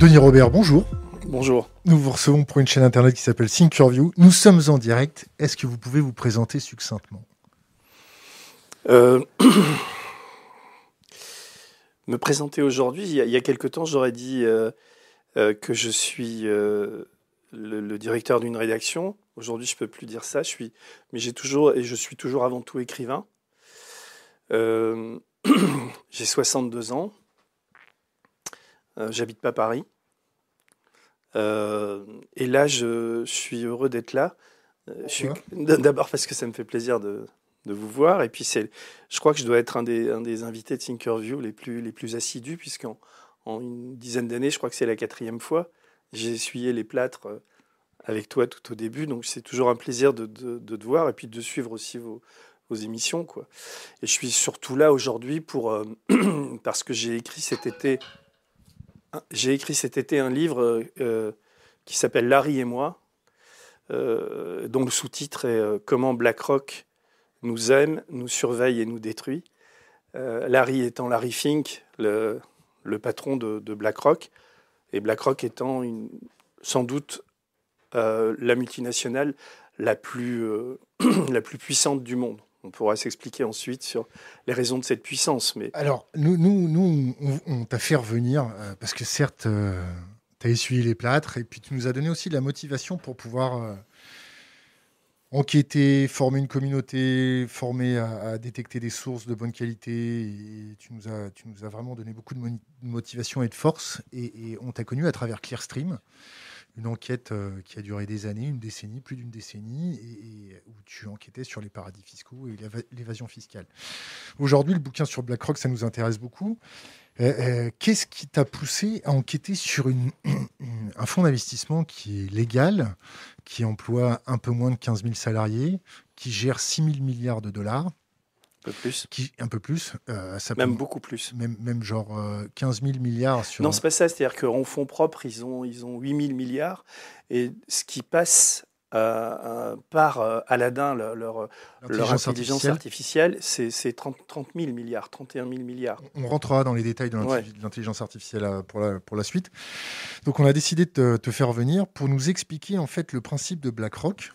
Denis Robert, bonjour. Bonjour. Nous vous recevons pour une chaîne internet qui s'appelle Thinkerview. Nous sommes en direct. Est-ce que vous pouvez vous présenter succinctement? Euh, Me présenter aujourd'hui, il, y a quelque temps, j'aurais dit euh, euh, que je suis le, directeur d'une rédaction. Aujourd'hui, je ne peux plus dire ça. Je suis, mais j'ai toujours et je suis toujours avant tout écrivain. j'ai 62 ans. J'habite pas Paris. Euh, et là, je, suis heureux d'être là. Euh, d'abord parce que ça me fait plaisir de, de vous voir. Et puis, je crois que je dois être un des, un des invités de Thinkerview les plus, les plus assidus, puisqu'en en une dizaine d'années, je crois que c'est la quatrième fois, j'ai essuyé les plâtres euh, avec toi tout au début. Donc, c'est toujours un plaisir de, de, de, te voir et puis de suivre aussi vos, vos émissions. Quoi. Et je suis surtout là aujourd'hui pour, parce que j'ai écrit cet été j'ai écrit cet été un livre euh, qui s'appelle Larry et moi, euh, dont le sous-titre est euh, Comment BlackRock nous aime, nous surveille et nous détruit. Larry étant Larry Fink, le, patron de, BlackRock, et BlackRock étant sans doute la multinationale la plus puissante du monde. On pourra s'expliquer ensuite sur les raisons de cette puissance. Mais... Alors, nous, nous, nous on, t'a fait revenir, euh, parce que certes, euh, tu as essuyé les plâtres, et puis tu nous as donné aussi de la motivation pour pouvoir euh, enquêter, former une communauté, former à, détecter des sources de bonne qualité. Tu nous as, vraiment donné beaucoup de, motivation et de force, et on t'a connu à travers Clearstream une enquête euh, qui a duré des années, une décennie, plus d'une décennie, et, où tu enquêtais sur les paradis fiscaux et l'évasion fiscale. Aujourd'hui, le bouquin sur BlackRock, ça nous intéresse beaucoup. Euh, euh, qu'est-ce qui t'a poussé à enquêter sur un fonds d'investissement qui est légal, qui emploie un peu moins de 15 000 salariés, qui gère 6 000 milliards de dollars peu plus. Qui, un peu plus. Euh, ça même beaucoup plus. Même, même genre 15 euh, 000 milliards sur. Non, c'est pas ça. C'est-à-dire qu'en fonds propres, ils ont, ils ont 8 000 milliards. Et ce qui passe euh, par Aladdin, leur, leur, intelligence artificielle, c'est 30, 30 000 milliards, 31 000 milliards. On rentrera dans les détails de l'intelligence artificielle pour la, pour la suite. Donc, on a décidé de te, te, faire venir pour nous expliquer en fait le principe de BlackRock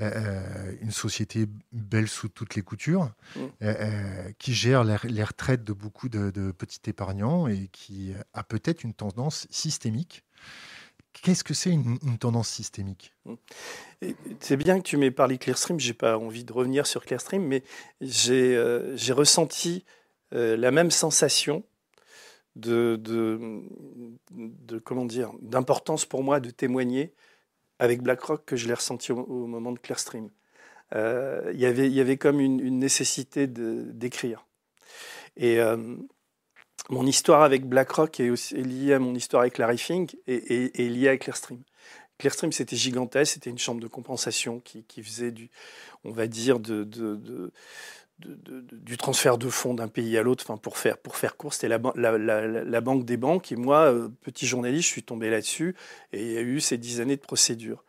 euh, euh, une société belle sous toutes les coutures, mm. euh, qui gère les, retraites de beaucoup de, petits épargnants et qui a peut-être une tendance systémique. Qu'est-ce que c'est une, tendance systémique? Mm. C'est bien que tu m'aies parlé Clearstream, j'ai pas envie de revenir sur Clearstream, mais j'ai ressenti la même sensation de, de, de comment dire d'importance pour moi de témoigner avec BlackRock que je l'ai ressenti au, moment de Clearstream. Euh, il y avait comme une, nécessité d'écrire. Et euh, mon histoire avec BlackRock est, liée à mon histoire avec Larry Fink et, et, liée à Clearstream. Clearstream, c'était gigantesque, c'était une chambre de compensation qui, faisait du, on va dire, de du transfert de fonds d'un pays à l'autre, pour faire pour faire court, c'était la, la, banque des banques. Et moi, euh, petit journaliste, je suis tombé là-dessus et il y a eu ces dix années de procédure.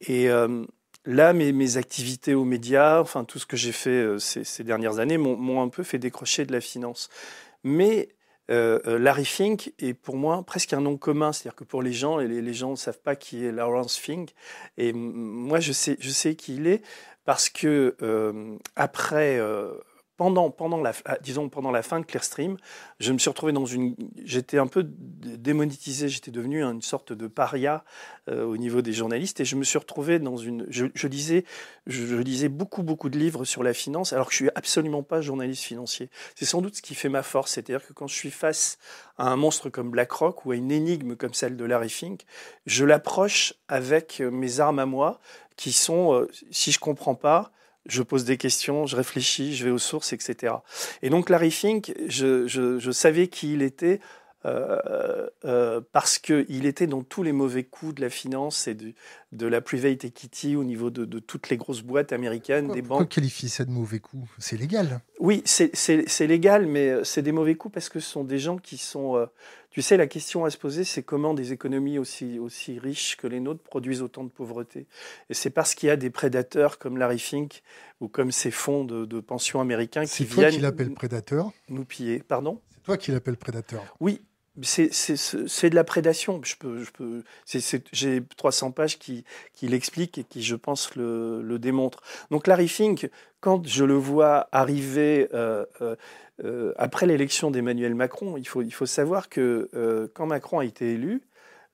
Et euh, là, mes, activités aux médias, enfin tout ce que j'ai fait euh, ces, ces, dernières années, m'ont un peu fait décrocher de la finance. Mais Larry Fink est pour moi presque un nom commun, c'est-à-dire que pour les gens, les, les gens ne savent pas qui est Lawrence Fink, et moi je sais, je sais qui il est parce que euh, après, euh, pendant, pendant, la, ah, disons, pendant la fin de Clearstream, je me suis retrouvé dans une. J'étais un peu démonétisé, j'étais devenu une sorte de paria euh, au niveau des journalistes et je me suis retrouvé dans une. Je, lisais, je, lisais beaucoup, beaucoup de livres sur la finance alors que je suis absolument pas journaliste financier. C'est sans doute ce qui fait ma force, c'est-à-dire que quand je suis face à un monstre comme BlackRock ou à une énigme comme celle de Larry Fink, je l'approche avec mes armes à moi qui sont, euh, si je comprends pas, je pose des questions, je réfléchis, je vais aux sources, etc. Et donc Larry Fink, je, je, je savais qui il était euh, euh, parce qu'il était dans tous les mauvais coups de la finance et de, de la private equity au niveau de, de toutes les grosses boîtes américaines, des banques. Pourquoi qualifier ça de mauvais coups C'est légal. Oui, c'est légal, mais c'est des mauvais coups parce que ce sont des gens qui sont... Tu sais, la question à se poser, c'est comment des économies aussi, aussi riches que les nôtres produisent autant de pauvreté. Et c'est parce qu'il y a des prédateurs comme Larry Fink ou comme ces fonds de, de pension américains qui viennent. C'est toi qui prédateur? Nous piller. Pardon? C'est toi qui l'appelle prédateur Oui, c'est de la prédation. Je peux, je peux, J'ai 300 pages qui, qui l'expliquent et qui, je pense, le, le démontrent. Donc Larry Fink, quand je le vois arriver euh, euh, euh, après l'élection d'Emmanuel Macron, il faut, il faut savoir que quand Macron a été élu,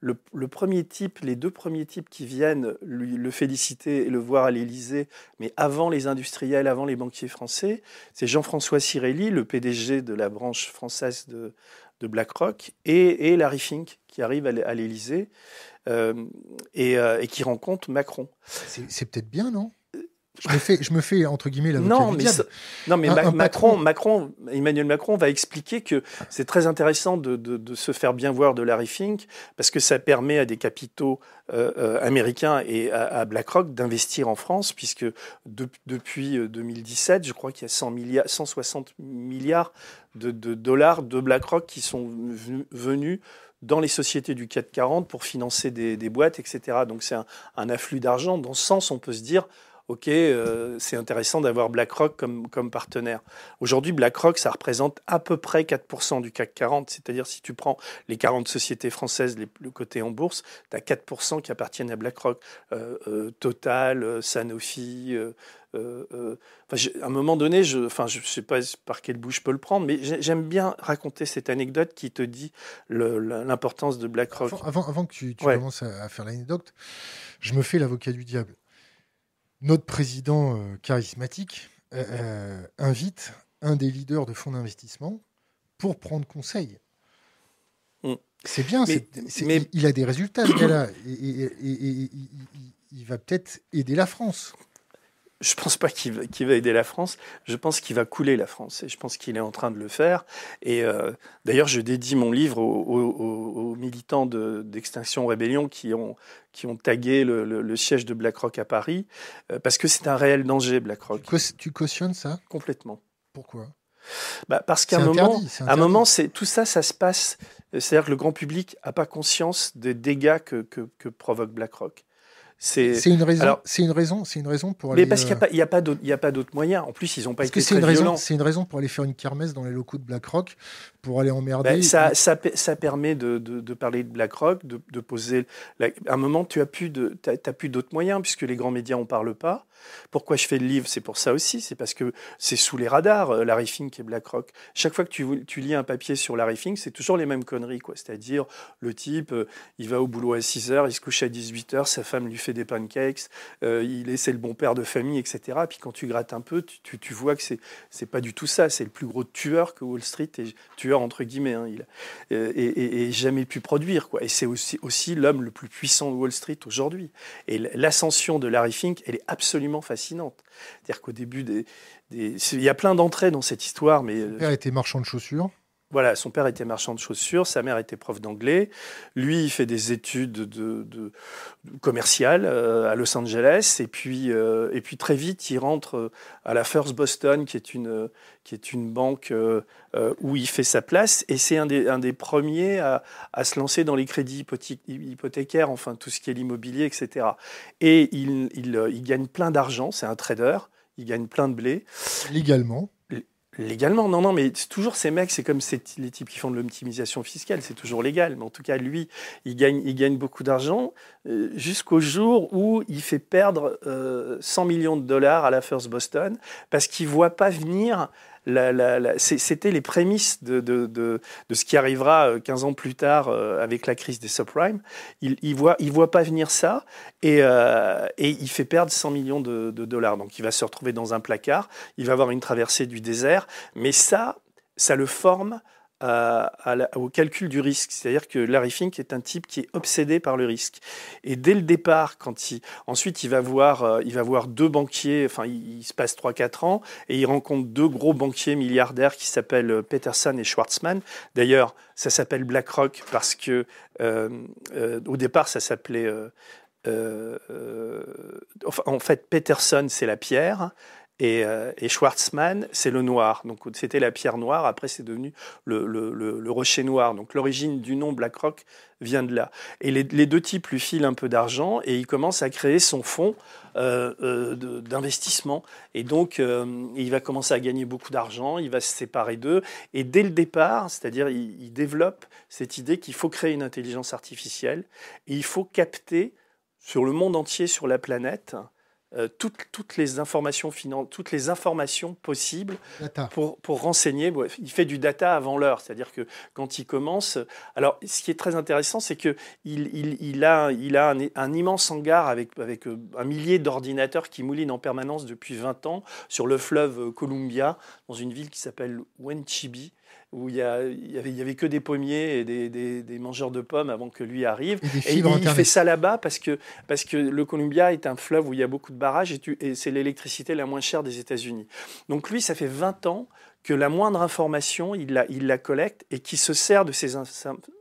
le, premier type, les deux premiers types qui viennent lui, le féliciter et le voir à l'Élysée, mais avant les industriels, avant les banquiers français, c'est Jean-François Cirelli, le PDG de la branche française de, BlackRock, et, Larry Fink, qui arrive à l'Élysée euh, euh, et, qui rencontre Macron. C'est peut-être bien, non? Je me fais, je me fais entre guillemets la non, mais non, mais Macron, Macron, Emmanuel Macron va expliquer que c'est très intéressant de, de, se faire bien voir de Larry Fink parce que ça permet à des capitaux euh, euh, américains et à, BlackRock d'investir en France puisque depuis 2017, euh, je crois qu'il y a 100 milliards, 160 milliards de, de dollars de BlackRock qui sont venus dans les sociétés du CAC 40 pour financer des, des boîtes, etc. Donc c'est un, un afflux d'argent. Dans ce sens, on peut se dire OK, euh, c'est intéressant d'avoir BlackRock comme, comme partenaire. Aujourd'hui, BlackRock, ça représente à peu près 4% du CAC 40, c'est-à-dire si tu prends les 40 sociétés françaises, les, le côté en bourse, tu as 4% qui appartiennent à BlackRock. Euh, euh, Total, Sanofi. à un moment donné, je ne je sais pas par quel bout je peux le prendre, mais j'aime bien raconter cette anecdote qui te dit l'importance de BlackRock. Avant, avant, que tu, commences à faire l'anecdote, je me fais l'avocat du diable notre président euh, charismatique euh, euh, invite un des leaders de fonds d'investissement pour prendre conseil. Mm. C'est bien, mais, il a des résultats, ce gars-là. Et, il va peut-être aider la France je pense pas qu'il va, aider la France. Je pense qu'il va couler la France. Et je pense qu'il est en train de le faire. Et euh, d'ailleurs, je dédie mon livre aux, militants d'Extinction Rébellion qui ont, qui ont tagué le, siège de BlackRock à Paris, euh, parce que c'est un réel danger, BlackRock. Tu, cautionnes ça? Complètement. Pourquoi? Bah parce qu'à un moment, un moment, c'est tout ça, ça se passe. C'est-à-dire que le grand public n'a pas conscience des dégâts que, que, que provoque BlackRock. C'est une raison. C'est une raison. C'est une raison pour aller. Mais parce qu'il n'y a pas, il a pas d'autres moyens. En plus, ils n'ont pas été très violents. C'est une raison pour aller faire une kermesse dans les locaux de BlackRock pour aller emmerder. Ben, ça, ça, ça, permet de, de, parler de BlackRock, de, de poser. À un moment, tu as plus d'autres moyens puisque les grands médias en parlent pas. Pourquoi je fais le livre? C'est pour ça aussi. C'est parce que c'est sous les radars, euh, Larry Fink et BlackRock. Chaque fois que tu, tu lis un papier sur Larry Fink, c'est toujours les mêmes conneries. quoi. C'est-à-dire, le type, euh, il va au boulot à 6 heures, il se couche à 18 heures, sa femme lui fait des pancakes, euh, il est, c'est le bon père de famille, etc. Puis quand tu grattes un peu, tu, tu, vois que c'est, c'est pas du tout ça. C'est le plus gros tueur que Wall Street, et entre guillemets, hein, il, et, jamais pu produire. Quoi. Et c'est aussi, aussi l'homme le plus puissant de Wall Street aujourd'hui. Et l'ascension de Larry Fink, elle est absolument fascinante. C'est-à-dire qu'au début des, Il y a plein d'entrées dans cette histoire, mais... Son père était marchand de chaussures. Voilà, son père était marchand de chaussures, sa mère était prof d'anglais. Lui, il fait des études de, commerciales euh, à Los Angeles. Et puis, euh, et puis très vite, il rentre euh, à la First Boston, qui est une, qui est une banque où il fait sa place. Et c'est un des, un des premiers à, à, se lancer dans les crédits hypothécaires, enfin tout ce qui est l'immobilier, etc. Et il, il, il gagne plein d'argent, c'est un trader. Il gagne plein de blé. Légalement Légalement, non, non, mais toujours ces mecs, c'est comme les types qui font de l'optimisation fiscale, c'est toujours légal. Mais en tout cas, lui, il gagne, il gagne beaucoup d'argent euh, jusqu'au jour où il fait perdre 100 euh, millions de dollars à la First Boston parce qu'il voit pas venir c'était les prémices de, de, de, ce qui arrivera 15 euh, ans plus tard euh, avec la crise des subprimes. Il ne voit, il voit pas venir ça et, euh, et, il fait perdre 100 millions de, dollars. Donc il va se retrouver dans un placard, il va avoir une traversée du désert, mais ça, ça le forme au calcul du risque. C'est-à-dire que Larry Fink est un type qui est obsédé par le risque. Et dès le départ, quand il, ensuite il va voir, euh, il va voir deux banquiers, enfin il, se passe 3-4 ans, et il rencontre deux gros banquiers milliardaires qui s'appellent euh, Peterson et Schwartzman. D'ailleurs, ça s'appelle BlackRock parce que euh, au départ, ça s'appelait... en fait, Peterson, c'est la pierre, Et, Schwartzman, c'est le noir. Donc c'était la pierre noire. Après, c'est devenu le, rocher noir. Donc l'origine du nom BlackRock vient de là. Et les, deux types lui filent un peu d'argent et il commence à créer son fonds euh, euh, d'investissement. Et donc, euh, il va commencer à gagner beaucoup d'argent, il va se séparer d'eux. Et dès le départ, c'est-à-dire, il développe cette idée qu'il faut créer une intelligence artificielle et il faut capter sur le monde entier, sur la planète, euh, toutes, toutes, les informations toutes les informations possibles pour, pour, renseigner. Il fait du data avant l'heure, c'est-à-dire que quand il commence, alors ce qui est très intéressant, c'est que il, il, il, a, il a un, immense hangar avec, avec euh, un millier d'ordinateurs qui moulinent en permanence depuis 20 ans sur le fleuve Columbia, dans une ville qui s'appelle Wenchibi où il y, avait, il y avait que des pommiers et des, des, mangeurs de pommes avant que lui arrive. Et, il, fait ça là-bas parce que, parce que le Columbia est un fleuve où il y a beaucoup de barrages et, et c'est l'électricité la moins chère des États-Unis. Donc lui, ça fait 20 ans que la moindre information, il la, il la collecte et qui se sert de ces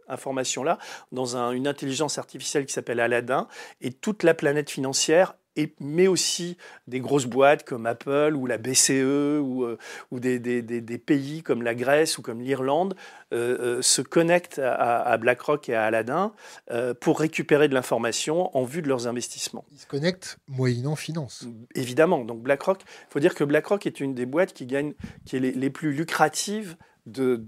informations-là dans une intelligence artificielle qui s'appelle Aladdin. Et toute la planète financière mais aussi des grosses boîtes comme Apple ou la BCE ou, euh, ou des, des, des, pays comme la Grèce ou comme l'Irlande euh, euh, se connectent à, BlackRock et à Aladdin pour récupérer de l'information en vue de leurs investissements. Ils se connectent moyennant finance. Évidemment. Donc BlackRock, il faut dire que BlackRock est une des boîtes qui gagne, qui est les, les plus lucratives de,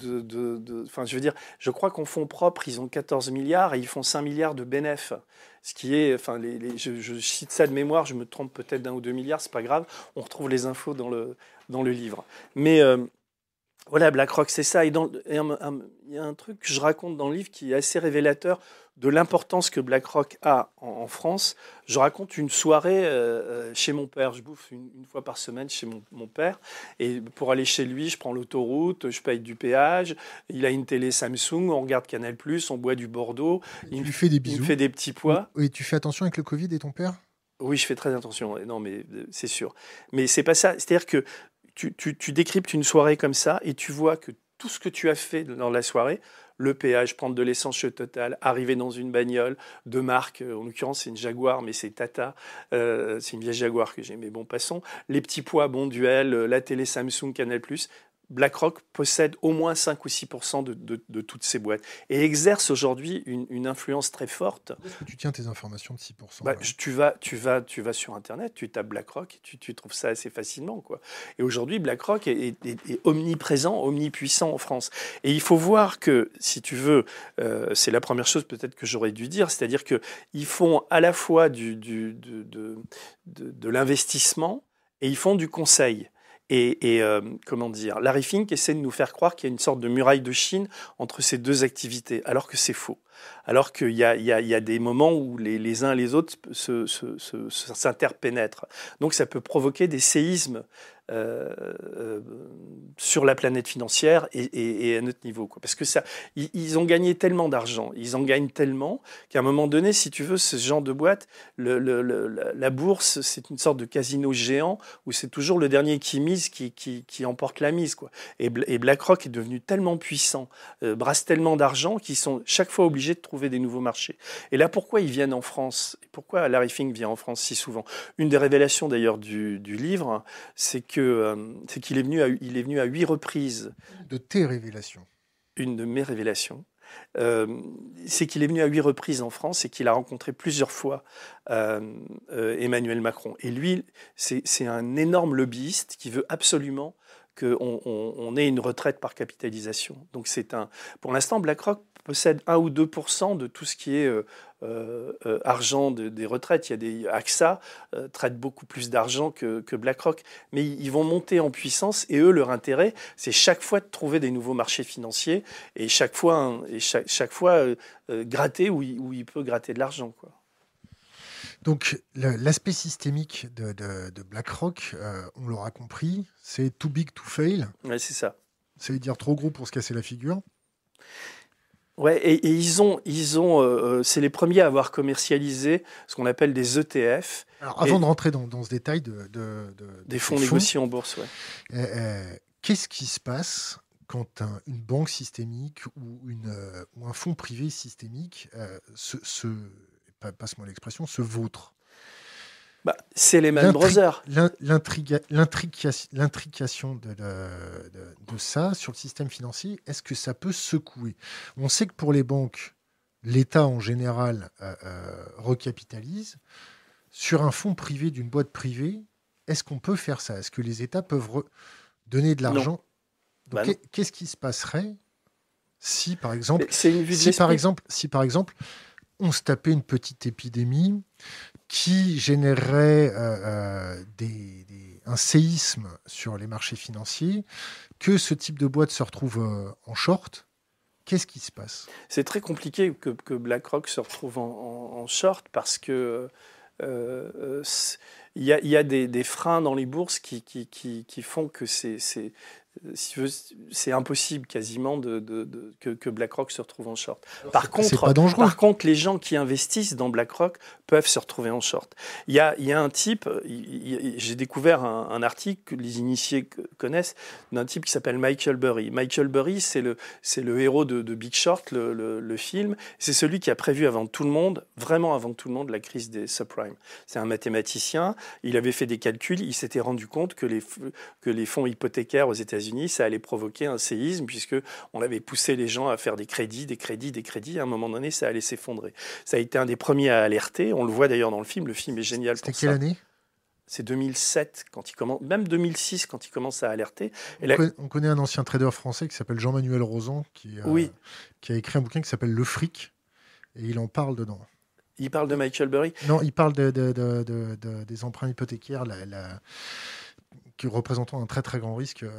je veux dire, je crois qu'en fonds propres, ils ont 14 milliards et ils font 5 milliards de bénéfices. Ce qui est, enfin, les, je, cite ça de mémoire, je me trompe peut-être d'un ou deux milliards, c'est pas grave. On retrouve les infos dans le, dans le livre. Mais euh, voilà, BlackRock, c'est ça. Et, il y a un truc que je raconte dans le livre qui est assez révélateur de l'importance que BlackRock a en, France, je raconte une soirée euh, euh, chez mon père. Je bouffe une, fois par semaine chez mon, père. Et pour aller chez lui, je prends l'autoroute, je paye du péage. Il a une télé Samsung, on regarde Canal, on boit du Bordeaux. il lui fait des bisous. Il me fait des petits pois. Et tu fais attention avec le Covid et ton père? Oui, je fais très attention. Non, mais euh, c'est sûr. Mais c'est pas ça. C'est-à-dire que tu, tu, tu décryptes une soirée comme ça et tu vois que tout ce que tu as fait dans la soirée, le péage, prendre de l'essence chez Total, arriver dans une bagnole de marque, en l'occurrence c'est une Jaguar, mais c'est Tata, euh, c'est une vieille Jaguar que j'ai, mais bon, passons. Les petits pois, bon duel, la télé Samsung, Canal+, BlackRock possède au moins 5 ou 6 de, de, toutes ces boîtes et exerce aujourd'hui une, influence très forte. Est-ce que tu tiens tes informations de 6 bah, tu, vas, tu, vas, tu vas sur Internet, tu tapes BlackRock, et tu, tu trouves ça assez facilement. Quoi. Et aujourd'hui, BlackRock est, omniprésent, omnipuissant en France. Et il faut voir que, si tu veux, euh, c'est la première chose peut-être que j'aurais dû dire, c'est-à-dire qu'ils font à la fois du, du de, de, de l'investissement et ils font du conseil. Et, euh, comment dire, Larry Fink essaie de nous faire croire qu'il y a une sorte de muraille de Chine entre ces deux activités, alors que c'est faux. Alors qu'il y, y, y a, des moments où les, uns et les autres s'interpénètrent. Donc ça peut provoquer des séismes euh, euh, sur la planète financière et, à notre niveau. Quoi. Parce que ça, ils, ont gagné tellement d'argent, ils en gagnent tellement qu'à un moment donné, si tu veux, ce genre de boîte, la bourse, c'est une sorte de casino géant où c'est toujours le dernier qui mise qui, qui, emporte la mise. Quoi. Et, BlackRock est devenu tellement puissant, euh, brasse tellement d'argent qu'ils sont chaque fois obligés de trouver des nouveaux marchés. Et là, pourquoi ils viennent en France? Pourquoi Larry Fink vient en France si souvent? Une des révélations d'ailleurs du, du livre, c'est que euh, c'est qu'il est venu à, il est venu à huit reprises. De tes révélations. Une de mes révélations. Euh, c'est qu'il est venu à huit reprises en France et qu'il a rencontré plusieurs fois euh, Emmanuel Macron. Et lui, c'est un énorme lobbyiste qui veut absolument qu'on on, ait une retraite par capitalisation. Donc c'est un, pour l'instant, BlackRock possède 1 ou 2 de tout ce qui est euh, euh, euh, argent des retraites. Il y a des AXA traite beaucoup plus d'argent que, BlackRock, mais ils vont monter en puissance et eux leur intérêt, c'est chaque fois de trouver des nouveaux marchés financiers et chaque fois hein, et chaque, fois gratter où il, où il, peut gratter de l'argent quoi. Donc l'aspect systémique de, de, BlackRock, on l'aura compris, c'est too big to fail. Ouais, c'est ça. Ça veut dire trop gros pour se casser la figure. Ouais, et, ils ont, ils ont, euh, euh, c'est les premiers à avoir commercialisé ce qu'on appelle des ETF. Alors, avant de rentrer dans, ce détail de, des fonds, négociés en bourse, ouais. Euh, qu'est-ce qui se passe quand une banque systémique ou, une, ou un fonds privé systémique se, se passe-moi l'expression, se vautre? Bah, C'est les mêmes Brothers. L'intrication de, de, ça sur le système financier, est-ce que ça peut secouer? On sait que pour les banques, l'État en général euh, euh, recapitalise. Sur un fonds privé d'une boîte privée, est-ce qu'on peut faire ça? Est-ce que les États peuvent donner de l'argent? Bah Qu'est-ce qui se passerait si, par exemple, si, par exemple, si par exemple, on se tapait une petite épidémie qui générerait euh, des, un séisme sur les marchés financiers, que ce type de boîte se retrouve en short Qu'est-ce qui se passe? C'est très compliqué que, BlackRock se retrouve en, short parce que euh, euh, il y, a, des, freins dans les bourses qui, font que c'est c'est impossible quasiment de, que, BlackRock se retrouve en short. Par contre, par contre, les gens qui investissent dans BlackRock peuvent se retrouver en short. Il y a, il y a un type, j'ai découvert un, article que les initiés connaissent, d'un type qui s'appelle Michael Burry. Michael Burry, c'est le, le héros de, Big Short, le, le film. C'est celui qui a prévu avant tout le monde, vraiment avant tout le monde, la crise des subprimes. C'est un mathématicien, il avait fait des calculs, il s'était rendu compte que les, que les fonds hypothécaires aux États-Unis ça allait provoquer un séisme puisque on avait poussé les gens à faire des crédits, des crédits, des crédits. À un moment donné, ça allait s'effondrer. Ça a été un des premiers à alerter. On le voit d'ailleurs dans le film. Le film est génial C'était quelle année? C'est 2007 quand il commence, même 2006 quand il commence à alerter. on, connaît, un ancien trader français qui s'appelle Jean-Manuel Rosan qui, euh, qui a écrit un bouquin qui s'appelle Le Fric et il en parle dedans. Il parle de Michael Burry Non, il parle de, des emprunts hypothécaires, la, représentant un très très grand risque. Euh,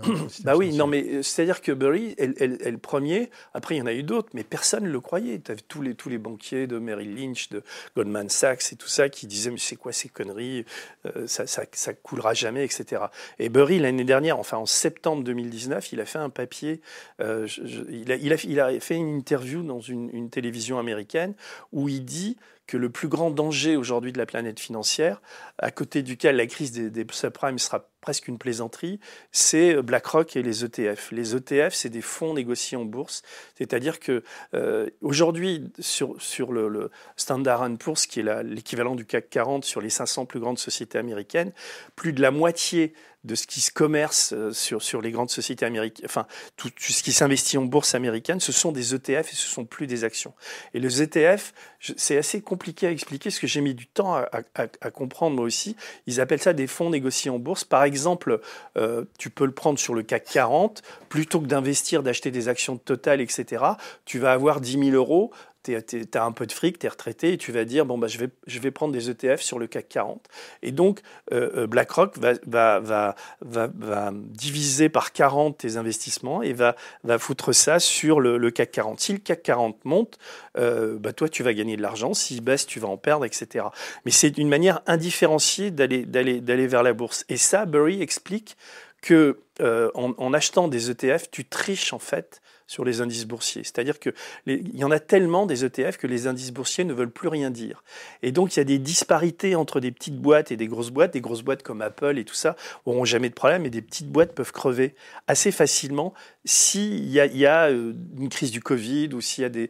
bah oui, non, mais euh, c'est-à-dire que Burry est, le premier. Après, il y en a eu d'autres, mais personne ne le croyait. Tu avais tous les, tous les banquiers de Merrill Lynch, de Goldman Sachs et tout ça qui disaient Mais c'est quoi ces conneries euh, ça, ça, coulera jamais, etc. Et Burry, l'année dernière, enfin en septembre 2019, il a fait un papier. il, a, il, a, il, a, fait une interview dans une, une télévision américaine où il dit que le plus grand danger aujourd'hui de la planète financière, à côté duquel la crise des, subprimes sera presque une plaisanterie, c'est BlackRock et les ETF. Les ETF, c'est des fonds négociés en bourse, c'est-à-dire que euh, aujourd'hui sur, sur le, le Standard Poor's, qui est l'équivalent du CAC 40 sur les 500 plus grandes sociétés américaines, plus de la moitié de ce qui se commerce euh, sur, sur les grandes sociétés américaines, enfin, tout, ce qui s'investit en bourse américaine, ce sont des ETF et ce sont plus des actions. Et les ETF, c'est assez compliqué à expliquer, parce que j'ai mis du temps à, comprendre moi aussi. Ils appellent ça des fonds négociés en bourse. Par exemple, euh, tu peux le prendre sur le CAC 40, plutôt que d'investir, d'acheter des actions de Total, etc. Tu vas avoir 10 000 euros tu as un peu de fric, tu es retraité et tu vas dire bon, bah, je, vais, je vais prendre des ETF sur le CAC 40. Et donc, euh, euh, BlackRock va, va, va, va, diviser par 40 tes investissements et va, va foutre ça sur le, CAC 40. Si le CAC 40 monte, euh, bah, toi, tu vas gagner de l'argent. S'il baisse, tu vas en perdre, etc. Mais c'est une manière indifférenciée d'aller vers la bourse. Et ça, Burry explique que en, en, achetant des ETF, tu triches en fait sur les indices boursiers. C'est-à-dire qu'il y en a tellement des ETF que les indices boursiers ne veulent plus rien dire. Et donc, il y a des disparités entre des petites boîtes et des grosses boîtes. Des grosses boîtes comme Apple et tout ça auront jamais de problème, et des petites boîtes peuvent crever assez facilement s'il y, y, a euh, une crise du Covid ou s'il y a des,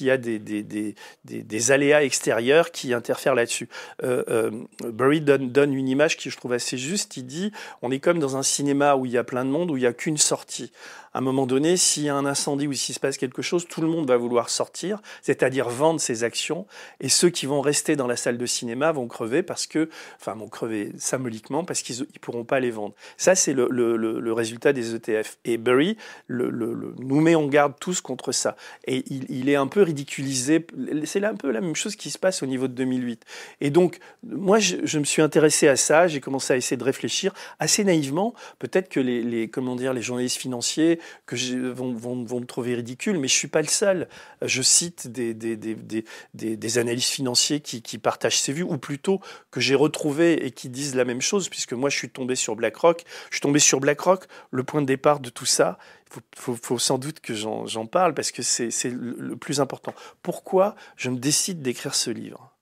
y a des, aléas extérieurs qui interfèrent là-dessus. Euh, euh, Burry donne, donne une image qui je trouve assez juste. Il dit on est comme dans un cinéma où il y a plein de monde, où il n'y a qu'une sortie à un moment donné, s'il y a un incendie ou s'il se passe quelque chose, tout le monde va vouloir sortir, c'est-à-dire vendre ses actions, et ceux qui vont rester dans la salle de cinéma vont crever parce que, enfin, vont crever symboliquement parce qu'ils ne pourront pas les vendre. Ça, c'est le, résultat des ETF. Et Burry nous met en garde tous contre ça. Et il, est un peu ridiculisé. C'est un peu la même chose qui se passe au niveau de 2008. Et donc, moi, je, me suis intéressé à ça, j'ai commencé à essayer de réfléchir assez naïvement. Peut-être que les, les, comment dire, les journalistes financiers que vont, vont, vont, me trouver ridicule, mais je suis pas le seul. Je cite des, des, des, des, analystes financiers qui, partagent ces vues, ou plutôt que j'ai retrouvé et qui disent la même chose, puisque moi je suis tombé sur BlackRock. Je suis tombé sur BlackRock, le point de départ de tout ça. Il faut, faut, sans doute que j'en parle parce que c'est le plus important. Pourquoi je me décide d'écrire ce livre?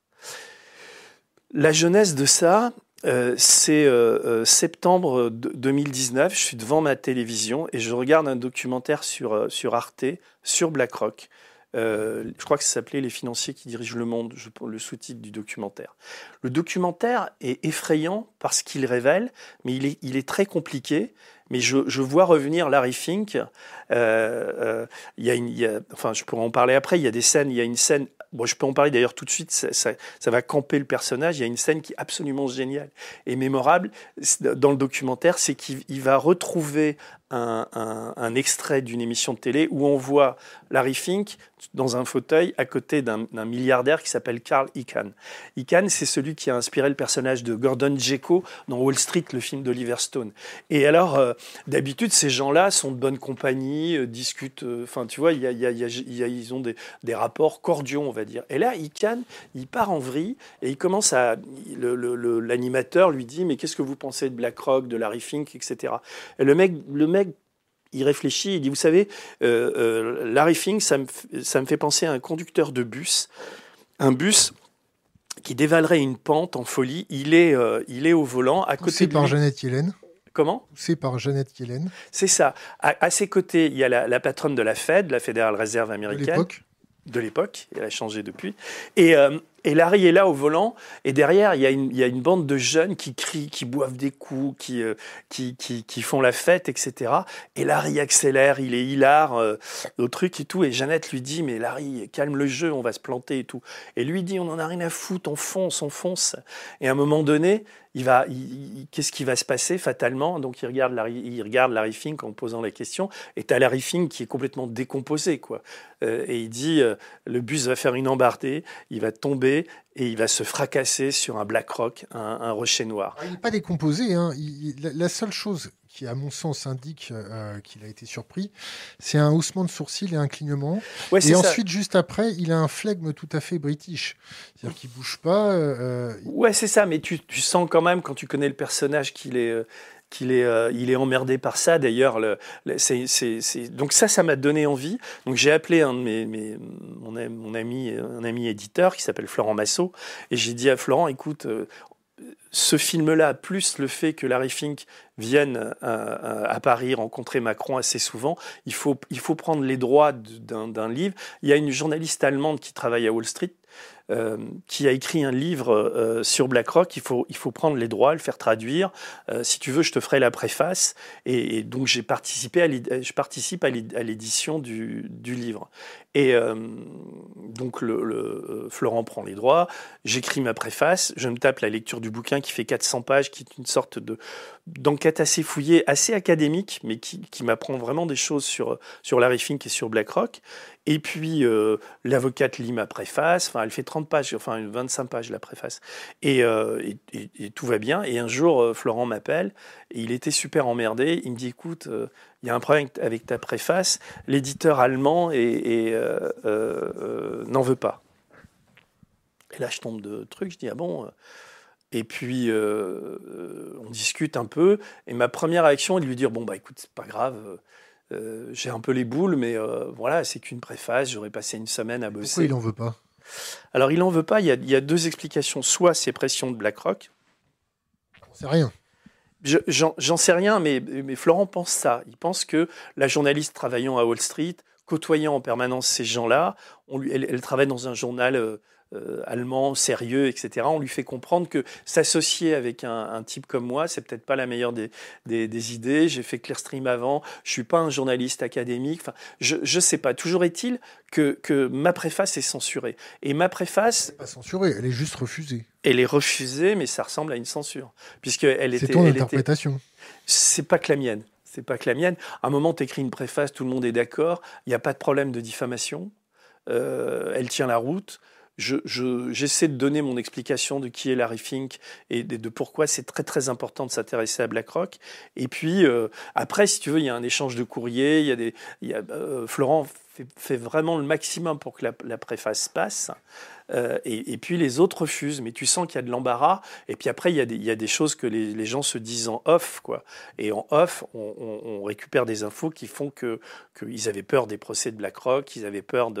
La jeunesse de ça, euh, c'est euh, euh, septembre 2019, je suis devant ma télévision et je regarde un documentaire sur, sur Arte, sur BlackRock. je crois que ça s'appelait Les financiers qui dirigent le monde, le sous-titre du documentaire. Le documentaire est effrayant parce qu'il révèle, mais il est, très compliqué mais je, je, vois revenir Larry Fink. Y a, enfin, je pourrais en parler après. Il y a des scènes. Il y a une scène. Bon, je peux en parler d'ailleurs tout de suite. Ça, ça, ça, va camper le personnage. Il y a une scène qui est absolument géniale et mémorable dans le documentaire, c'est qu'il va retrouver un, extrait d'une émission de télé où on voit Larry Fink dans un fauteuil à côté d'un milliardaire qui s'appelle Carl Icahn. Icahn, c'est celui qui a inspiré le personnage de Gordon Gekko dans Wall Street, le film d'Oliver Stone. Et alors, euh, d'habitude, ces gens-là sont de bonne compagnie, euh, discutent, euh, enfin, tu vois, ils ont des, des, rapports cordiaux, on va dire. Et là, Icahn, il part en vrille et il commence à. L'animateur lui dit Mais qu'est-ce que vous pensez de BlackRock, de Larry Fink, etc. Et le mec, le mec il réfléchit, il dit, vous savez, euh, euh, Larry Fink, ça me, ça me fait penser à un conducteur de bus, un bus qui dévalerait une pente en folie. Il est, euh, il est au volant, à côté de par Jeannette Yellen. Comment? C'est par Jeannette Yellen. C'est ça. À, ses côtés, il y a la, la, patronne de la Fed, la Fédérale Réserve américaine. De l'époque De l'époque. Elle a changé depuis. Et, et Larry est là au volant, et derrière, il y, a une, bande de jeunes qui crient, qui boivent des coups, qui, euh, qui, font la fête, etc. Et Larry accélère, il est hilar euh, au truc et tout. Et Jeannette lui dit, mais Larry, calme le jeu, on va se planter et tout. Et lui dit, on en a rien à foutre, on fonce, on fonce. Et à un moment donné, il va, qu'est-ce qui va se passer fatalement? Donc il regarde Larry, il regarde Larry Fink en posant la question, et t'as Larry Fink qui est complètement décomposé, quoi. Euh, et il dit, le bus va faire une embardée, il va tomber et il va se fracasser sur un Black Rock, un, un rocher noir. Ah, il n'est pas décomposé. Hein. la, seule chose qui, à mon sens, indique euh, qu'il a été surpris, c'est un haussement de sourcil et un clignement. et ensuite, juste après, il a un flegme tout à fait british. C'est-à-dire qu'il bouge pas. Euh, ouais, c'est ça. Mais tu, tu, sens quand même, quand tu connais le personnage, qu'il est euh, qu'il est, euh, il est emmerdé par ça. D'ailleurs, le, c'est, donc ça, ça m'a donné envie. Donc j'ai appelé un de mes, mon, ami, un ami éditeur qui s'appelle Florent Massot, et j'ai dit à Florent, écoute, euh, ce film-là, plus le fait que Larry Fink vienne à, à, Paris rencontrer Macron assez souvent, il faut, il faut prendre les droits d'un livre. Il y a une journaliste allemande qui travaille à Wall Street euh, qui a écrit un livre euh, sur BlackRock. Il faut, il faut prendre les droits, le faire traduire. Euh, si tu veux, je te ferai la préface. Et, donc, j'ai participé à je participe à l'édition du, du, livre. Et euh, donc, Florent prend les droits. J'écris ma préface. Je me tape la lecture du bouquin qui fait 400 pages, qui est une sorte de d'enquête assez fouillée, assez académique, mais qui, qui m'apprend vraiment des choses sur, sur Larry Fink et sur BlackRock. Et puis, l'avocate lit ma préface. Enfin, elle fait 30 pages, enfin 25 pages la préface. Et, euh, et, tout va bien. Et un jour, euh, Florent m'appelle. Et il était super emmerdé. Il me dit, écoute, euh, il y a un problème avec ta préface. L'éditeur allemand euh, n'en veut pas. Et là, je tombe de truc. Je dis, ah bon et puis, on discute un peu. Et ma première réaction est de lui dire Bon, bah écoute, c'est pas grave, j'ai un peu les boules, mais voilà, c'est qu'une préface. J'aurais passé une semaine à bosser. Pourquoi il n'en veut pas? Alors, il n'en veut pas. Il y, a, il y, a, deux explications. Soit c'est pression de BlackRock. J'en sais rien. J'en sais rien, mais, mais, Florent pense ça. Il pense que la journaliste travaillant à Wall Street, côtoyant en permanence ces gens-là, elle, elle, travaille dans un journal. Euh, allemand, sérieux, etc. On lui fait comprendre que s'associer avec un, un, type comme moi, c'est peut-être pas la meilleure des, des, des idées. J'ai fait Clearstream avant, je suis pas un journaliste académique. Enfin, je, je sais pas. Toujours est-il que, que ma préface est censurée. Et ma préface. pas censurée, elle est juste refusée. Elle est refusée, mais ça ressemble à une censure. Puisqu'elle était. C'est ton interprétation. C'est pas que la mienne. C'est pas que la mienne. À un moment, tu écris une préface, tout le monde est d'accord, il n'y a pas de problème de diffamation, euh, elle tient la route j'essaie je, de donner mon explication de qui est Larry Fink et de, de pourquoi c'est très très important de s'intéresser à BlackRock. Et puis euh, après, si tu veux, il y a un échange de courriers. Il y a des, il y a, euh, Florent fait, fait, vraiment le maximum pour que la, la préface passe. Euh, et, et, puis les autres refusent, mais tu sens qu'il y a de l'embarras. Et puis après, il y a des, il y a des choses que les, les, gens se disent en off, quoi. Et en off, on, on, on récupère des infos qui font que qu'ils avaient peur des procès de BlackRock, ils avaient peur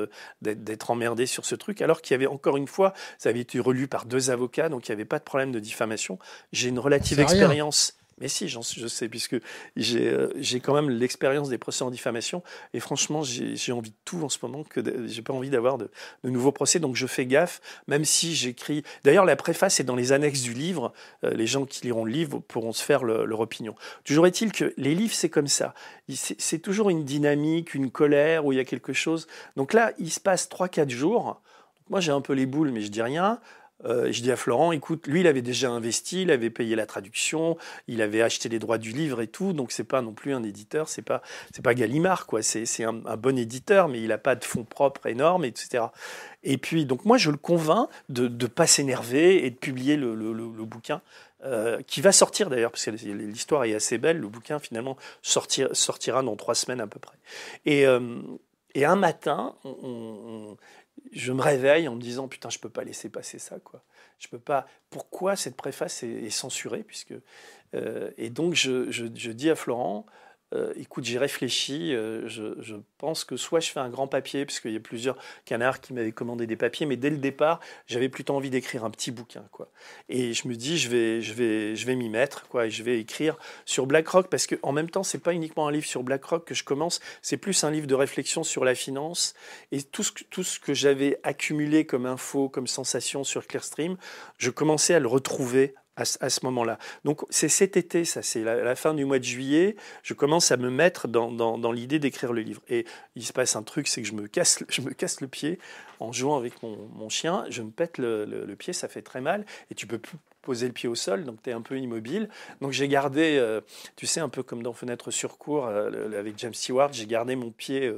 d'être emmerdés sur ce truc, alors qu'il y avait encore une fois, ça avait été relu par deux avocats, donc il n'y avait pas de problème de diffamation. J'ai une relative expérience Mais si, je sais, puisque j'ai euh, j'ai quand même l'expérience des procès en diffamation. Et franchement, j'ai envie de tout en ce moment, que j'ai pas envie d'avoir de, de, nouveaux procès. Donc je fais gaffe, même si j'écris. D'ailleurs, la préface est dans les annexes du livre. Euh, les gens qui liront le livre pourront se faire leur opinion. Toujours est-il que les livres, c'est comme ça. C'est toujours une dynamique, une colère, où il y a quelque chose. Donc là, il se passe 3-4 jours. Moi, j'ai un peu les boules, mais je dis rien. Euh, je dis à Florent, écoute, lui, il avait déjà investi, il avait payé la traduction, il avait acheté les droits du livre et tout, donc c'est pas non plus un éditeur, c'est pas c'est pas Gallimard quoi, c'est un, un, bon éditeur, mais il n'a pas de fonds propres énormes, etc. Et puis donc moi je le convainc de ne pas s'énerver et de publier le, le, bouquin. Euh, qui va sortir d'ailleurs, parce que l'histoire est assez belle, le bouquin finalement sortir, sortira dans trois semaines à peu près. Et, euh, et un matin, on, je me réveille en me disant putain je peux pas laisser passer ça quoi. Je peux pas pourquoi cette préface est, censurée puisque euh, et donc je, dis à Florent euh, écoute, j'y réfléchis. Euh, je, pense que soit je fais un grand papier, parce qu'il y a plusieurs canards qui m'avaient commandé des papiers, mais dès le départ, j'avais plutôt envie d'écrire un petit bouquin. Quoi. Et je me dis, je vais, je vais, je vais m'y mettre, quoi, et je vais écrire sur BlackRock, parce qu'en même temps, c'est pas uniquement un livre sur BlackRock que je commence, c'est plus un livre de réflexion sur la finance. Et tout ce, tout ce que j'avais accumulé comme info, comme sensation sur Clearstream, je commençais à le retrouver à, ce moment-là. Donc c'est cet été, ça, c'est la, fin du mois de juillet, je commence à me mettre dans, dans, l'idée d'écrire le livre. Et il se passe un truc, c'est que je me, casse, je me casse le pied en jouant avec mon, mon chien, je me pète le, le, pied, ça fait très mal, et tu peux plus poser le pied au sol, donc tu es un peu immobile. Donc j'ai gardé, euh, tu sais, un peu comme dans Fenêtre sur cours euh, avec James Stewart, j'ai gardé mon pied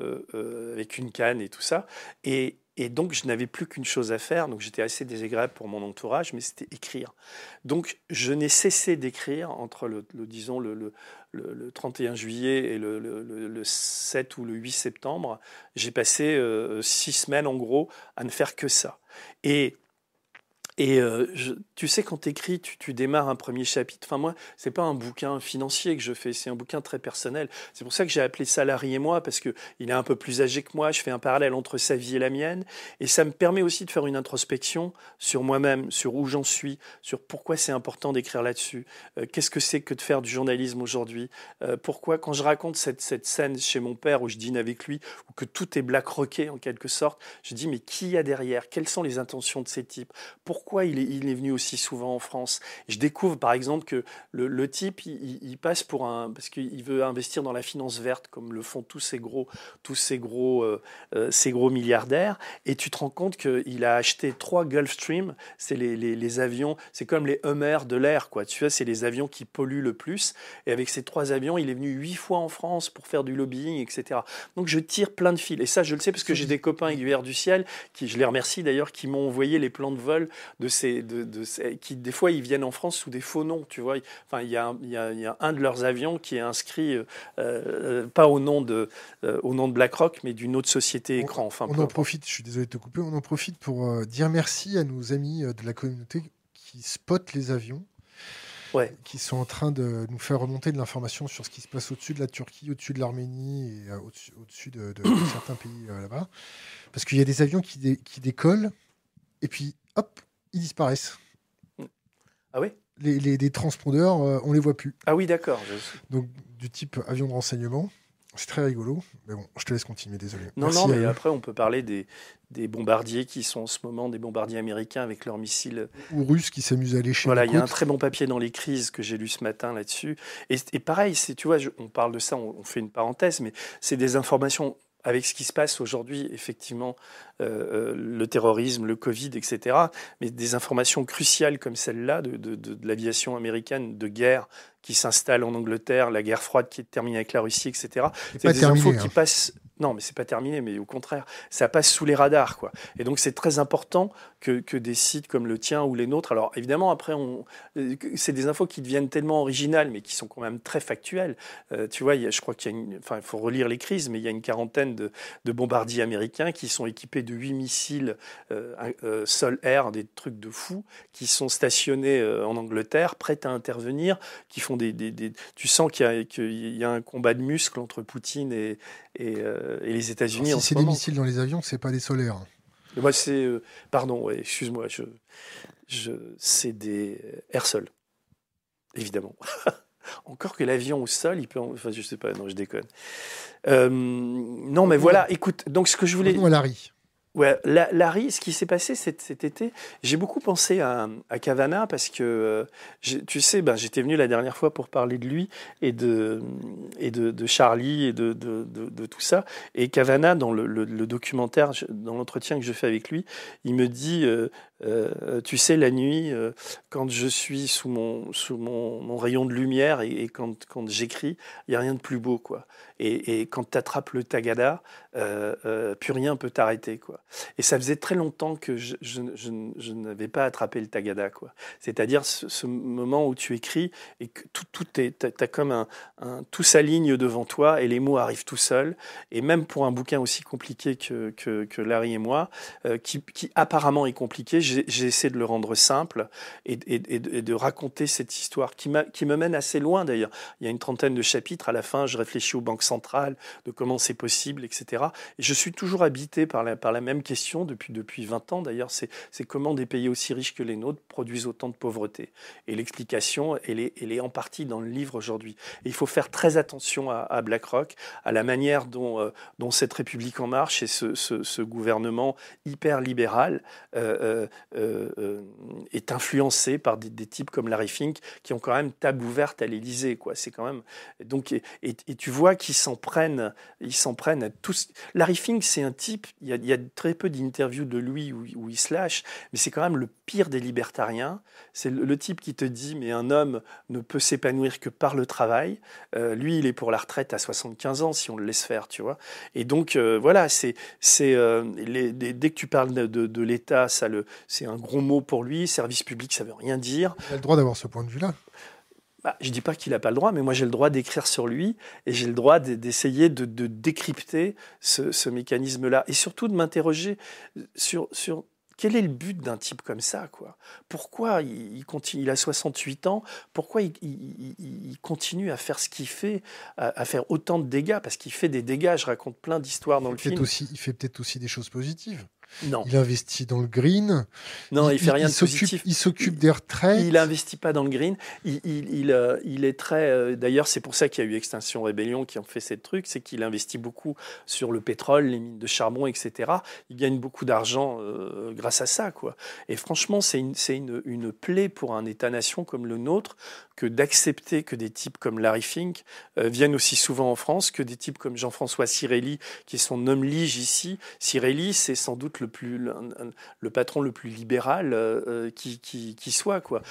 euh, avec une canne et tout ça. Et, et donc, je n'avais plus qu'une chose à faire. Donc, j'étais assez désagréable pour mon entourage, mais c'était écrire. Donc, je n'ai cessé d'écrire entre le, disons, le, le, le, 31 juillet et le, 7 ou le 8 septembre. J'ai passé euh, six semaines, en gros, à ne faire que ça. Et et euh, tu sais, quand écris, tu, tu démarres un premier chapitre. Enfin, moi, c'est pas un bouquin financier que je fais, c'est un bouquin très personnel. C'est pour ça que j'ai appelé Salarié moi, parce qu'il est un peu plus âgé que moi. Je fais un parallèle entre sa vie et la mienne. Et ça me permet aussi de faire une introspection sur moi-même, sur où j'en suis, sur pourquoi c'est important d'écrire là-dessus. Euh, qu'est-ce que c'est que de faire du journalisme aujourd'hui? Euh, Pourquoi, quand je raconte cette, cette, scène chez mon père où je dîne avec lui, où que tout est black rocké en quelque sorte, je dis, mais qui y a derrière? Quelles sont les intentions de ces types? Pourquoi il est, il est, venu aussi souvent en France. Je découvre par exemple que le, le type, il, il, passe pour un... parce qu'il veut investir dans la finance verte, comme le font tous ces gros, tous ces gros, euh, euh, ces gros milliardaires, et tu te rends compte qu'il a acheté trois Gulfstream, c'est les, les, les, avions, c'est comme les Hummer de l'air, quoi. Tu vois, c'est les avions qui polluent le plus, et avec ces trois avions, il est venu huit fois en France pour faire du lobbying, etc. Donc je tire plein de fils, et ça je le sais parce que j'ai des copains aiguilleurs du ciel, qui, je les remercie d'ailleurs, qui m'ont envoyé les plans de vol de ces, de, de ces, qui des fois ils viennent en France sous des faux noms, tu vois. Enfin, il y a, il y a, il y a un de leurs avions qui est inscrit euh, euh pas au nom de, euh, au nom de BlackRock, mais d'une autre société écran. Enfin, on en profite. Je suis désolé de te couper. On en profite pour dire merci à nos amis de la communauté qui spotent les avions. Ouais. qui sont en train de nous faire remonter de l'information sur ce qui se passe au-dessus de la Turquie, au-dessus de l'Arménie et au-dessus, au-dessus de, de, de certains pays là-bas. Parce qu'il y a des avions qui, dé, qui décollent et puis hop, ils disparaissent. Ah oui? Les, les, les, transpondeurs, euh, on les voit plus. Ah oui, d'accord. Donc, du type avion de renseignement. C'est très rigolo. Mais bon, je te laisse continuer, désolé. Non, Merci non, mais après, on peut parler des, des, bombardiers qui sont en ce moment des bombardiers américains avec leurs missiles. Ou russes qui s'amusent à lécher. Voilà, il y a un très bon papier dans les crises que j'ai lu ce matin là-dessus. Et, et, pareil, tu vois, je, on parle de ça, on, on fait une parenthèse, mais c'est des informations avec ce qui se passe aujourd'hui, effectivement, euh, euh, le terrorisme, le Covid, etc., mais des informations cruciales comme celle-là de, de, de, de l'aviation américaine de guerre qui s'installe en Angleterre, la guerre froide qui est terminée avec la Russie, etc. C'est des terminé, infos hein. qui passent non, mais c'est pas terminé, mais au contraire, ça passe sous les radars, quoi. Et donc c'est très important que, que, des sites comme le tien ou les nôtres. Alors évidemment, après, on, c'est des infos qui deviennent tellement originales, mais qui sont quand même très factuelles. Euh, tu vois, je crois qu'il y a enfin, il faut relire les crises, mais il y a une quarantaine de, bombardiers américains qui sont équipés de huit missiles euh, euh, sol-air, des trucs de fou, qui sont stationnés euh, en Angleterre, prêts à intervenir, qui font des, tu sens qu'il y, y, a un combat de muscles entre Poutine et, euh, et les États-Unis. Si c'est des missiles dans les avions, c'est pas des solaires. Moi, c'est. Euh, pardon, excuse-moi, je, je, c'est des air sol. évidemment. Encore que l'avion au sol, il peut. Enfin, je sais pas, non, je déconne. Euh, non, mais voilà, écoute, donc ce que je voulais. Non, Larry. Ouais, Larry, ce qui s'est passé cet, été, j'ai beaucoup pensé à, à Cavana parce que, euh, tu sais, ben, j'étais venu la dernière fois pour parler de lui et de, Charlie et de, tout ça. Et Cavana, dans le, le, documentaire, dans l'entretien que je fais avec lui, il me dit, euh, euh, tu sais, la nuit, euh, quand je suis sous mon, rayon de lumière et, quand, j'écris, il n'y a rien de plus beau. quoi. Et, quand tu attrapes le tagada, euh, plus rien peut t'arrêter. quoi. Et ça faisait très longtemps que je, n'avais pas attrapé le tagada. quoi. C'est-à-dire ce, moment où tu écris et que tout, est, as comme tout s'aligne devant toi et les mots arrivent tout seuls. Et même pour un bouquin aussi compliqué que, Larry et moi, qui apparemment est compliqué, j'ai essayé de le rendre simple et, de raconter cette histoire qui, me mène assez loin d'ailleurs. Il y a une trentaine de chapitres. À la fin, je réfléchis aux banques centrales, de comment c'est possible, etc. Et je suis toujours habité par la, même question depuis, depuis 20 ans d'ailleurs. C'est comment des pays aussi riches que les nôtres produisent autant de pauvreté. Et l'explication, elle est, en partie dans le livre aujourd'hui. Il faut faire très attention à, BlackRock, à la manière dont, euh, cette République en marche et ce, gouvernement hyper libéral euh, euh, euh, est influencé par des, types comme Larry Fink qui ont quand même table ouverte à l'Élysée. Quoi. C'est quand même donc et, et, tu vois qu'ils s'en prennent, ils s'en prennent à tous. Larry Fink, c'est un type. Il y a, il y a très peu d'interviews de lui où, où, il se lâche, mais c'est quand même le pire des libertariens. C'est le, type qui te dit mais un homme ne peut s'épanouir que par le travail. Euh, lui, il est pour la retraite à 75 ans si on le laisse faire, tu vois. Et donc voilà, c'est c'est dès que tu parles de, de, de l'État, ça le c'est un gros mot pour lui. Service public, ça veut rien dire. Il a le droit d'avoir ce point de vue-là. Bah, je ne dis pas qu'il n'a pas le droit, mais moi j'ai le droit d'écrire sur lui et j'ai le droit d'essayer de, décrypter ce, mécanisme-là et surtout de m'interroger sur, sur quel est le but d'un type comme ça quoi? Pourquoi il, continue, il a 68 ans, pourquoi il, continue à faire ce qu'il fait, à, faire autant de dégâts? Parce qu'il fait des dégâts, je raconte plein d'histoires dans le film. Aussi, il fait peut-être aussi des choses positives. Non. Il investit dans le green. Non, il, fait rien de positif. Il s'occupe des retraites. Il investit pas dans le green. Il, il, euh, est très. Euh, d'ailleurs, c'est pour ça qu'il y a eu Extinction Rébellion qui ont fait cette truc, c'est qu'il investit beaucoup sur le pétrole, les mines de charbon, etc. Il gagne beaucoup d'argent euh, grâce à ça, quoi. Et franchement, c'est une, une, une plaie pour un État-nation comme le nôtre que d'accepter que des types comme Larry Fink viennent aussi souvent en France, que des types comme Jean-François Cirelli, qui sont son homme lige ici. Cirelli, c'est sans doute le plus le, patron le plus libéral euh, euh, qui, qui, soit quoi.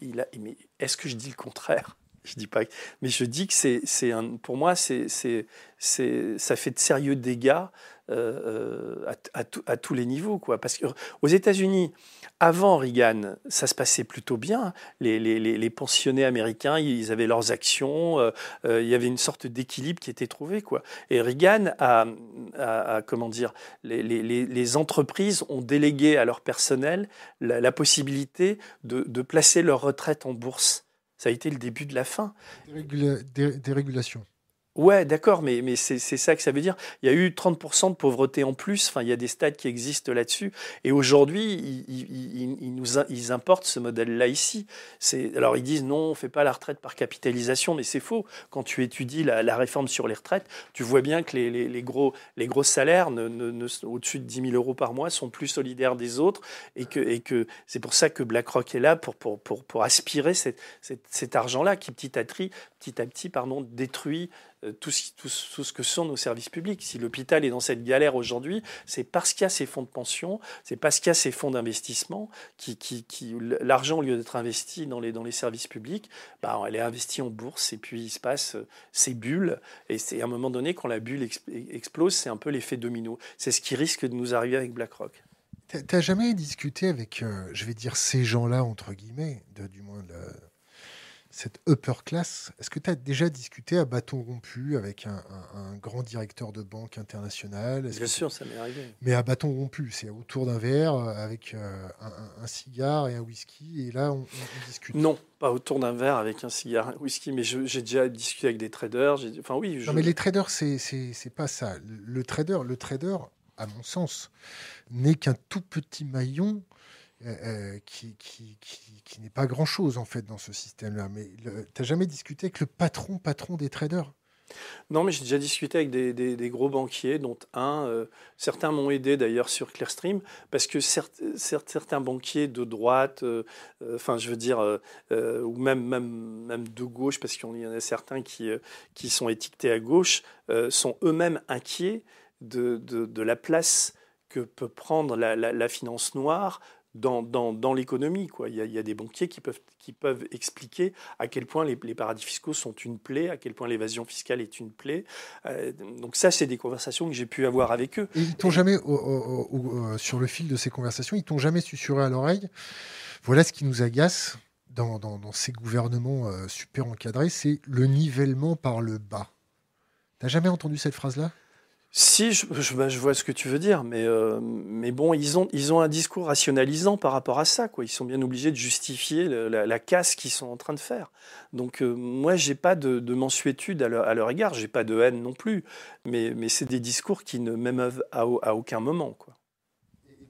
il a, mais est-ce que je dis le contraire? Je dis pas, mais je dis que c'est, c'est un, pour moi, c'est, c'est, c'est, ça fait de sérieux dégâts euh, à, à, tous les niveaux, quoi. Parce qu'aux États-Unis, avant Reagan, ça se passait plutôt bien. Les, les, les pensionnés américains, ils avaient leurs actions. Euh, euh, il y avait une sorte d'équilibre qui était trouvé, quoi. Et Reagan a, comment dire, les, les, entreprises ont délégué à leur personnel la, possibilité de, de, placer leur retraite en bourse. Ça a été le début de la fin. des régulations. Ouais, d'accord, mais, mais c'est ça que ça veut dire. Il y a eu 30% de pauvreté en plus. Enfin, il y a des stades qui existent là-dessus. Et aujourd'hui, ils, ils, nous ils importent ce modèle-là ici. Alors, ils disent non, on ne fait pas la retraite par capitalisation, mais c'est faux. Quand tu étudies la, la, réforme sur les retraites, tu vois bien que les, les, les gros, les gros salaires ne, ne, au-dessus de 10 000 euros par mois sont plus solidaires des autres. Et que, et que c'est pour ça que BlackRock est là pour, pour, pour, pour aspirer cet, cet argent-là qui, petit à petit, petit à petit pardon, détruit tout ce, tout, ce que sont nos services publics. Si l'hôpital est dans cette galère aujourd'hui, c'est parce qu'il y a ces fonds de pension, c'est parce qu'il y a ces fonds d'investissement qui, l'argent au lieu d'être investi dans les, services publics, bah, elle est investie en bourse et puis il se passe euh, ces bulles. Et c'est à un moment donné, quand la bulle explose, c'est un peu l'effet domino. C'est ce qui risque de nous arriver avec BlackRock. Tu n'as jamais discuté avec, euh, je vais dire, ces gens-là, entre guillemets, du moins de cette upper class. Est-ce que tu as déjà discuté à bâton rompu avec un, grand directeur de banque internationale? Bien sûr, ça m'est arrivé. Mais à bâton rompu, c'est autour d'un verre euh, avec euh, un, cigare et un whisky, et là, on, discute. Non, pas autour d'un verre avec un cigare et un whisky, mais j'ai déjà discuté avec des traders. Enfin, oui. Non, mais les traders, c'est pas ça. Le trader, le trader, à mon sens, n'est qu'un tout petit maillon qui, qui, n'est pas grand-chose en fait dans ce système-là. Mais tu n'as jamais discuté avec le patron, patron des traders? Non, mais j'ai déjà discuté avec des, gros banquiers, dont un. Euh, certains m'ont aidé d'ailleurs sur Clearstream, parce que certains banquiers de droite, euh, euh, enfin, je veux dire, ou même, même, de gauche, parce qu'il y en a certains qui, qui sont étiquetés à gauche, sont eux-mêmes inquiets de, de, la place que peut prendre la finance noire dans, dans, dans l'économie. Quoi. Il, y a, il y a des banquiers qui peuvent, qui peuvent expliquer à quel point les, les paradis fiscaux sont une plaie, à quel point l'évasion fiscale est une plaie. Euh, donc ça, c'est des conversations que j'ai pu avoir avec eux. Et ils t'ont jamais, euh, sur le fil de ces conversations, ils t'ont jamais susurré à l'oreille, voilà ce qui nous agace dans, dans, dans ces gouvernements euh, super encadrés, c'est le nivellement par le bas. T'as jamais entendu cette phrase-là? Si, je, bah, je, vois ce que tu veux dire, mais, euh, mais bon, ils ont, ils ont un discours rationalisant par rapport à ça. Quoi. Ils sont bien obligés de justifier la, casse qu'ils sont en train de faire. Donc euh, moi, j'ai pas de, de mensuétude à leur, à leur égard, j'ai pas de haine non plus, mais, c'est des discours qui ne m'émeuvent à, à, aucun moment.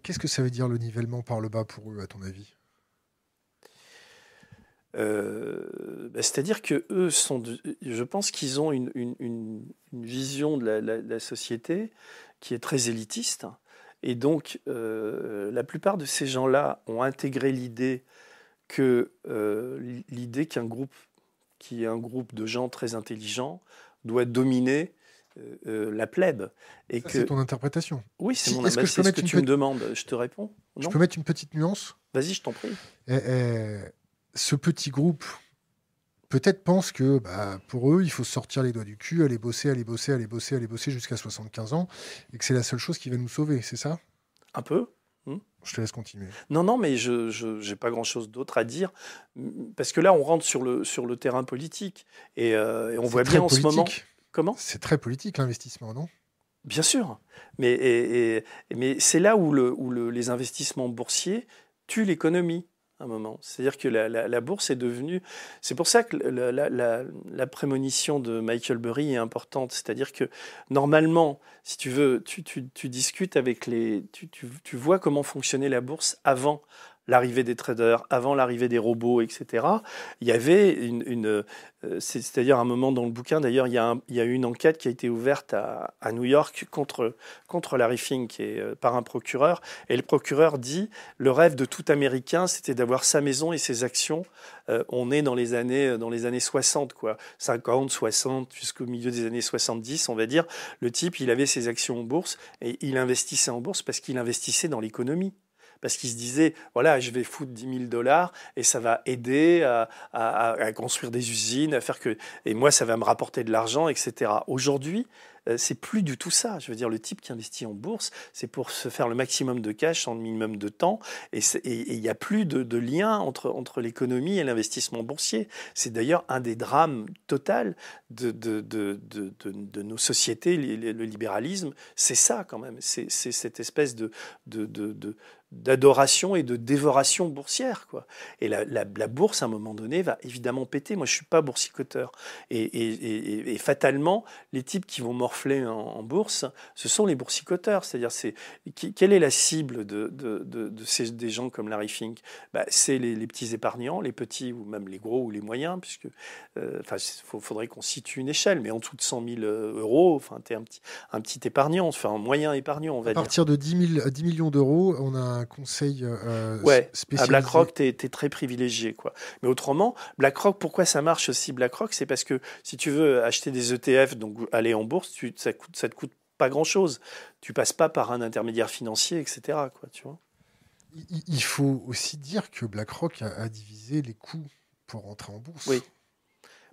Qu'est-ce que ça veut dire le nivellement par le bas pour eux, à ton avis? Euh, bah, c'est-à-dire que eux sont, je pense qu'ils ont une, une, vision de la, société qui est très élitiste, et donc euh, la plupart de ces gens-là ont intégré l'idée que euh, l'idée qu'un groupe qui est un groupe de gens très intelligents doit dominer la plèbe. Et que... C'est ton interprétation. Oui, c'est mon interprétation. Est-ce que, tu me demandes Je te réponds. je peux mettre une petite nuance? Vas-y, je t'en prie. Eh, eh, ce petit groupe peut-être pense que bah, pour eux, il faut sortir les doigts du cul, aller bosser, aller bosser, aller bosser, aller bosser jusqu'à 75 ans, et que c'est la seule chose qui va nous sauver, c'est ça? Un peu. Hmm. je te laisse continuer. Non, non, mais je n'ai pas grand-chose d'autre à dire, parce que là, on rentre sur le, sur le terrain politique, et, euh, on voit bien en ce moment... Comment? C'est très politique l'investissement, non? Bien sûr, mais, et, mais c'est là où, le, où le, les investissements boursiers tuent l'économie moment. C'est-à-dire que la, bourse est devenue. C'est pour ça que la, prémonition de Michael Burry est importante. C'est-à-dire que normalement, si tu veux, tu, discutes avec les. Tu, vois comment fonctionnait la bourse avant l'arrivée des traders, avant l'arrivée des robots, etc., il y avait une, euh, c'est-à-dire un moment dans le bouquin, d'ailleurs, il, il, y a eu une enquête qui a été ouverte à, à New York contre, contre Larry Fink et, euh, par un procureur, et le procureur dit, le rêve de tout Américain, c'était d'avoir sa maison et ses actions. Euh, on est dans les années, dans les années 60, quoi, 50, 60, jusqu'au milieu des années 70, on va dire. Le type, il avait ses actions en bourse et il investissait en bourse parce qu'il investissait dans l'économie parce qu'il se disait, voilà, je vais foutre 10 000 dollars et ça va aider à, construire des usines, à faire que, et moi, ça va me rapporter de l'argent, etc. Aujourd'hui, euh, c'est plus du tout ça. Je veux dire, le type qui investit en bourse, c'est pour se faire le maximum de cash en le minimum de temps. Et il n'y a plus de, lien entre, entre l'économie et l'investissement boursier. C'est d'ailleurs un des drames total de, de, de nos sociétés, le, libéralisme. C'est ça quand même. C'est cette espèce de, de, d'adoration et de dévoration boursière. Quoi. Et la, la, bourse, à un moment donné, va évidemment péter. Moi, je ne suis pas boursicoteur. Et, et, et, fatalement, les types qui vont morfler en, bourse, ce sont les boursicoteurs. C'est-à-dire, c'est, quelle est la cible de, de, de, ces, des gens comme Larry Fink? Bah, C'est les, les, petits épargnants, les petits ou même les gros ou les moyens, puisque euh, il faudrait qu'on situe une échelle, mais en dessous de 100 000 euh, euros, enfin, tu es un petit, un petit épargnant, enfin, un moyen épargnant, on va dire. À partir de 10, 000, 10 millions d'euros, on a conseil euh, ouais, À BlackRock, tu es, très privilégié. Quoi. Mais autrement, BlackRock, pourquoi ça marche aussi BlackRock C'est parce que si tu veux acheter des ETF, donc aller en bourse, tu, ça ça te coûte pas grand-chose. Tu passes pas par un intermédiaire financier, etc. Quoi, tu vois il faut aussi dire que BlackRock a, a divisé les coûts pour rentrer en bourse. Oui.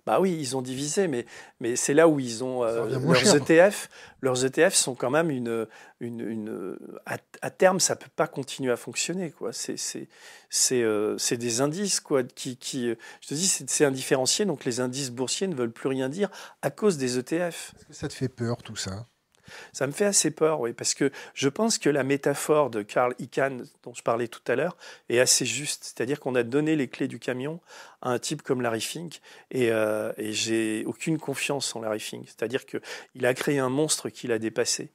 Bah oui, ils ont divisé, mais, mais c'est là où ils ont euh, leurs ETF. Leurs ETF sont quand même une, une, une à, terme, ça peut pas continuer à fonctionner quoi. C'est c'est c'est euh, des indices quoi qui, qui je te dis c'est un différencié donc les indices boursiers ne veulent plus rien dire à cause des ETF. Est-ce que ça te fait peur tout ça? Ça me fait assez peur, oui, parce que je pense que la métaphore de Carl Icahn, dont je parlais tout à l'heure, est assez juste. C'est-à-dire qu'on a donné les clés du camion à un type comme Larry Fink, et, euh, et j'ai aucune confiance en Larry Fink. C'est-à-dire qu'il a créé un monstre qu'il a dépassé.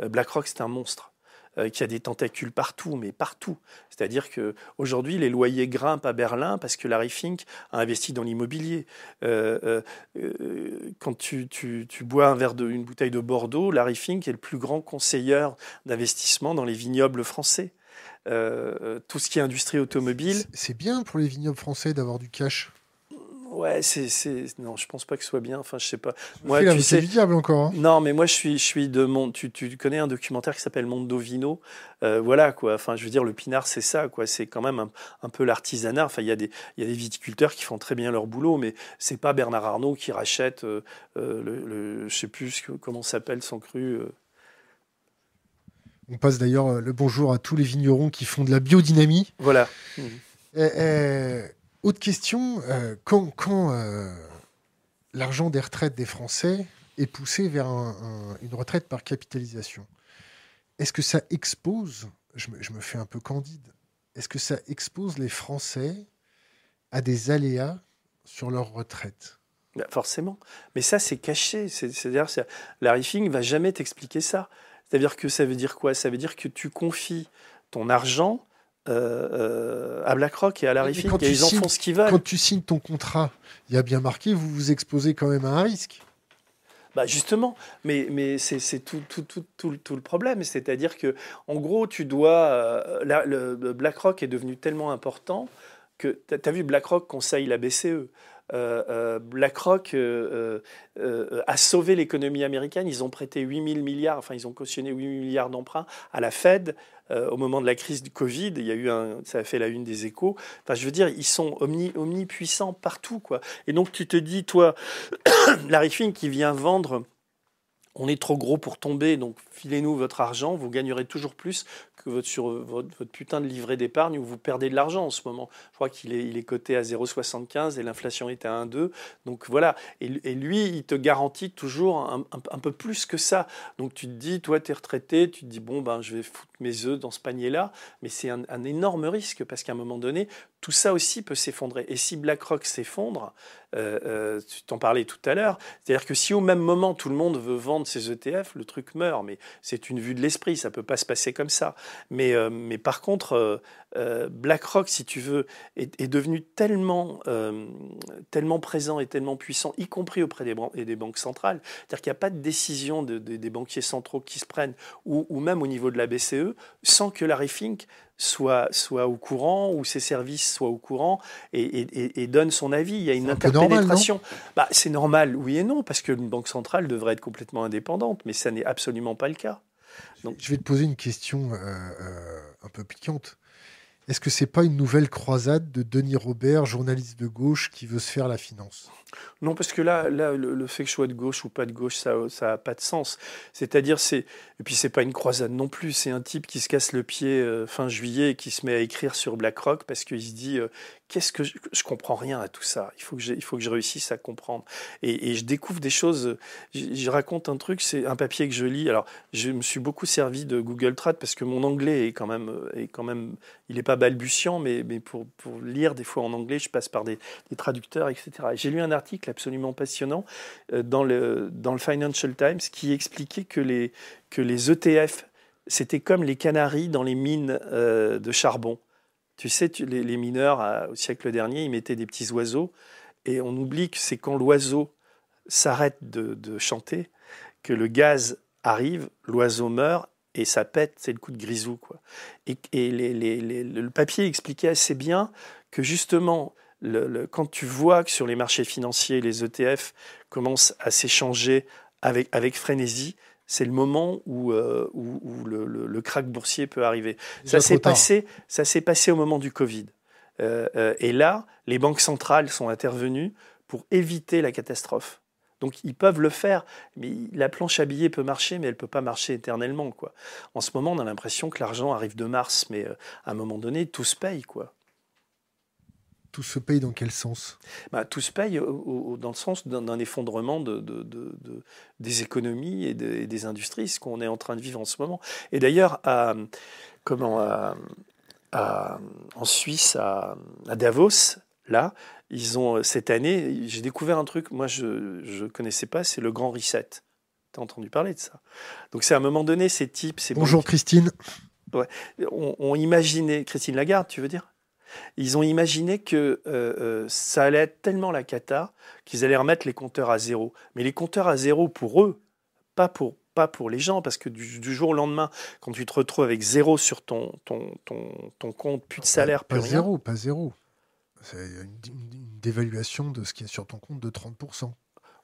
Euh, BlackRock, c'est un monstre. Qui a des tentacules partout, mais partout. C'est-à-dire que aujourd'hui, les loyers grimpent à Berlin parce que Larry Fink a investi dans l'immobilier. quand tu, tu, tu, bois un verre de, une bouteille de Bordeaux, Larry Fink est le plus grand conseiller d'investissement dans les vignobles français. tout ce qui est industrie automobile. C'est bien pour les vignobles français d'avoir du cash. Ouais, c'est, non, je pense pas que ce soit bien. Enfin, je sais pas. Moi, tu sais, du diable encore. Hein. Non, mais moi, je suis, je suis de monde. Tu, tu connais un documentaire qui s'appelle Mondo Vino. Euh, voilà quoi. Enfin, je veux dire, le pinard, c'est ça quoi. C'est quand même un, peu l'artisanat. Enfin, il y a des, il y a des viticulteurs qui font très bien leur boulot, mais c'est pas Bernard Arnault qui rachète euh, euh, le, le, je sais plus comment s'appelle son cru. On passe d'ailleurs le bonjour à tous les vignerons qui font de la biodynamie. Voilà. Et, et autre question, euh, quand, euh, l'argent des retraites des Français est poussé vers une retraite par capitalisation, est-ce que ça expose, je me, fais un peu candide, est-ce que ça expose les Français à des aléas sur leur retraite? Bah, Forcément. Mais ça, c'est caché. C'est-à-dire, Larry Fink va jamais t'expliquer ça. C'est-à-dire que ça veut dire quoi? Ça veut dire que tu confies ton argent euh, euh, à BlackRock et à Larry Fink, et ils en font ce qu'ils veulent. Quand tu signes ton contrat, il y a bien marqué, vous vous exposez quand même à un risque. Bah justement, mais, mais c'est tout, tout, tout, tout, tout le problème. C'est-à-dire que, en gros, tu dois. Euh, le, BlackRock est devenu tellement important que. Tu as, vu, BlackRock conseille la BCE. BlackRock a sauvé l'économie américaine. Ils ont prêté 8 000 milliards, enfin, ils ont cautionné 8 000 milliards d'emprunts à la Fed. Euh, au moment de la crise du Covid, il y a eu ça a fait la une des échos. Enfin, je veux dire, ils sont omni, omnipuissants partout, quoi. Et donc, tu te dis, toi, Larry Fink qui vient vendre on est trop gros pour tomber, donc filez-nous votre argent, vous gagnerez toujours plus que votre, sur votre, putain de livret d'épargne où vous perdez de l'argent en ce moment. Je crois qu'il est, il est coté à 0,75 et l'inflation est à 1,2. Donc voilà. Et, lui, il te garantit toujours un, peu plus que ça. Donc tu te dis, toi, tu es retraité, tu te dis, bon, ben, je vais foutre mes œufs dans ce panier-là. Mais c'est un, un énorme risque parce qu'à un moment donné, tout ça aussi peut s'effondrer. Et si BlackRock s'effondre, euh, euh, tu t'en parlais tout à l'heure, c'est-à-dire que si au même moment tout le monde veut vendre ses ETF, le truc meurt. Mais c'est une vue de l'esprit, ça peut pas se passer comme ça. Mais, euh, mais par contre, BlackRock, si tu veux, est, devenu tellement, tellement présent et tellement puissant, y compris auprès des, des banques centrales. C'est-à-dire qu'il n'y a pas de décision des banquiers centraux qui se prennent, ou, ou, même au niveau de la BCE, sans que Larry Fink soit, soit au courant ou ses services soient au courant et, et, donne son avis. Il y a une interpénétration. Bah, c'est normal, oui et non, parce qu'une banque centrale devrait être complètement indépendante, mais ça n'est absolument pas le cas. Donc... Je vais te poser une question euh, euh, un peu piquante. Est-ce que c'est pas une nouvelle croisade de Denis Robert, journaliste de gauche, qui veut se faire la finance? Non, parce que là, là le, fait que je sois de gauche ou pas de gauche, ça n'a pas de sens. C'est-à-dire, c'est et puis c'est pas une croisade non plus. C'est un type qui se casse le pied euh, fin juillet et qui se met à écrire sur BlackRock parce qu'il se dit euh, qu'est-ce que je, comprends rien à tout ça. Il faut que je réussisse à comprendre. Et, je découvre des choses. Je, raconte un truc, c'est un papier que je lis. Alors, je me suis beaucoup servi de Google Trad parce que mon anglais est quand même est quand même il n'est pas balbutiant, mais, pour, lire des fois en anglais, je passe par des, traducteurs, etc. J'ai lu un article absolument passionnant euh, dans, le, Financial Times qui expliquait que les, ETF, c'était comme les canaris dans les mines euh, de charbon. Tu sais, les, mineurs, au siècle dernier, ils mettaient des petits oiseaux, et on oublie que c'est quand l'oiseau s'arrête de, chanter que le gaz arrive, l'oiseau meurt et ça pète, c'est le coup de grisou. Quoi. Et, le papier expliquait assez bien que justement, quand tu vois que sur les marchés financiers, les ETF commencent à s'échanger avec frénésie, c'est le moment où, euh, où, le, le, crack boursier peut arriver. Ça s'est passé, ça s'est passé au moment du Covid. Euh, euh, et là, les banques centrales sont intervenues pour éviter la catastrophe. Donc ils peuvent le faire, mais la planche à billets peut marcher, mais elle ne peut pas marcher éternellement. Quoi. En ce moment, on a l'impression que l'argent arrive de Mars, mais à un moment donné, tout se paye. Quoi. Tout se paye dans quel sens? Bah, Tout se paye dans le sens d'un effondrement de, des économies et, des industries, ce qu'on est en train de vivre en ce moment. Et d'ailleurs, comment, en Suisse, à, Davos, là, ils ont euh, cette année, j'ai découvert un truc, moi je ne connaissais pas, c'est le grand reset. as entendu parler de ça? Donc c'est à un moment donné, ces types... Ces Bonjour Christine. Ouais, on, imaginait... Christine Lagarde, tu veux dire? Ils ont imaginé que euh, euh, ça allait être tellement la cata qu'ils allaient remettre les compteurs à zéro. Mais les compteurs à zéro pour eux, pas pour, pas pour les gens, parce que du, jour au lendemain, quand tu te retrouves avec zéro sur ton, ton, ton, ton compte, plus de salaire, pas, plus zéro, Pas zéro, C'est une, une dévaluation de ce qui est sur ton compte de 30%.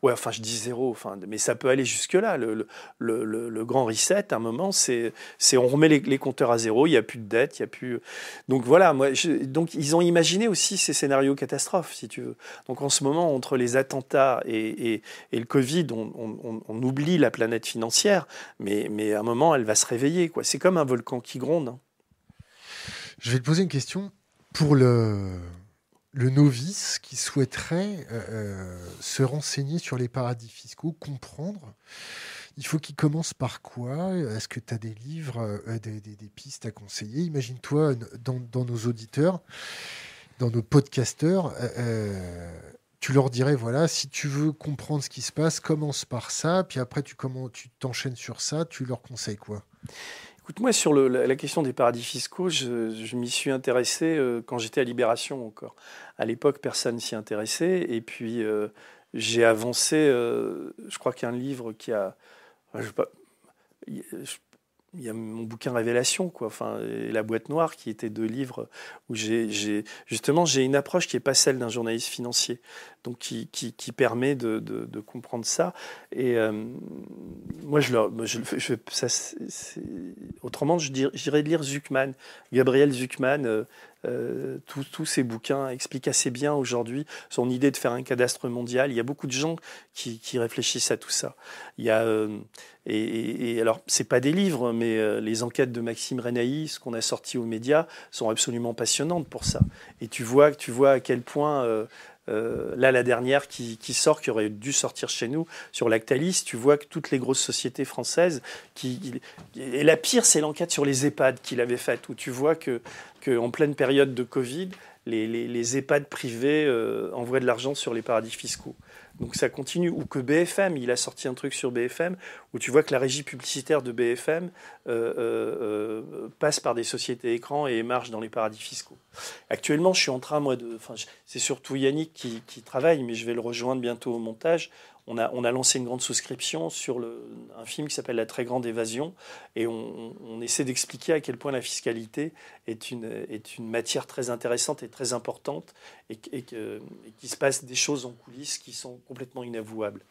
Ouais, enfin, je dis zéro, enfin, mais ça peut aller jusque-là. Le, grand reset, à un moment, c'est on remet les, compteurs à zéro, il n'y a plus de dette, il y a plus. Donc voilà, moi, donc ils ont imaginé aussi ces scénarios catastrophes, si tu veux. Donc en ce moment, entre les attentats et, le Covid, on, oublie la planète financière, mais, mais à un moment, elle va se réveiller. C'est comme un volcan qui gronde. Hein. Je vais te poser une question. Pour le, le novice qui souhaiterait euh, euh, se renseigner sur les paradis fiscaux, comprendre, il faut qu'il commence par quoi? Est-ce que tu as des livres, euh, des, pistes à conseiller? Imagine-toi dans, nos auditeurs, dans nos podcasteurs, tu leur dirais, voilà, si tu veux comprendre ce qui se passe, commence par ça, puis après tu t'enchaînes sur ça, tu leur conseilles quoi? Moi, sur la, question des paradis fiscaux, je, m'y suis intéressé euh, quand j'étais à Libération encore. À l'époque, personne s'y intéressait. Et puis, euh, j'ai avancé, euh, je crois qu'il y a un livre qui a... Je sais pas, il y a mon bouquin Révélation, quoi, enfin, et La boîte noire, qui était deux livres où j'ai, justement, j'ai une approche qui n'est pas celle d'un journaliste financier, donc qui, qui, permet de, de, comprendre ça. Et euh, moi, je, leur, je, je ça, autrement, je dirais, lire Zuckman, Gabriel Zuckman, euh, euh, tous ces bouquins expliquent assez bien aujourd'hui son idée de faire un cadastre mondial. Il y a beaucoup de gens qui, réfléchissent à tout ça. Il y a, euh, et, alors, pas des livres, mais euh, les enquêtes de Maxime Renaï, ce qu'on a sorti aux médias, sont absolument passionnantes pour ça. Et tu vois, tu vois à quel point euh, là, la dernière qui, sort, qui aurait dû sortir chez nous, sur Lactalis, tu vois que toutes les grosses sociétés françaises, et la pire, c'est l'enquête sur les EHPAD qu'il avait faite, où tu vois que, pleine période de Covid, les, EHPAD privés euh, de l'argent sur les paradis fiscaux. Donc ça continue. Ou que BFM, il a sorti un truc sur BFM où tu vois que la régie publicitaire de BFM euh, euh, passe par des sociétés écrans et marche dans les paradis fiscaux. Actuellement, je suis en train, moi, de. Enfin, c'est surtout Yannick qui, travaille, mais je vais le rejoindre bientôt au montage on a, lancé une grande souscription sur un film qui s'appelle La très grande évasion, et on, essaie d'expliquer à quel point la fiscalité est une, matière très intéressante et très importante, et, qu'il se passe des choses en coulisses qui sont complètement inavouables.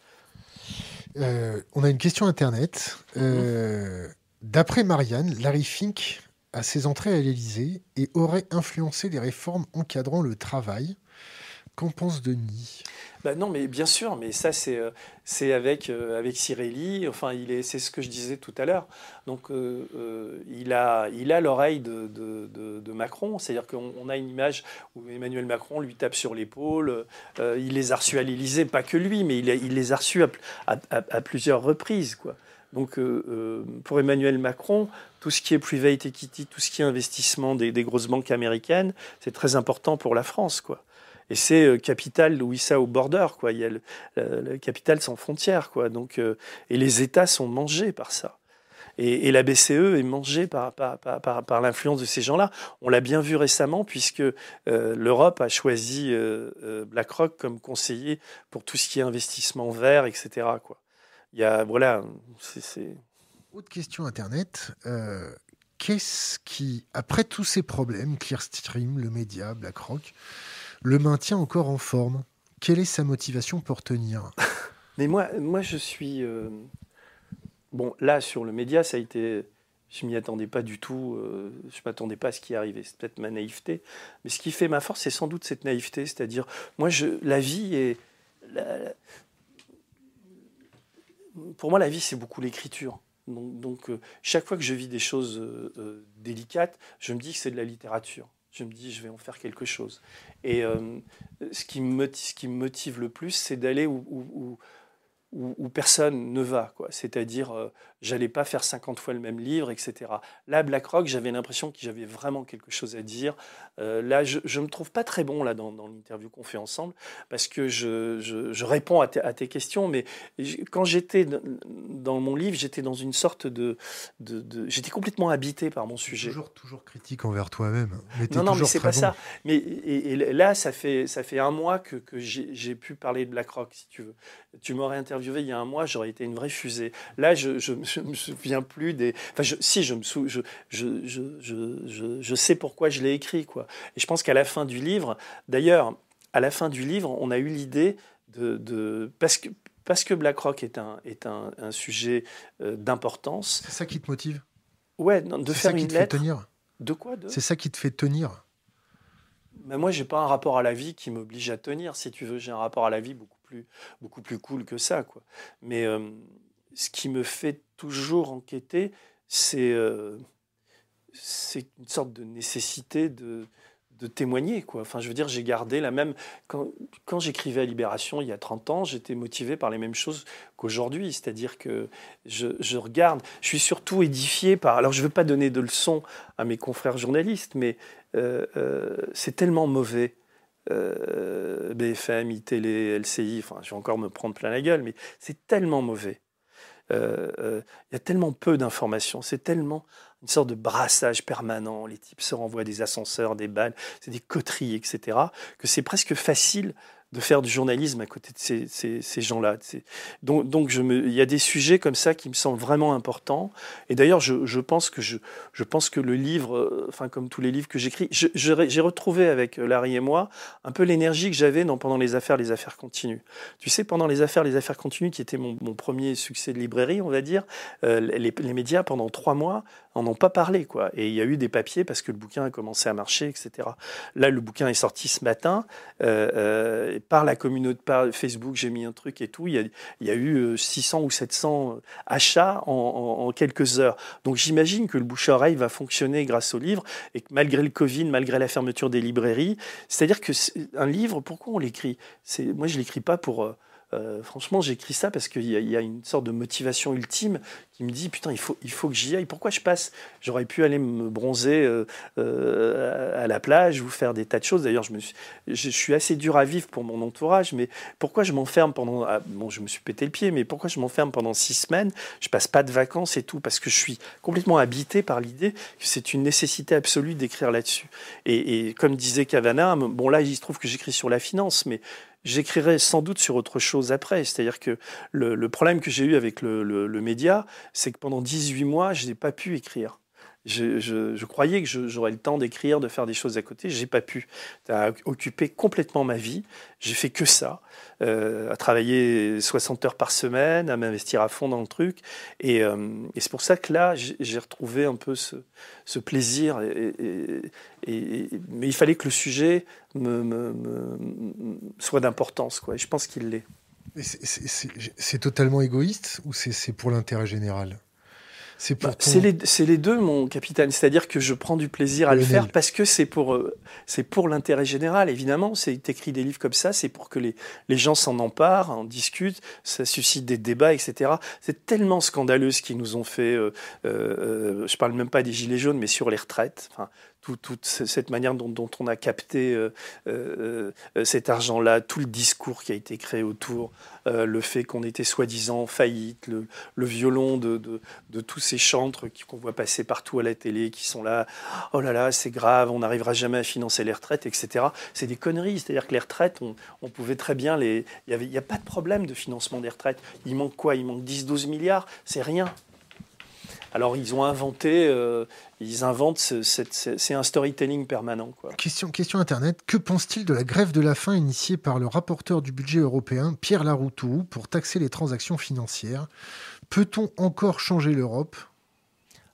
Euh, on a une question Internet. Euh, d'après Marianne, Larry Fink a ses entrées à l'Élysée et aurait influencé les réformes encadrant le travail. Qu'en pense Denis? Bah non, mais bien sûr, mais ça c'est euh, c'est avec euh, avec Cirelli. Enfin, il est c'est ce que je disais tout à l'heure. Donc euh, il a il a l'oreille de, de, Macron. C'est-à-dire qu'on a une image où Emmanuel Macron lui tape sur l'épaule. il les a reçus à l'Élysée, pas que lui, mais il, les a reçus à, à, plusieurs reprises, quoi. Donc, pour Emmanuel Macron, tout ce qui est private equity, tout ce qui est investissement des, des grosses banques américaines, c'est très important pour la France, quoi. Et c'est euh, capital où ça au border, quoi. Il y a le, capital sans frontières, quoi. Donc, euh, et les États sont mangés par ça. Et, la BCE est mangée par, par, par, par l'influence de ces gens-là. On l'a bien vu récemment, puisque euh, l'Europe a choisi BlackRock comme conseiller pour tout ce qui est investissement vert, etc. Quoi. Il y a, voilà, c'est. Autre question Internet. Qu'est-ce qui, après tous ces problèmes, Clearstream, le média, BlackRock, le maintient encore en forme. Quelle est sa motivation pour tenir? Mais moi, je suis. Euh, bon, là, sur le média, ça a été. Je m'y attendais pas du tout. Euh, je m'attendais pas à ce qui arrivait. C'est peut-être ma naïveté. Mais ce qui fait ma force, c'est sans doute cette naïveté. C'est-à-dire, moi, je, la vie est. pour moi, la vie, c'est beaucoup l'écriture. Donc, euh, chaque fois que je vis des choses délicates, je me dis que c'est de la littérature je me dis, je vais en faire quelque chose. Et euh, ce, qui me motive, le plus, c'est d'aller où, personne ne va. quoi. C'est-à-dire, euh, j'allais pas faire 50 fois le même livre, etc. Là, BlackRock, j'avais l'impression que j'avais vraiment quelque chose à dire. Euh, là, je ne me trouve pas très bon là dans, l'interview qu'on fait ensemble, parce que je, je, réponds à, tes questions, mais quand j'étais dans mon livre, j'étais dans une sorte de... de, j'étais complètement habité par mon sujet. Toujours, toujours critique envers toi-même. Non, non, mais c'est pas ça. Mais et, là, ça fait, ça fait un mois que, que j'ai pu parler de BlackRock, si tu veux. Tu m'aurais interviewé il y a un mois, j'aurais été une vraie fusée. Là, je ne me souviens plus des. Enfin, je, si, je, me sou... je, je, je, je, sais pourquoi je l'ai écrit. Quoi. Et je pense qu'à la fin du livre, d'ailleurs, à la fin du livre, on a eu l'idée de. de... Parce que, parce que BlackRock est un, est un, un sujet euh, d'importance. C'est ça qui te motive? Ouais, de faire ça qui une te lettre. Fait tenir? De quoi C'est ça qui te fait tenir? Mais moi, j'ai pas un rapport à la vie qui m'oblige à tenir. Si tu veux, j'ai un rapport à la vie beaucoup plus, beaucoup plus cool que ça. Quoi. Mais euh, ce qui me fait toujours enquêter, c'est euh, c'est une sorte de nécessité de, de témoigner. Quoi. Enfin, je veux dire, j'ai gardé la même... Quand, quand j'écrivais à Libération il y a 30 ans, j'étais motivé par les mêmes choses qu'aujourd'hui. C'est-à-dire que je, je, regarde, je suis surtout édifié par... Alors, je ne veux pas donner de leçons à mes confrères journalistes, mais c'est tellement mauvais. Euh, BFM, ITélé, LCI, enfin, je vais encore me prendre plein la gueule, mais c'est tellement mauvais. Il y a tellement peu d'informations, c'est tellement une sorte de brassage permanent. Les types se renvoient des ascenseurs, des balles, c'est des coteries, etc. Que c'est presque facile de faire du journalisme à côté de ces, ces, ces gens-là. Donc, donc je me, il y a des sujets comme ça qui me semblent vraiment importants. Et d'ailleurs, je, je, pense que je, je, pense que le livre, euh, enfin comme tous les livres que j'écris, j'ai retrouvé avec Larry et moi un peu l'énergie que j'avais pendant les affaires, les affaires continues. Tu sais, pendant les affaires, les affaires continues, qui était mon, mon premier succès de librairie, on va dire, euh, les, les, médias pendant trois mois en ont pas parlé, quoi. Et il y a eu des papiers parce que le bouquin a commencé à marcher, etc. Là, le bouquin est sorti ce matin. Euh, euh par la communauté, par Facebook, j'ai mis un truc et tout. Il y a, il y a eu 600 euh, ou 700 euh, achats en, quelques heures. Donc j'imagine que le bouche-oreille va fonctionner grâce au livre et que malgré le Covid, malgré la fermeture des librairies, c'est-à-dire que un livre, pourquoi on l'écrit? Moi, je l'écris pas pour euh, franchement, j'écris ça parce qu'il y, a une sorte de motivation ultime qui me dit putain, il faut, il faut que j'y aille. Pourquoi je passe? J'aurais pu aller me bronzer euh, euh, à la plage ou faire des tas de choses. D'ailleurs, je, suis assez dur à vivre pour mon entourage, mais pourquoi je m'enferme pendant. Ah, bon, je me suis pété le pied, mais pourquoi je m'enferme pendant six semaines? Je passe pas de vacances et tout parce que je suis complètement habité par l'idée que c'est une nécessité absolue d'écrire là-dessus. Et, et, comme disait Cavana, bon là, il se trouve que j'écris sur la finance, mais j'écrirai sans doute sur autre chose après. C'est-à-dire que le, problème que j'ai eu avec le, média, c'est que pendant 18 mois, je n'ai pas pu écrire. Je, croyais que j'aurais le temps d'écrire, de faire des choses à côté. J'ai pas pu. Ça a occupé complètement ma vie. J'ai fait que ça, euh, à travailler 60 heures par semaine, à m'investir à fond dans le truc. Et, euh, c'est pour ça que là, j'ai retrouvé un peu ce, plaisir. Mais il fallait que le sujet me, soit d'importance. Et je pense qu'il l'est. C'est totalement égoïste ou c'est pour l'intérêt général? Bah, c'est les, deux, mon capitaine. C'est-à-dire que je prends du plaisir à le faire parce que c'est pour, euh, c'est pour l'intérêt général, évidemment. C'est écrit des livres comme ça, c'est pour que les, les gens s'en emparent, en discutent, ça suscite des débats, etc. C'est tellement scandaleux ce qu'ils nous ont fait. Euh, euh, je parle même pas des gilets jaunes, mais sur les retraites. Enfin, toute cette manière dont, on a capté euh, euh, euh, cet argent-là, tout le discours qui a été créé autour, le fait qu'on était soi-disant faillite, le, violon de, tous ces chantres qu'on voit passer partout à la télé, qui sont là, oh là là, c'est grave, on n'arrivera jamais à financer les retraites, etc. C'est des conneries, c'est-à-dire que les retraites, on, pouvait très bien les... Il n'y a pas de problème de financement des retraites. Il manque quoi? Il manque 10-12 milliards, c'est rien. Alors ils ont inventé, euh, ils inventent, c'est un storytelling permanent. Quoi. Question, question Internet, que pense-t-il de la grève de la faim initiée par le rapporteur du budget européen, Pierre Laroutourou, pour taxer les transactions financières? Peut-on encore changer l'Europe?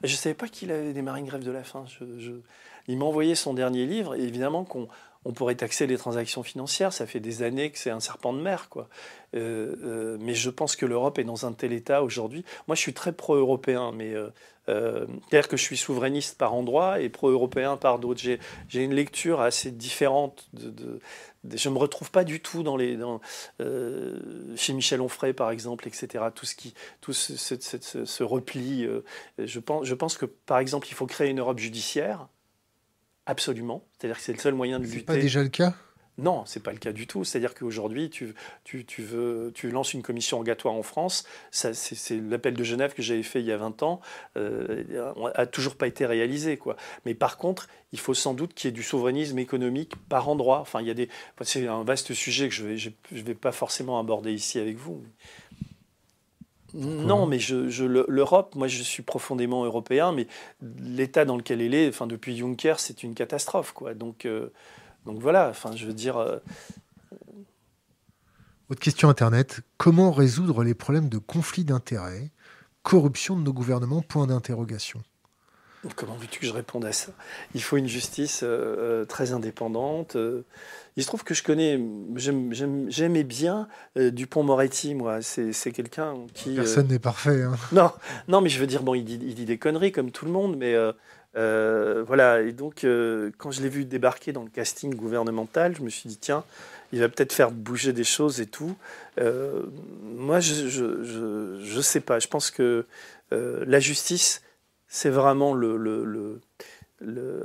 Je ne savais pas qu'il avait démarré une grève de la faim. Il m'a envoyé son dernier livre, et évidemment qu'on on pourrait taxer les transactions financières. Ça fait des années que c'est un serpent de mer, quoi. Euh, euh, mais je pense que l'Europe est dans un tel état aujourd'hui. Moi, je suis très pro-européen, mais C'est-à-dire que je suis souverainiste par endroit et pro-européen par d'autres. J'ai une lecture assez différente de, je ne me retrouve pas du tout dans les, chez Michel Onfray, par exemple, etc. Tout ce, qui, tout ce, ce, repli. je, pense, je pense que, par exemple, il faut créer une Europe judiciaire. Absolument. C'est-à-dire que c'est le seul moyen de lutter. C'est pas déjà le cas? Non, ce n'est pas le cas du tout. C'est-à-dire qu'aujourd'hui, tu, tu, tu, veux, tu lances une commission rogatoire en France. C'est l'appel de Genève que j'avais fait il y a 20 ans. Euh, a toujours pas été réalisé. Quoi. Mais par contre, il faut sans doute qu'il y ait du souverainisme économique par endroit. Enfin, il y a des, c'est un vaste sujet que je ne vais, je, vais pas forcément aborder ici avec vous. Non, mais je, l'Europe, moi je suis profondément européen, mais l'état dans lequel elle est, enfin, depuis Juncker, c'est une catastrophe. Quoi. Donc. Euh, donc voilà, enfin, je veux dire. Euh, Autre question Internet. Comment résoudre les problèmes de conflit d'intérêts, corruption de nos gouvernements? Point d'interrogation. Comment veux-tu que je réponde à ça? Il faut une justice euh, euh, très indépendante. il se trouve que je connais, j'aimais bien Dupont-Moretti, moi. C'est quelqu'un qui. Personne n'est parfait. Hein. Non, non, mais je veux dire, bon, il dit, il dit, des conneries comme tout le monde, mais euh, voilà, et donc euh, quand je l'ai vu débarquer dans le casting gouvernemental, je me suis dit, tiens, il va peut-être faire bouger des choses et tout. Euh, moi, je, je, je, sais pas, je pense que la justice, c'est vraiment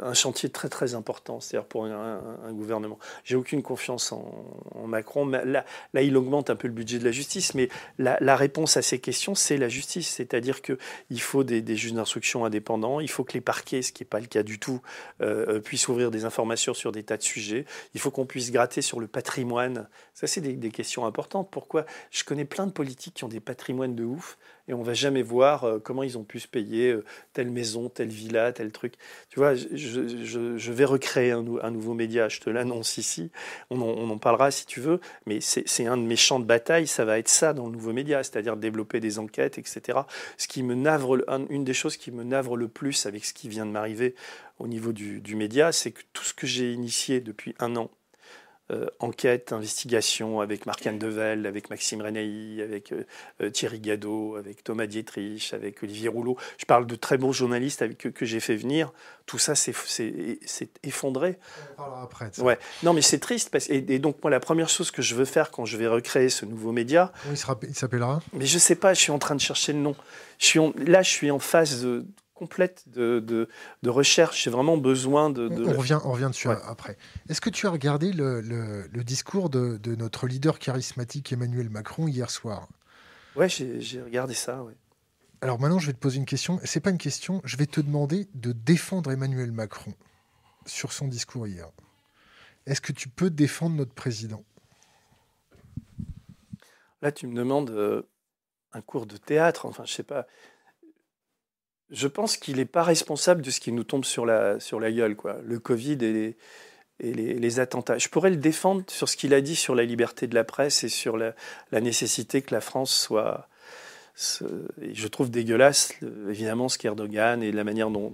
un chantier très très important, c'est-à-dire pour un, gouvernement. J'ai aucune confiance en, Macron. Là, là, il augmente un peu le budget de la justice, mais la, réponse à ces questions, c'est la justice. C'est-à-dire qu'il faut des, juges d'instruction indépendants, il faut que les parquets, ce qui n'est pas le cas du tout, euh, euh, puissent ouvrir des informations sur des tas de sujets. Il faut qu'on puisse gratter sur le patrimoine. Ça, c'est des questions importantes. Pourquoi? Je connais plein de politiques qui ont des patrimoines de ouf et on va jamais voir euh, comment ils ont pu se payer euh, telle maison, telle villa, tel truc. Tu vois, je, vais recréer un, nouveau média, je te l'annonce ici, on en, parlera si tu veux, mais c'est un de mes champs de bataille, ça va être ça dans le nouveau média, c'est-à-dire développer des enquêtes, etc. Ce qui me navre, une des choses qui me navre le plus avec ce qui vient de m'arriver au niveau du, du média, c'est que tout ce que j'ai initié depuis un an, euh, enquête, investigation avec Marc-Anne Devel, avec Maxime Renaï, avec euh, euh, Thierry Gadot, avec Thomas Dietrich, avec Olivier Rouleau. Je parle de très bons journalistes avec, que, j'ai fait venir. Tout ça, c'est effondré. On parlera après. Ouais. Non, mais c'est triste. Parce, et, donc, moi, la première chose que je veux faire quand je vais recréer ce nouveau média. il s'appellera? Mais je sais pas, je suis en train de chercher le nom. Je suis là, je suis en phase de complète de, de, recherche. J'ai vraiment besoin de. On, revient, on revient dessus après. Est-ce que tu as regardé le, le, discours de, de, notre leader charismatique Emmanuel Macron hier soir? Ouais, j'ai regardé ça. Ouais. Alors maintenant, je vais te poser une question. C'est pas une question. Je vais te demander de défendre Emmanuel Macron sur son discours hier. Est-ce que tu peux défendre notre président? Là, tu me demandes euh, un cours de théâtre. Enfin, je sais pas je pense qu'il n'est pas responsable de ce qui nous tombe sur la, sur la gueule, quoi. Le Covid et les, attentats. Je pourrais le défendre sur ce qu'il a dit sur la liberté de la presse et sur la nécessité que la France soit, je trouve dégueulasse, évidemment, ce qu'Erdogan et la manière dont,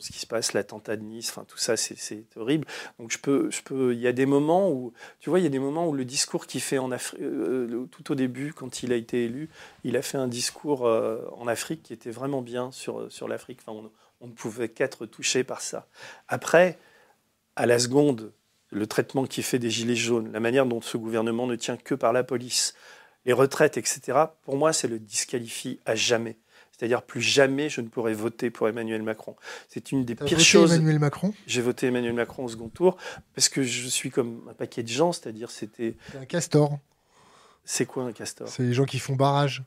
ce qui se passe, l'attentat de Nice, enfin tout ça, c'est horrible. Donc je peux, je peux, il y a des moments où, tu vois, il y a des moments où le discours qu'il fait en Afrique, euh, tout au début, quand il a été élu, il a fait un discours euh, en Afrique qui était vraiment bien sur, sur l'Afrique. Enfin, on, ne pouvait qu'être touché par ça. Après, à la seconde, le traitement qui fait des gilets jaunes, la manière dont ce gouvernement ne tient que par la police, les retraites, etc., pour moi, c'est le disqualifie à jamais. C'est-à-dire plus jamais je ne pourrai voter pour Emmanuel Macron. C'est une des pires choses. Emmanuel Macron? J'ai voté Emmanuel Macron au second tour parce que je suis comme un paquet de gens, c'est-à-dire c'était. un castor. C'est quoi un castor? C'est les gens qui font barrage.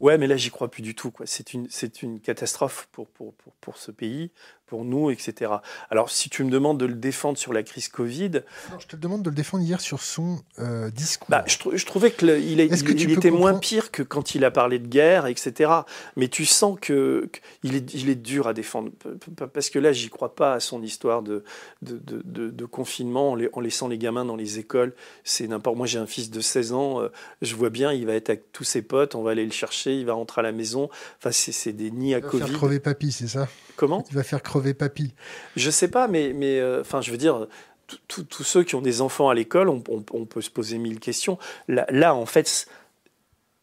ouais, mais là j'y crois plus du tout. C'est une, une catastrophe pour, pour, pour, pour ce pays, pour nous, etc. Alors, si tu me demandes de le défendre sur la crise Covid... je te demande de le défendre hier sur son euh, discours. Bah, je, trouvais qu'il il, il était moins pire que quand il a parlé de guerre, etc. Mais tu sens qu'il il est, il est dur à défendre. Parce que là, j'y crois pas à son histoire de, de, de, de confinement en, en, laissant les gamins dans les écoles. C'est n'importe Moi, j'ai un fils de 16 ans. Euh, je vois bien, il va être avec tous ses potes. On va aller le chercher. Il va rentrer à la maison. Enfin, c'est des nids à il va Covid. Faire crever papy, c'est ça? Comment? Il va faire crever papy. Je sais pas, mais, mais euh, enfin, je veux dire, tous ceux qui ont des enfants à l'école, on, peut se poser mille questions. Là, là en fait,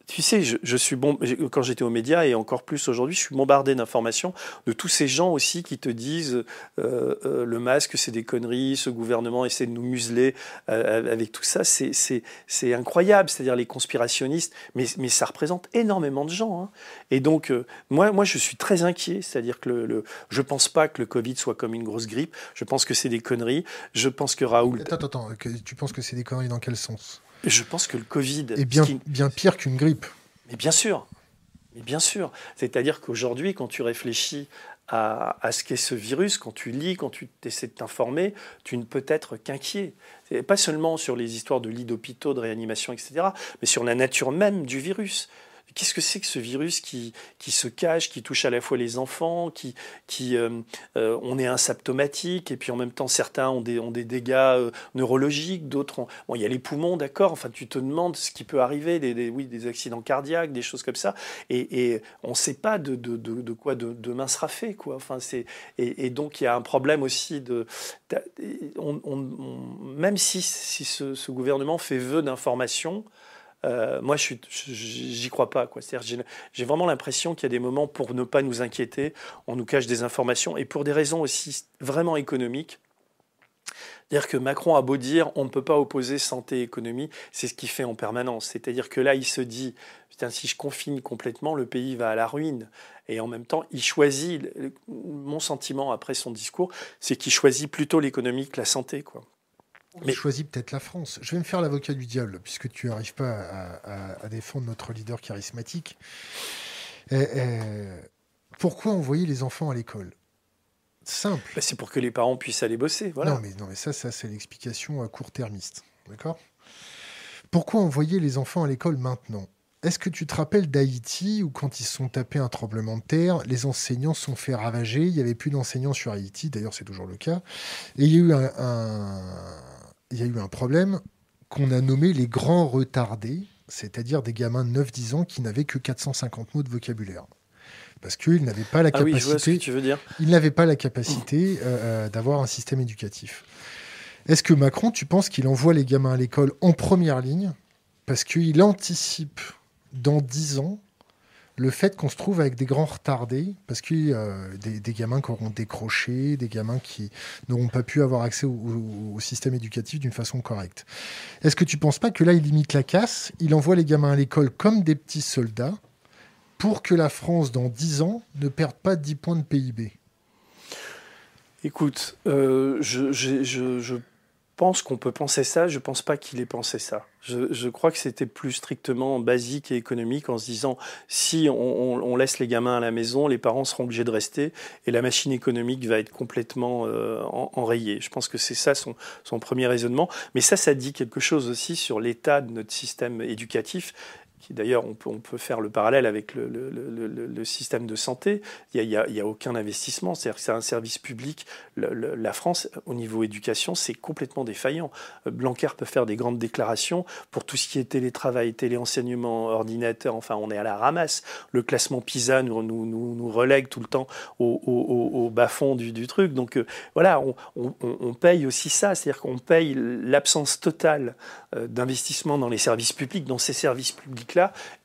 tu sais, je, suis bon quand j'étais aux médias et encore plus aujourd'hui, je suis bombardé d'informations de tous ces gens aussi qui te disent euh, euh, le masque c'est des conneries, ce gouvernement essaie de nous museler euh, avec tout ça, c'est incroyable, c'est-à-dire les conspirationnistes, mais, ça représente énormément de gens. Hein. Et donc moi, moi je suis très inquiet, c'est-à-dire que le, je pense pas que le Covid soit comme une grosse grippe, je pense que c'est des conneries, je pense que Raoul. Attends, attends, tu penses que c'est des conneries dans quel sens? Je pense que le Covid est bien, bien pire qu'une grippe. Mais bien sûr, mais bien sûr. C'est-à-dire qu'aujourd'hui, quand tu réfléchis à, ce qu'est ce virus, quand tu lis, quand tu essaies de t'informer, tu ne peux être qu'inquiet. Pas seulement sur les histoires de lits d'hôpitaux, de réanimation, etc., mais sur la nature même du virus. Qu'est-ce que c'est que ce virus qui, qui se cache, qui touche à la fois les enfants, qui, qui euh, euh, on est asymptomatique, et puis en même temps certains ont des, ont des dégâts euh, neurologiques, d'autres ont... Bon, il y a les poumons, d'accord, enfin tu te demandes ce qui peut arriver, des, oui, des accidents cardiaques, des choses comme ça, et, et on ne sait pas de, de, de, de quoi demain sera fait, quoi. Enfin, c'est, et, donc il y a un problème aussi de... Même si, si ce, ce gouvernement fait vœu d'information, euh, moi, je j'y crois pas. J'ai vraiment l'impression qu'il y a des moments pour ne pas nous inquiéter, on nous cache des informations, et pour des raisons aussi vraiment économiques. Dire que Macron a beau dire on ne peut pas opposer santé et économie, c'est ce qu'il fait en permanence. C'est-à-dire que là, il se dit si je confine complètement, le pays va à la ruine. Et en même temps, il choisit. Mon sentiment après son discours, c'est qu'il choisit plutôt l'économie que la santé, quoi. Mais choisis peut-être la France. Je vais me faire l'avocat du diable, puisque tu n'arrives pas à, défendre notre leader charismatique. Eh, eh, pourquoi envoyer les enfants à l'école? Simple. Bah, c'est pour que les parents puissent aller bosser. Voilà. Non, mais, non, mais ça, ça c'est l'explication à court-termiste. D'accord? Pourquoi envoyer les enfants à l'école maintenant? Est-ce que tu te rappelles d'Haïti où quand ils se sont tapés un tremblement de terre, les enseignants se sont fait ravager, il n'y avait plus d'enseignants sur Haïti, d'ailleurs c'est toujours le cas, et il y a eu un il y a eu un problème qu'on a nommé les grands retardés, c'est-à-dire des gamins de 9-10 ans qui n'avaient que 450 mots de vocabulaire. Parce qu'ils n'avaient pas la ah capacité. tu veux dire. Ils n'avaient pas la capacité euh, euh, d'avoir un système éducatif. Est-ce que Macron, tu penses qu'il envoie les gamins à l'école en première ligne parce qu'il anticipe dans 10 ans le fait qu'on se trouve avec des grands retardés, parce qu'il y a des, gamins qui auront décroché, des gamins qui n'auront pas pu avoir accès au, système éducatif d'une façon correcte. Est-ce que tu ne penses pas que là, il limite la casse, il envoie les gamins à l'école comme des petits soldats pour que la France, dans 10 ans, ne perde pas 10 points de PIB Écoute, euh, je pense qu'on peut penser ça, je ne pense pas qu'il ait pensé ça. Je, crois que c'était plus strictement basique et économique en se disant si on, laisse les gamins à la maison, les parents seront obligés de rester et la machine économique va être complètement euh, enrayée. Je pense que c'est ça son premier raisonnement. Mais ça, ça dit quelque chose aussi sur l'état de notre système éducatif d'ailleurs, on peut, faire le parallèle avec le, système de santé. Il n'y a, aucun investissement, c'est-à-dire que c'est un service public. la France, au niveau éducation, c'est complètement défaillant. Euh, Blanquer peut faire des grandes déclarations pour tout ce qui est télétravail, téléenseignement, ordinateur, enfin, on est à la ramasse. Le classement PISA nous, relègue tout le temps au, bas-fond du, truc. Donc euh, voilà, on, paye aussi ça, c'est-à-dire qu'on paye l'absence totale euh, d'investissement dans les services publics, dans ces services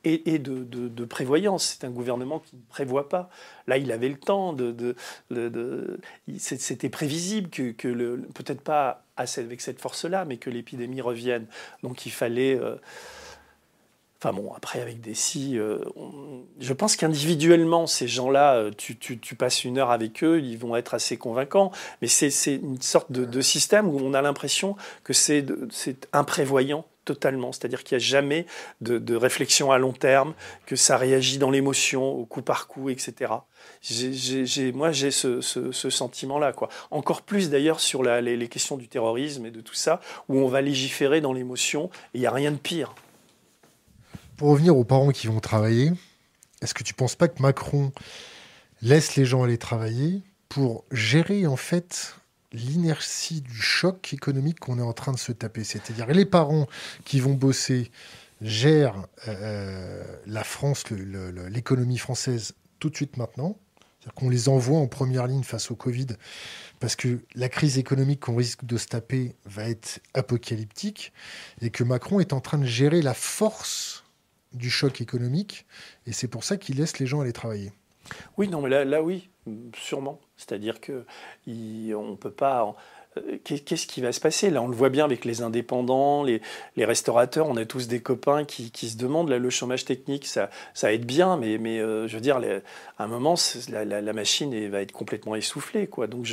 et, de, prévoyance. C'est un gouvernement qui ne prévoit pas. Là, il avait le temps. C'était prévisible que, peut-être pas avec cette force-là, mais que l'épidémie revienne. Donc il fallait... Euh, Enfin bon, après avec des si, euh, je pense qu'individuellement, ces gens-là, euh, tu, passes une heure avec eux, ils vont être assez convaincants, mais c'est une sorte de, système où on a l'impression que c'est imprévoyant totalement, c'est-à-dire qu'il n'y a jamais de, réflexion à long terme, que ça réagit dans l'émotion, au coup par coup, etc. moi, j'ai ce, sentiment-là. Encore plus d'ailleurs sur les, les questions du terrorisme et de tout ça, où on va légiférer dans l'émotion, et il n'y a rien de pire. Pour revenir aux parents qui vont travailler, est-ce que tu ne penses pas que Macron laisse les gens aller travailler pour gérer en fait l'inertie du choc économique qu'on est en train de se taper C'est-à-dire les parents qui vont bosser gèrent euh, la France, l'économie française tout de suite maintenant. C'est-à-dire qu'on les envoie en première ligne face au Covid parce que la crise économique qu'on risque de se taper va être apocalyptique et que Macron est en train de gérer la force du choc économique, et c'est pour ça qu'il laisse les gens aller travailler. Oui, non, mais là, là oui, sûrement. C'est-à-dire que on peut pas. Euh, qu'est-ce qui va se passer? Là, on le voit bien avec les indépendants, les, restaurateurs. On a tous des copains qui, se demandent là, le chômage technique, ça, ça aide bien, mais, euh, je veux dire, à un moment, la, machine va être complètement essoufflée. Quoi. Donc,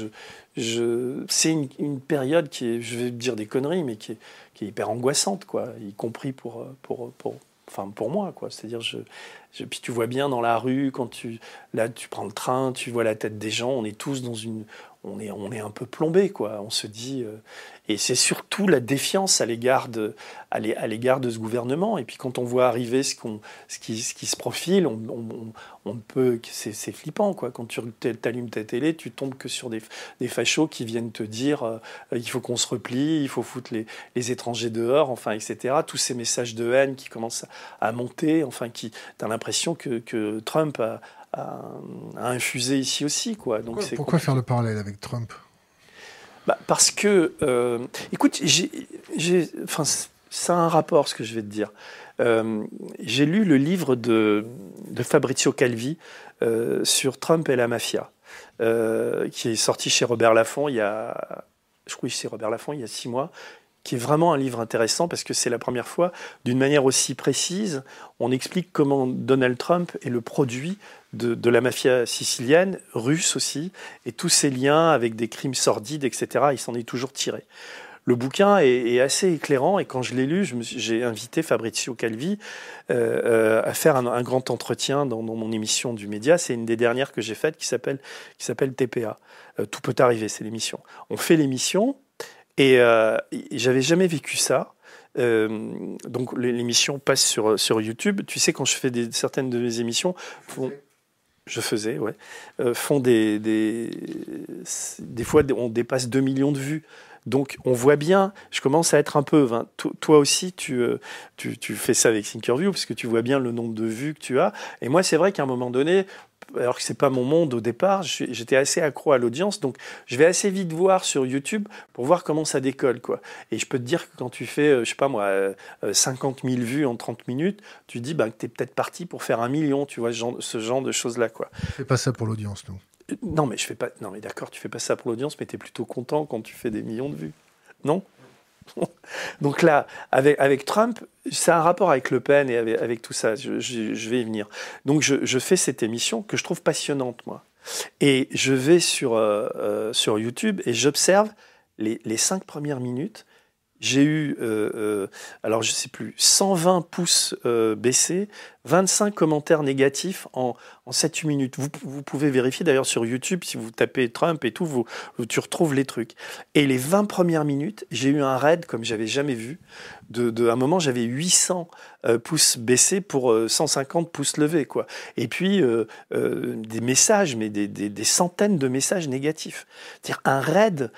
c'est une, période qui est, je vais dire des conneries, mais qui est, hyper angoissante, quoi, y compris pour, pour, pour, enfin pour moi quoi c'est à dire je, puis tu vois bien dans la rue quand tu là tu prends le train tu vois la tête des gens on est tous dans une on est, on est un peu plombé, quoi. On se dit, euh, et c'est surtout la défiance à l'égard de, à de ce gouvernement. Et puis quand on voit arriver ce, qu'on, ce, qui, ce qui se profile, on, on, peut, c'est, flippant, quoi. Quand tu allumes ta télé, tu tombes que sur des, des fachos qui viennent te dire, euh, il faut qu'on se replie, il faut foutre les, les, étrangers dehors, enfin, etc. Tous ces messages de haine qui commencent à, monter, enfin, qui, t'as l'impression que, que Trump a, à, infuser ici aussi. Quoi. Donc pourquoi, pourquoi faire le parallèle avec Trump? Bah, Parce que, euh, écoute, j'ai, enfin, ça a un rapport, ce que je vais te dire. Euh, j'ai lu le livre de, de Fabrizio Calvi euh, sur Trump et la mafia, qui est sorti chez Robert Laffont il y a, je crois que c'est Robert Laffont il y a six mois, qui est vraiment un livre intéressant parce que c'est la première fois, d'une manière aussi précise, on explique comment Donald Trump est le produit de, la mafia sicilienne, russe aussi, et tous ses liens avec des crimes sordides, etc. Il s'en est toujours tiré. Le bouquin est, assez éclairant et quand je l'ai lu, j'ai invité Fabrizio Calvi euh, euh, à faire un, grand entretien dans, mon émission du média. C'est une des dernières que j'ai faites qui s'appelle TPA. Euh, Tout peut arriver, c'est l'émission. On fait l'émission et euh, j'avais jamais vécu ça. Euh, donc l'émission passe sur, sur YouTube. Tu sais, quand je fais des, certaines de mes émissions, je faisais, ouais, euh, font des, des, des fois on dépasse 2 millions de vues. Donc on voit bien, je commence à être un peu, toi aussi tu, euh, tu, tu, fais ça avec Thinkerview parce que tu vois bien le nombre de vues que tu as. Et moi c'est vrai qu'à un moment donné, alors que c'est pas mon monde au départ, j'étais assez accro à l'audience, donc je vais assez vite voir sur YouTube pour voir comment ça décolle, quoi. Et je peux te dire que quand tu fais, euh, je sais pas moi, 50 euh, 000 vues en 30 minutes, tu dis bah, que tu es peut-être parti pour faire un million, tu vois, ce genre, ce genre de choses-là, quoi. fais pas ça pour l'audience, non? Euh, Non, mais je fais pas. Non, mais d'accord, tu fais pas ça pour l'audience, mais tu es plutôt content quand tu fais des millions de vues, non? Donc là, avec, Trump, a un rapport avec Le Pen et avec, tout ça. Je, vais y venir. Donc je, fais cette émission que je trouve passionnante, moi. Et je vais sur, euh, euh, sur YouTube et j'observe les, les, cinq premières minutes. J'ai eu, euh, alors je sais plus, 120 pouces baissés, 25 commentaires négatifs en, en 7 minutes. Vous, pouvez vérifier d'ailleurs sur YouTube, si vous tapez Trump et tout, tu retrouves les trucs. Et les 20 premières minutes, j'ai eu un raid comme j'avais jamais vu. De, à un moment, j'avais 800 euh, pouces baissés pour 150 euh, pouces levés. Quoi. Et puis, euh, des messages, mais des, centaines de messages négatifs. C'est-à-dire un raid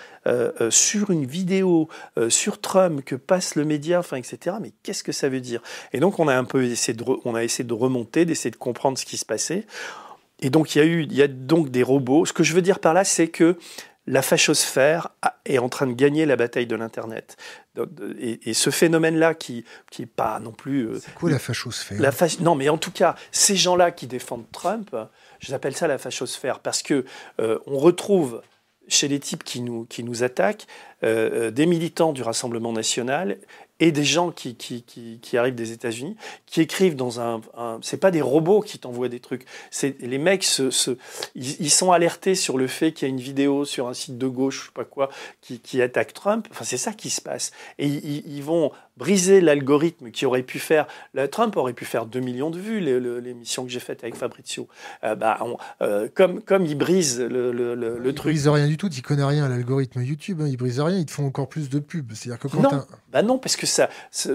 sur une vidéo sur Trump que passe le média, enfin, etc. Mais qu'est-ce que ça veut dire? Et donc, on a un peu essayé de, on a essayé de remonter, d'essayer de comprendre ce qui se passait. Et donc il y a eu, il y a donc des robots. Ce que je veux dire par là, c'est que la fachosphère est en train de gagner la bataille de l'Internet. Et, ce phénomène-là, qui n'est pas non plus... Euh, c'est quoi la fachosphère? La Non, mais en tout cas, ces gens-là qui défendent Trump, je appelle ça la fachosphère, parce que euh, on retrouve chez les types qui nous, qui nous attaquent euh, des militants du Rassemblement national et des gens qui, qui, qui, qui arrivent des États-Unis, qui écrivent dans un, un c'est pas des robots qui t'envoient des trucs, c'est les mecs se, se ils, sont alertés sur le fait qu'il y a une vidéo sur un site de gauche, je sais pas quoi, qui, qui attaque Trump. Enfin, c'est ça qui se passe. Et ils, ils vont briser l'algorithme qui aurait pu faire. Trump aurait pu faire 2 millions de vues, l'émission que j'ai faite avec Fabrizio. Euh, bah, euh, comme, comme il brise le, le, le, truc. Il brise rien du tout, il connaît rien à l'algorithme YouTube, hein, il brise rien, ils te font encore plus de pubs. C'est-à-dire que quand non, bah non, parce que ça,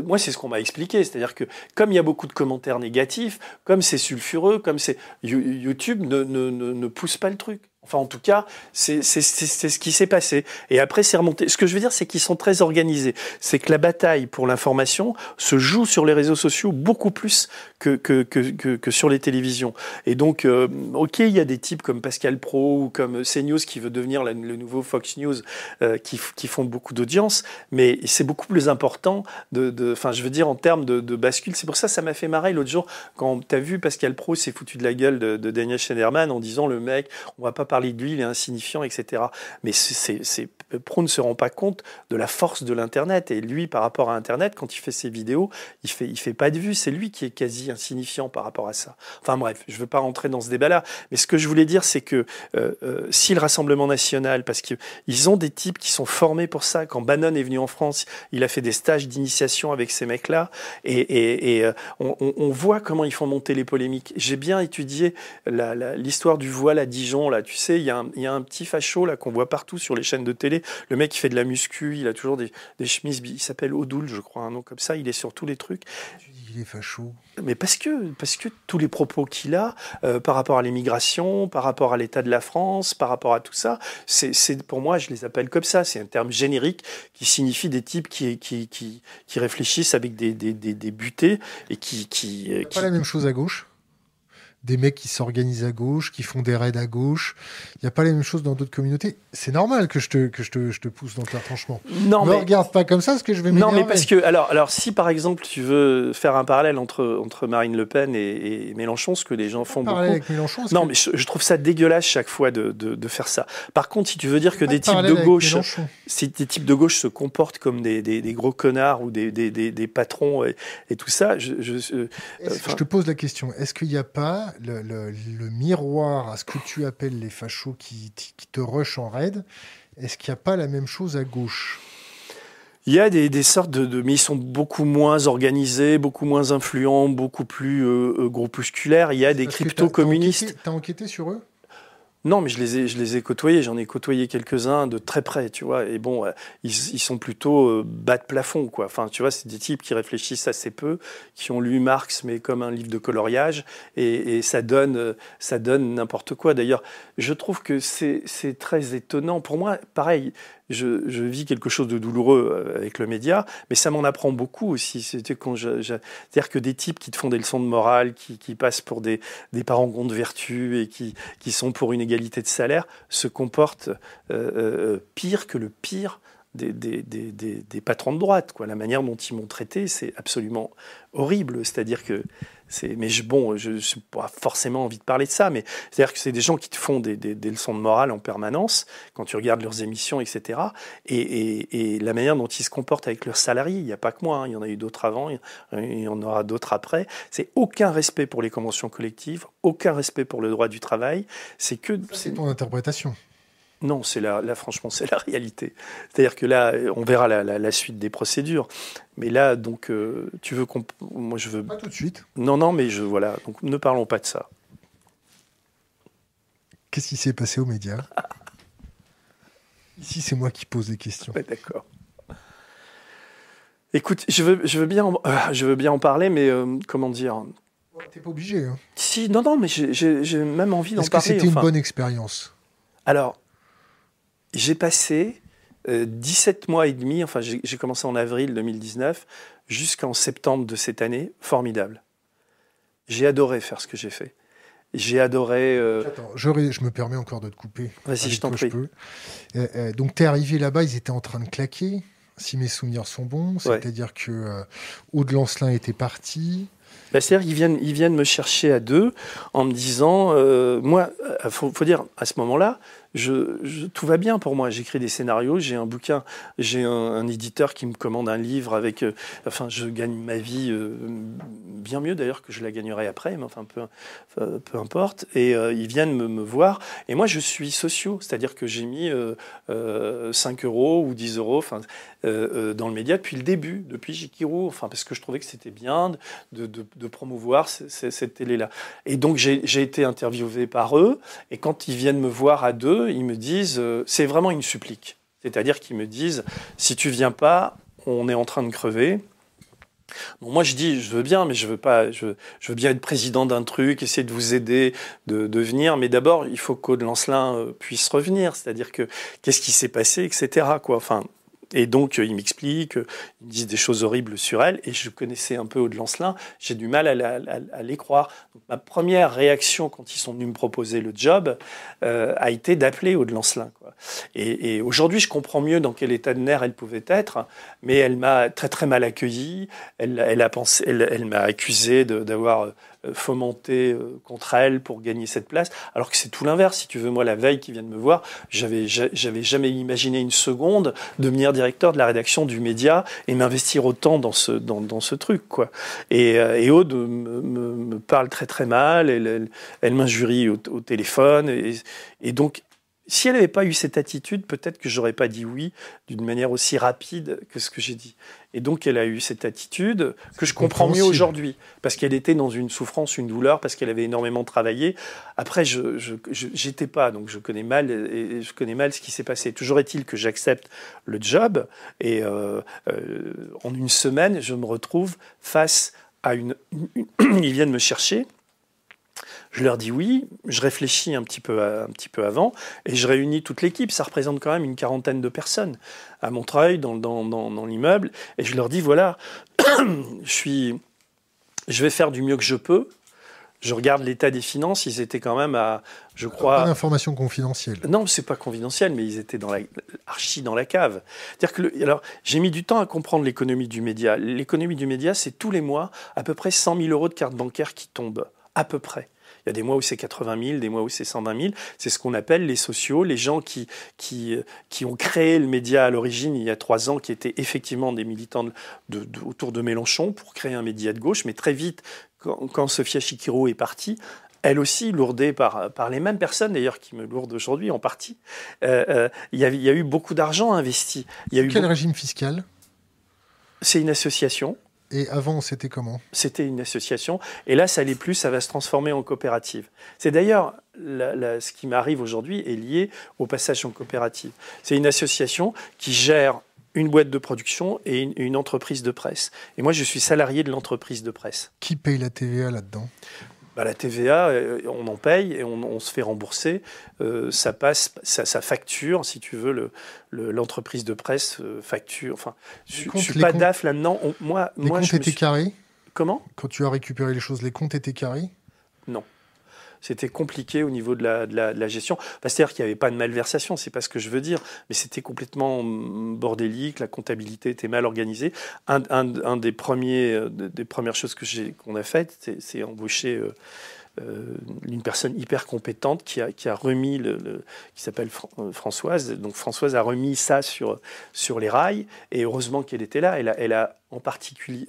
moi c'est ce qu'on m'a expliqué, c'est-à-dire que comme il y a beaucoup de commentaires négatifs, comme c'est sulfureux, comme c'est YouTube ne, ne, ne, pousse pas le truc. Enfin, en tout cas, c'est ce qui s'est passé. Et après, c'est remonté. Ce que je veux dire, c'est qu'ils sont très organisés. C'est que la bataille pour l'information se joue sur les réseaux sociaux beaucoup plus que, que, que, que sur les télévisions. Et donc, euh, ok, il y a des types comme Pascal Pro ou comme CNews qui veut devenir le nouveau Fox News, euh, qui, qui, font beaucoup d'audience, mais c'est beaucoup plus important de, enfin, je veux dire en termes de, bascule. C'est pour ça, ça m'a fait marrer l'autre jour quand tu as vu Pascal Pro s'est foutu de la gueule de, de Daniel Schneiderman en disant le mec, on va pas parler de lui, il est insignifiant, etc. Mais c'est, Pro ne se rend pas compte de la force de l'Internet. Et lui, par rapport à Internet, quand il fait ses vidéos, il fait, il fait pas de vue. C'est lui qui est quasi insignifiant par rapport à ça. Enfin bref, je veux pas rentrer dans ce débat-là. Mais ce que je voulais dire, c'est que euh, euh, si le Rassemblement national, parce qu'ils ont des types qui sont formés pour ça. Quand Bannon est venu en France, il a fait des stages d'initiation avec ces mecs-là. Et, et, euh, on, on, voit comment ils font monter les polémiques. J'ai bien étudié l'histoire du voile à Dijon. Là, tu sais, il y y a un petit facho là qu'on voit partout sur les chaînes de télé. Le mec qui fait de la muscu, il a toujours des, des chemises. Il s'appelle Odoul, je crois, un nom comme ça. Il est sur tous les trucs. Tu dis qu'il est facho. Mais parce que, parce que tous les propos qu'il a euh, par rapport à l'immigration, par rapport à l'état de la France, par rapport à tout ça, c'est pour moi, je les appelle comme ça. C'est un terme générique qui signifie des types qui, qui, qui, qui réfléchissent avec des, des, des, des butées et qui. qui, qui... Pas la même chose à gauche des mecs qui s'organisent à gauche, qui font des raids à gauche. Il n'y a pas les mêmes choses dans d'autres communautés. C'est normal que je te, que je te, je te pousse dans le retranchement. Non, ne regarde pas comme ça, parce que je vais Non, mais parce que, alors, alors, si par exemple tu veux faire un parallèle entre, entre Marine Le Pen et, Mélenchon, ce que les gens font beaucoup. Avec Mélenchon, non, mais je, trouve ça dégueulasse chaque fois de, de, de, faire ça. Par contre, si tu veux dire que des types de gauche, si des types de gauche se comportent comme des, des, des gros connards ou des, des patrons et, et, tout ça, je, je, euh, je te pose la question. Est-ce qu'il n'y a pas le, miroir à ce que tu appelles les fachos qui, te rushent en raid, est-ce qu'il n'y a pas la même chose à gauche? Il y a des, sortes de, mais ils sont beaucoup moins organisés, beaucoup moins influents, beaucoup plus euh, euh, groupusculaires. Il y a des crypto-communistes. T'as enquêté sur eux? Non, mais je les ai, je les ai côtoyés. J'en ai côtoyé quelques-uns de très près, tu vois. Et bon, euh, ils, sont plutôt euh, bas de plafond, quoi. Enfin, tu vois, c'est des types qui réfléchissent assez peu, qui ont lu Marx, mais comme un livre de coloriage, et, et ça donne, euh, ça donne n'importe quoi. D'ailleurs, je trouve que c'est très étonnant. Pour moi, pareil, je, vis quelque chose de douloureux avec le média, mais ça m'en apprend beaucoup aussi. C'est-à-dire que des types qui te font des leçons de morale, qui, passent pour des, des parents de vertu et qui, sont pour une égalité de salaire, se comportent euh, euh, pire que le pire des, patrons de droite. La manière dont ils m'ont traité, c'est absolument horrible. C'est-à-dire que mais bon, je n'ai pas forcément envie de parler de ça, mais c'est-à-dire que c'est des gens qui te font des, leçons de morale en permanence quand tu regardes leurs émissions, etc. Et, et, la manière dont ils se comportent avec leurs salariés, il n'y a pas que moi, hein, il y en a eu d'autres avant, il y en aura d'autres après. C'est aucun respect pour les conventions collectives, aucun respect pour le droit du travail. C'est que. C'est ton interprétation. Non, c'est là, franchement, c'est la réalité. C'est-à-dire que là, on verra la, suite des procédures. Mais là, donc, euh, tu veux qu'on. Moi, je veux. Pas tout de suite. Non, non, mais je. Voilà. Donc, ne parlons pas de ça. Qu'est-ce qui s'est passé aux médias? Ici, c'est moi qui pose des questions. D'accord. Écoute, je veux, je veux, bien, en, euh, je veux bien en parler, mais euh, comment dire? T'es pas obligé. Hein. Si, non, non, mais j'ai même envie d'en parler. Est-ce que c'était une bonne expérience? Alors, j'ai passé 17 euh, mois et demi, enfin j'ai commencé en avril 2019, jusqu'en septembre de cette année, formidable. J'ai adoré faire ce que j'ai fait. J'ai adoré. Euh, Attends, je, me permets encore de te couper. Vas-y, je t'en prie. Euh, donc, tu es arrivé là-bas, ils étaient en train de claquer, si mes souvenirs sont bons. C'est-à-dire que Aude Lancelin était parti. Bah, c'est-à-dire qu'ils viennent, ils viennent me chercher à deux en me disant, moi, il faut, faut, dire, à ce moment-là, tout va bien pour moi. J'écris des scénarios, j'ai un bouquin, j'ai un, éditeur qui me commande un livre avec. Euh, enfin, je gagne ma vie euh, bien mieux d'ailleurs que je la gagnerai après, mais enfin, peu, euh, peu importe. Et ils viennent me, voir. Et moi, je suis socio, c'est-à-dire que j'ai mis 5 euros ou 10 euros enfin, dans le média depuis le début, depuis Jikiru, enfin, parce que je trouvais que c'était bien de, de promouvoir cette télé-là. Et donc, j'ai été interviewé par eux. Et quand ils viennent me voir à deux, ils me disent, euh, c'est vraiment une supplique. C'est-à-dire qu'ils me disent, si tu viens pas, on est en train de crever. moi, je dis, je veux bien, mais je veux pas. Je, veux bien être président d'un truc, essayer de vous aider, de, venir. Mais d'abord, il faut qu'Aude Lancelin euh, puisse revenir. C'est-à-dire que qu'est-ce qui s'est passé, etc. Quoi. Enfin, et donc, euh, il m'explique, euh, il me dit des choses horribles sur elle, et je connaissais un peu Aude Lancelin, j'ai du mal à, les croire. ma première réaction quand ils sont venus me proposer le job euh, a été d'appeler Aude Lancelin. Et, aujourd'hui, je comprends mieux dans quel état de nerfs elle pouvait être, mais elle m'a très très mal accueilli, elle, a pensé, elle, elle m'a accusé d'avoir euh, fomenter euh, contre elle pour gagner cette place, alors que c'est tout l'inverse. Si tu veux, moi, la veille qui vient de me voir, j'avais j'avais jamais imaginé une seconde devenir directeur de la rédaction du média et m'investir autant dans ce dans, dans ce truc, quoi. Et, euh, et Aude me, me, parle très très mal, elle, elle, m'injurie au, au, téléphone, et, et donc si elle n'avait pas eu cette attitude, peut-être que j'aurais pas dit oui d'une manière aussi rapide que ce que j'ai dit. Et donc elle a eu cette attitude que je comprends mieux aujourd'hui, parce qu'elle était dans une souffrance, une douleur, parce qu'elle avait énormément travaillé. Après, je j'étais pas, donc je connais mal et je connais mal ce qui s'est passé. Toujours est-il que j'accepte le job et euh, euh, en une semaine, je me retrouve face à une, une ils viennent me chercher je leur dis oui, je réfléchis un petit peu, un petit peu avant et je réunis toute l'équipe. Ça représente quand même une quarantaine de personnes à Montreuil, dans, dans, dans, l'immeuble. Et je leur dis voilà, je, suis, je vais faire du mieux que je peux. Je regarde l'état des finances, ils étaient quand même à, je crois. Pas d'informations confidentielles. Non, c'est pas confidentiel, mais ils étaient dans la, archi dans la cave. dire que alors, j'ai mis du temps à comprendre l'économie du média. L'économie du média, c'est tous les mois à peu près 100 000 euros de cartes bancaires qui tombent, à peu près. Il y a des mois où c'est 80 000, des mois où c'est 120 000. C'est ce qu'on appelle les sociaux, les gens qui, qui, qui ont créé le média à l'origine il y a trois ans, qui étaient effectivement des militants de, autour de Mélenchon pour créer un média de gauche. Mais très vite, quand, quand Sophia Chikiro est partie, elle aussi lourdée par, par les mêmes personnes d'ailleurs qui me lourdent aujourd'hui en partie. Euh, euh, il, y a, il, y a, eu beaucoup d'argent investi. Il y a eu Quel régime fiscal? C'est une association. Et avant, c'était comment? C'était une association. Et là, ça l'est plus, ça va se transformer en coopérative. C'est d'ailleurs ce qui m'arrive aujourd'hui est lié au passage en coopérative. C'est une association qui gère une boîte de production et une, entreprise de presse. Et moi, je suis salarié de l'entreprise de presse. Qui paye la TVA là-dedans? Bah, la TVA, euh, on en paye et on, se fait rembourser. Euh, ça passe, ça, facture, si tu veux, l'entreprise de presse euh, facture. Enfin, je ne suis pas DAF là-dedans. Moi, les comptes étaient carrés? Comment? Quand tu as récupéré les choses, les comptes étaient carrés? Non c'était compliqué au niveau de la, gestion. C'est-à-dire qu'il n'y avait pas de malversation, c'est pas ce que je veux dire, mais c'était complètement mm, bordélique, la comptabilité était mal organisée. Un, des, premiers, euh, des premières choses que qu'on a faites, c'est embaucher euh, euh, une personne hyper compétente qui a, qui a remis le, qui s'appelle Françoise. Donc Françoise a remis ça sur, sur les rails et heureusement qu'elle était là. Elle a, elle a en particulier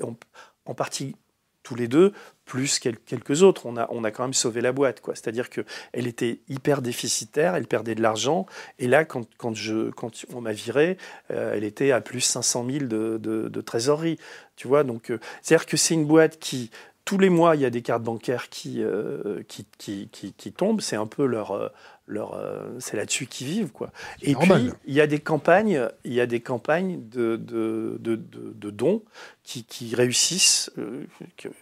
en partie tous les deux, plus quelques autres. On a, on a quand même sauvé la boîte. C'est-à-dire qu'elle était hyper déficitaire, elle perdait de l'argent. Et là, quand, quand, je, quand on m'a viré, euh, elle était à plus 500 000 de, de, trésorerie. Tu vois, donc, euh, c'est-à-dire que c'est une boîte qui, tous les mois, il y a des cartes bancaires qui, euh, qui, qui, qui, tombent. C'est un peu leur, leur, c'est là-dessus qu'ils vivent, quoi. Et puis il y a des campagnes, il y a des campagnes de, de, de, de dons qui, qui réussissent, euh,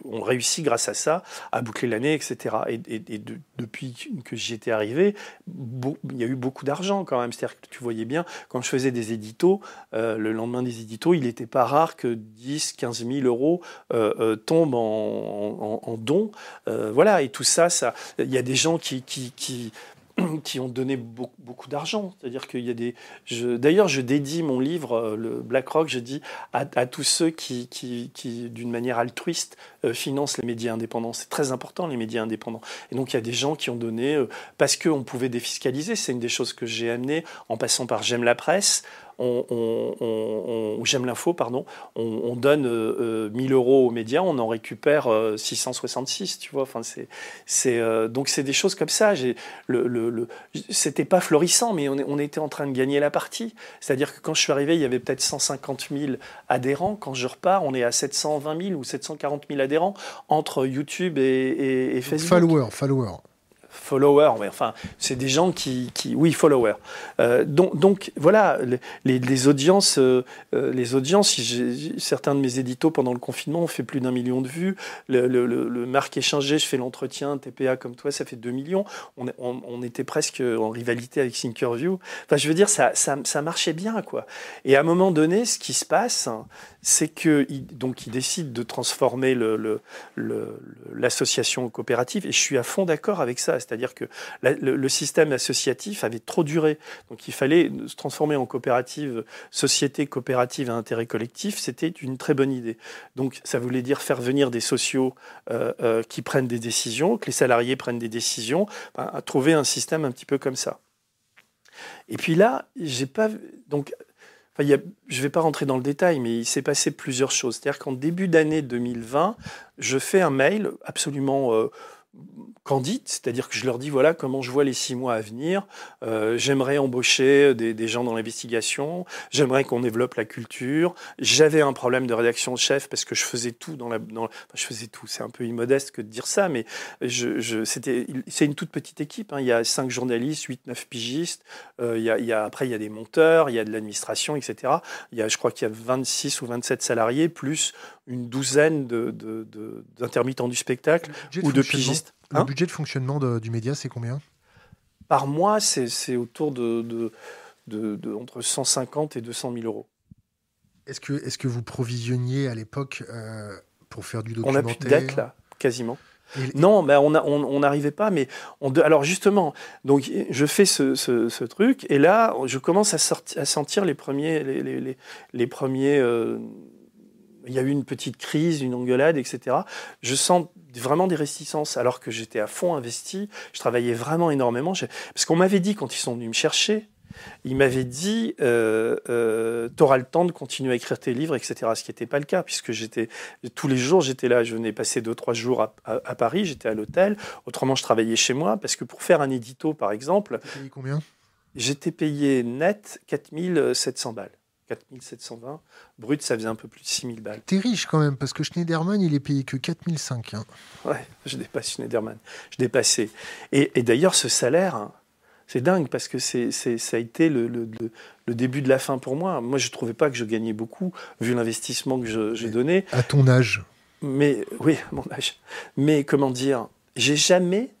on réussit grâce à ça à boucler l'année, etc. Et, et, depuis que j'y étais arrivé, il y a eu beaucoup d'argent quand même. C'est-à-dire que tu voyais bien, quand je faisais des éditos, euh, le lendemain des éditos, il n'était pas rare que 10, 15 000 euros euh, tombent en, en, en dons. voilà, et tout ça, ça, il y a des gens qui, qui, qui qui ont donné beaucoup, d'argent. C'est-à-dire qu'il y a des. D'ailleurs, je dédie mon livre, euh, le Black Rock, je dis à, tous ceux qui, qui, qui d'une manière altruiste, euh, financent les médias indépendants. C'est très important, les médias indépendants. Et donc, il y a des gens qui ont donné, euh, parce qu'on pouvait défiscaliser, c'est une des choses que j'ai amené en passant par J'aime la presse, on, j'aime l'info, pardon, on, donne 1000 euh, euros aux médias, on en récupère 666, tu vois. Enfin, c'est, donc c'est des choses comme ça. J'ai, le, le, c'était pas florissant, mais on, on, était en train de gagner la partie. C'est-à-dire que quand je suis arrivé, il y avait peut-être 150 000 adhérents. Quand je repars, on est à 720 000 ou 740 000 adhérents entre YouTube et, Facebook. Followers, followers. Followers, mais enfin, c'est des gens qui, oui, followers. Euh, donc, voilà, les, les audiences, euh, euh, les audiences. certains de mes éditos pendant le confinement ont fait plus d'un million de vues. Le, le, le, marque échangé, je fais l'entretien TPA comme toi, ça fait 2 millions. On, était presque en rivalité avec Thinkerview. Enfin, je veux dire, ça, marchait bien, quoi. Et à un moment donné, ce qui se passe, c'est que donc il décide de transformer l'association coopérative. Et je suis à fond d'accord avec ça. C'est-à-dire que le, système associatif avait trop duré. Donc il fallait se transformer en coopérative, société coopérative à intérêt collectif. C'était une très bonne idée. Donc ça voulait dire faire venir des sociaux euh, euh, qui prennent des décisions, que les salariés prennent des décisions, à trouver un système un petit peu comme ça. Et puis là, j'ai pas donc je ne vais pas rentrer dans le détail, mais il s'est passé plusieurs choses. C'est-à-dire qu'en début d'année 2020, je fais un mail absolument euh, candide, c'est-à-dire que je leur dis voilà comment je vois les six mois à venir. Euh, j'aimerais embaucher des, gens dans l'investigation. J'aimerais qu'on développe la culture. J'avais un problème de rédaction de chef parce que je faisais tout dans la. Dans, je faisais tout. C'est un peu immodeste que de dire ça, mais je, c'était. C'est une toute petite équipe. Hein. Il y a cinq journalistes, huit, neuf pigistes. Euh, il, y a, il y a, après il y a des monteurs, il y a de l'administration, etc. Il y a, je crois qu'il y a 26 ou 27 salariés plus une douzaine d'intermittents de, du spectacle ou de pigistes. Le hein budget de fonctionnement du média, c'est combien? Par mois, c'est autour de, entre 150 et 200 000 euros. Est-ce que, est que vous provisionniez à l'époque euh, pour faire du documentaire On n'a plus de dette, là, quasiment. Non, mais on n'arrivait on, pas. Mais on, alors justement, donc je fais ce, truc et là, je commence à, à sentir les premiers, les, les, premiers euh, il y a eu une petite crise, une engueulade, etc. Je sens vraiment des réticences alors que j'étais à fond investi. Je travaillais vraiment énormément. Parce qu'on m'avait dit quand ils sont venus me chercher, ils m'avaient dit euh, euh, auras le temps de continuer à écrire tes livres, etc. Ce qui n'était pas le cas puisque j'étais tous les jours j'étais là. Je venais passer deux trois jours à, Paris, j'étais à l'hôtel. Autrement, je travaillais chez moi parce que pour faire un édito, par exemple, payé combien? J'étais payé net 4700 balles. 4720. Brut, ça faisait un peu plus de 6000 balles. T'es riche quand même, parce que Schneiderman, il est payé que 4005. Hein. Ouais, je dépasse Schneiderman. Je dépassais. Et, et d'ailleurs, ce salaire, hein, c'est dingue, parce que c'est, ça a été le, le, le, début de la fin pour moi. Moi, je ne trouvais pas que je gagnais beaucoup, vu l'investissement que j'ai donné. À ton âge Mais, oui, à mon âge. Mais comment dire, j'ai jamais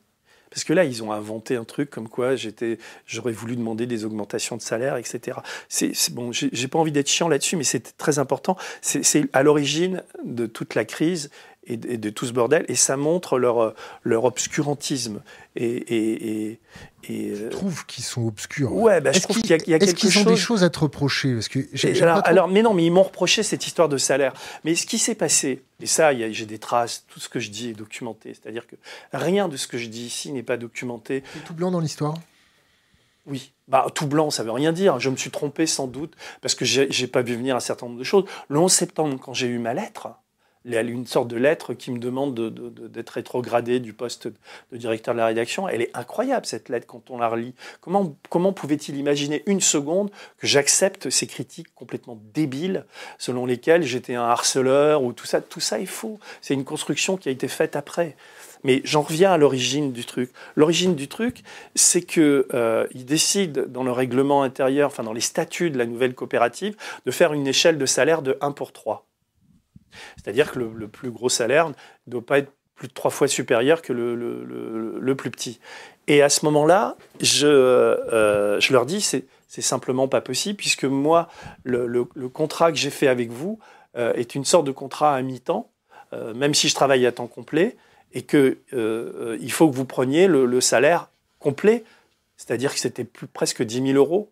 parce que là, ils ont inventé un truc comme quoi j'étais, j'aurais voulu demander des augmentations de salaire, etc. C'est, bon, j'ai pas envie d'être chiant là-dessus, mais c'est très important. C'est à l'origine de toute la crise et de, tout ce bordel, et ça montre leur, leur obscurantisme. Et, et, et, et euh, trouve qu'ils sont obscurs. Ouais, bah, je trouve qu'il y a, y a quelque chose. Est-ce qu'ils ont des choses à te reprocher Parce que alors, alors, mais non, mais ils m'ont reproché cette histoire de salaire. Mais ce qui s'est passé, et ça, j'ai des traces, tout ce que je dis est documenté. C'est-à-dire que rien de ce que je dis ici n'est pas documenté. C'est tout blanc dans l'histoire? Oui, bah, tout blanc, ça veut rien dire. Je me suis trompé sans doute parce que j'ai pas vu venir un certain nombre de choses. Le 11 septembre, quand j'ai eu ma lettre, une sorte de lettre qui me demande d'être rétrogradé du poste de directeur de la rédaction. Elle est incroyable, cette lettre, quand on la relit. Comment, comment pouvait-il imaginer une seconde que j'accepte ces critiques complètement débiles, selon lesquelles j'étais un harceleur ou tout ça? Tout ça est faux. C'est une construction qui a été faite après. Mais j'en reviens à l'origine du truc. L'origine du truc, c'est qu'ils euh, décident dans le règlement intérieur, enfin dans les statuts de la nouvelle coopérative, de faire une échelle de salaire de 1 pour 3. C'est-à-dire que le, plus gros salaire ne doit pas être plus de trois fois supérieur que le, plus petit. Et à ce moment-là, je, euh, je leur dis, c'est, simplement pas possible, puisque moi, le, contrat que j'ai fait avec vous euh, est une sorte de contrat à mi-temps, euh, même si je travaille à temps complet, et qu'il il faut que vous preniez le, salaire complet, c'est-à-dire que c'était presque 10 000 euros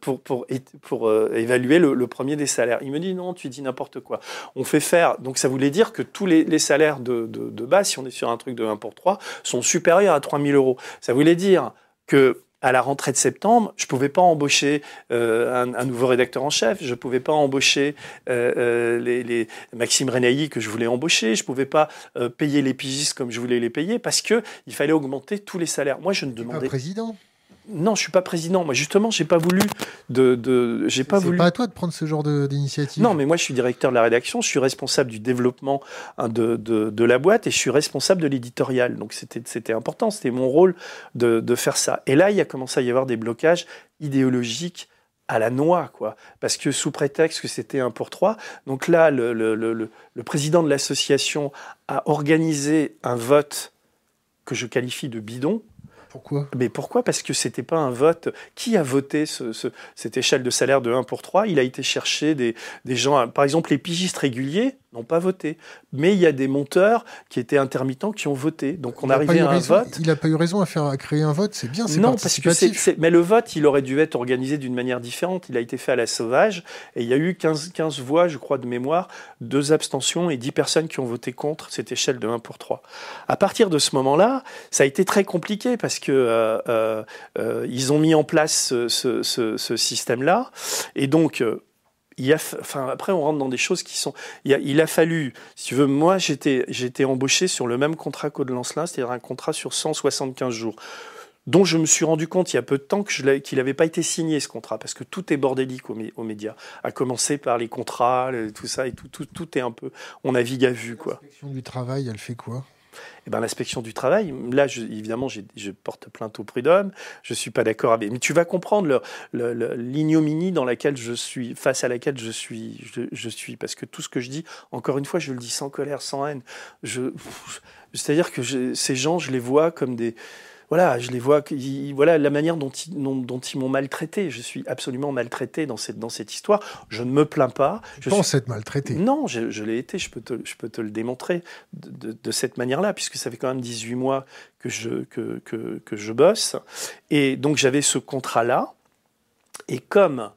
pour, pour, pour euh, évaluer le, premier des salaires. Il me dit non, tu dis n'importe quoi. On fait faire, donc ça voulait dire que tous les, salaires de, de, base, si on est sur un truc de 1 pour 3, sont supérieurs à 3 000 euros. Ça voulait dire que à la rentrée de septembre, je ne pouvais pas embaucher euh, un, nouveau rédacteur en chef, je ne pouvais pas embaucher les, les, Maxime Renailly que je voulais embaucher, je ne pouvais pas payer les pigistes comme je voulais les payer parce qu'il fallait augmenter tous les salaires. Moi, je ne demandais pas. président? Non, je suis pas président. Moi, justement, j'ai pas voulu de, de j'ai pas voulu. C'est pas à toi de prendre ce genre d'initiative. Non, mais moi, je suis directeur de la rédaction. Je suis responsable du développement hein, de, de, de la boîte et je suis responsable de l'éditorial. Donc, c'était, c'était important. C'était mon rôle de, de faire ça. Et là, il a commencé à y avoir des blocages idéologiques à la noix, quoi. Parce que sous prétexte que c'était un pour trois, donc là, le, le, le, le président de l'association a organisé un vote que je qualifie de bidon, pourquoi? Mais pourquoi? Parce que c'était pas un vote. Qui a voté ce, ce, cette échelle de salaire de 1 pour 3 Il a été chercher des gens, par exemple les pigistes réguliers n'ont pas voté. Mais il y a des monteurs qui étaient intermittents qui ont voté. Donc on il arrivait à un raison, vote. Il n'a pas eu raison à faire à créer un vote, c'est bien, c'est Non, parce que c'est, mais le vote, il aurait dû être organisé d'une manière différente. Il a été fait à la sauvage et il y a eu 15, 15 voix, je crois, de mémoire, deux abstentions et 10 personnes qui ont voté contre cette échelle de 1 pour 3. À partir de ce moment-là, ça a été très compliqué parce que euh, euh, euh, ils ont mis en place ce, ce, ce, ce système-là et donc enfin, après, on rentre dans des choses qui sont. Il a, fallu, si tu veux, moi, j'étais, j'étais embauché sur le même contrat qu'Aude Lancelin, c'est-à-dire un contrat sur 175 jours, dont je me suis rendu compte il y a peu de temps qu'il n'avait pas été signé ce contrat, parce que tout est bordélique aux, aux médias, à commencer par les contrats, tout ça, et tout, tout, tout est un peu. On navigue à vue, quoi. L'inspection du travail, elle fait quoi? Eh ben, l'inspection du travail, là, évidemment, je porte plainte au prud'homme, je suis pas d'accord avec. Mais tu vas comprendre l'ignominie dans laquelle je suis, face à laquelle je suis, je, suis, parce que tout ce que je dis, encore une fois, je le dis sans colère, sans haine. Je, c'est-à-dire que ces gens, je les vois comme des voilà, je les vois, voilà la manière dont ils, dont, ils m'ont maltraité. Je suis absolument maltraité dans cette, dans cette histoire. Je ne me plains pas. Je pense suis... être maltraité? Non, je, je l'ai été. Je peux te, je peux te le démontrer de, de, de cette manière-là, puisque ça fait quand même 18 mois que je, que, que, que je bosse. Et donc j'avais ce contrat-là. Et comme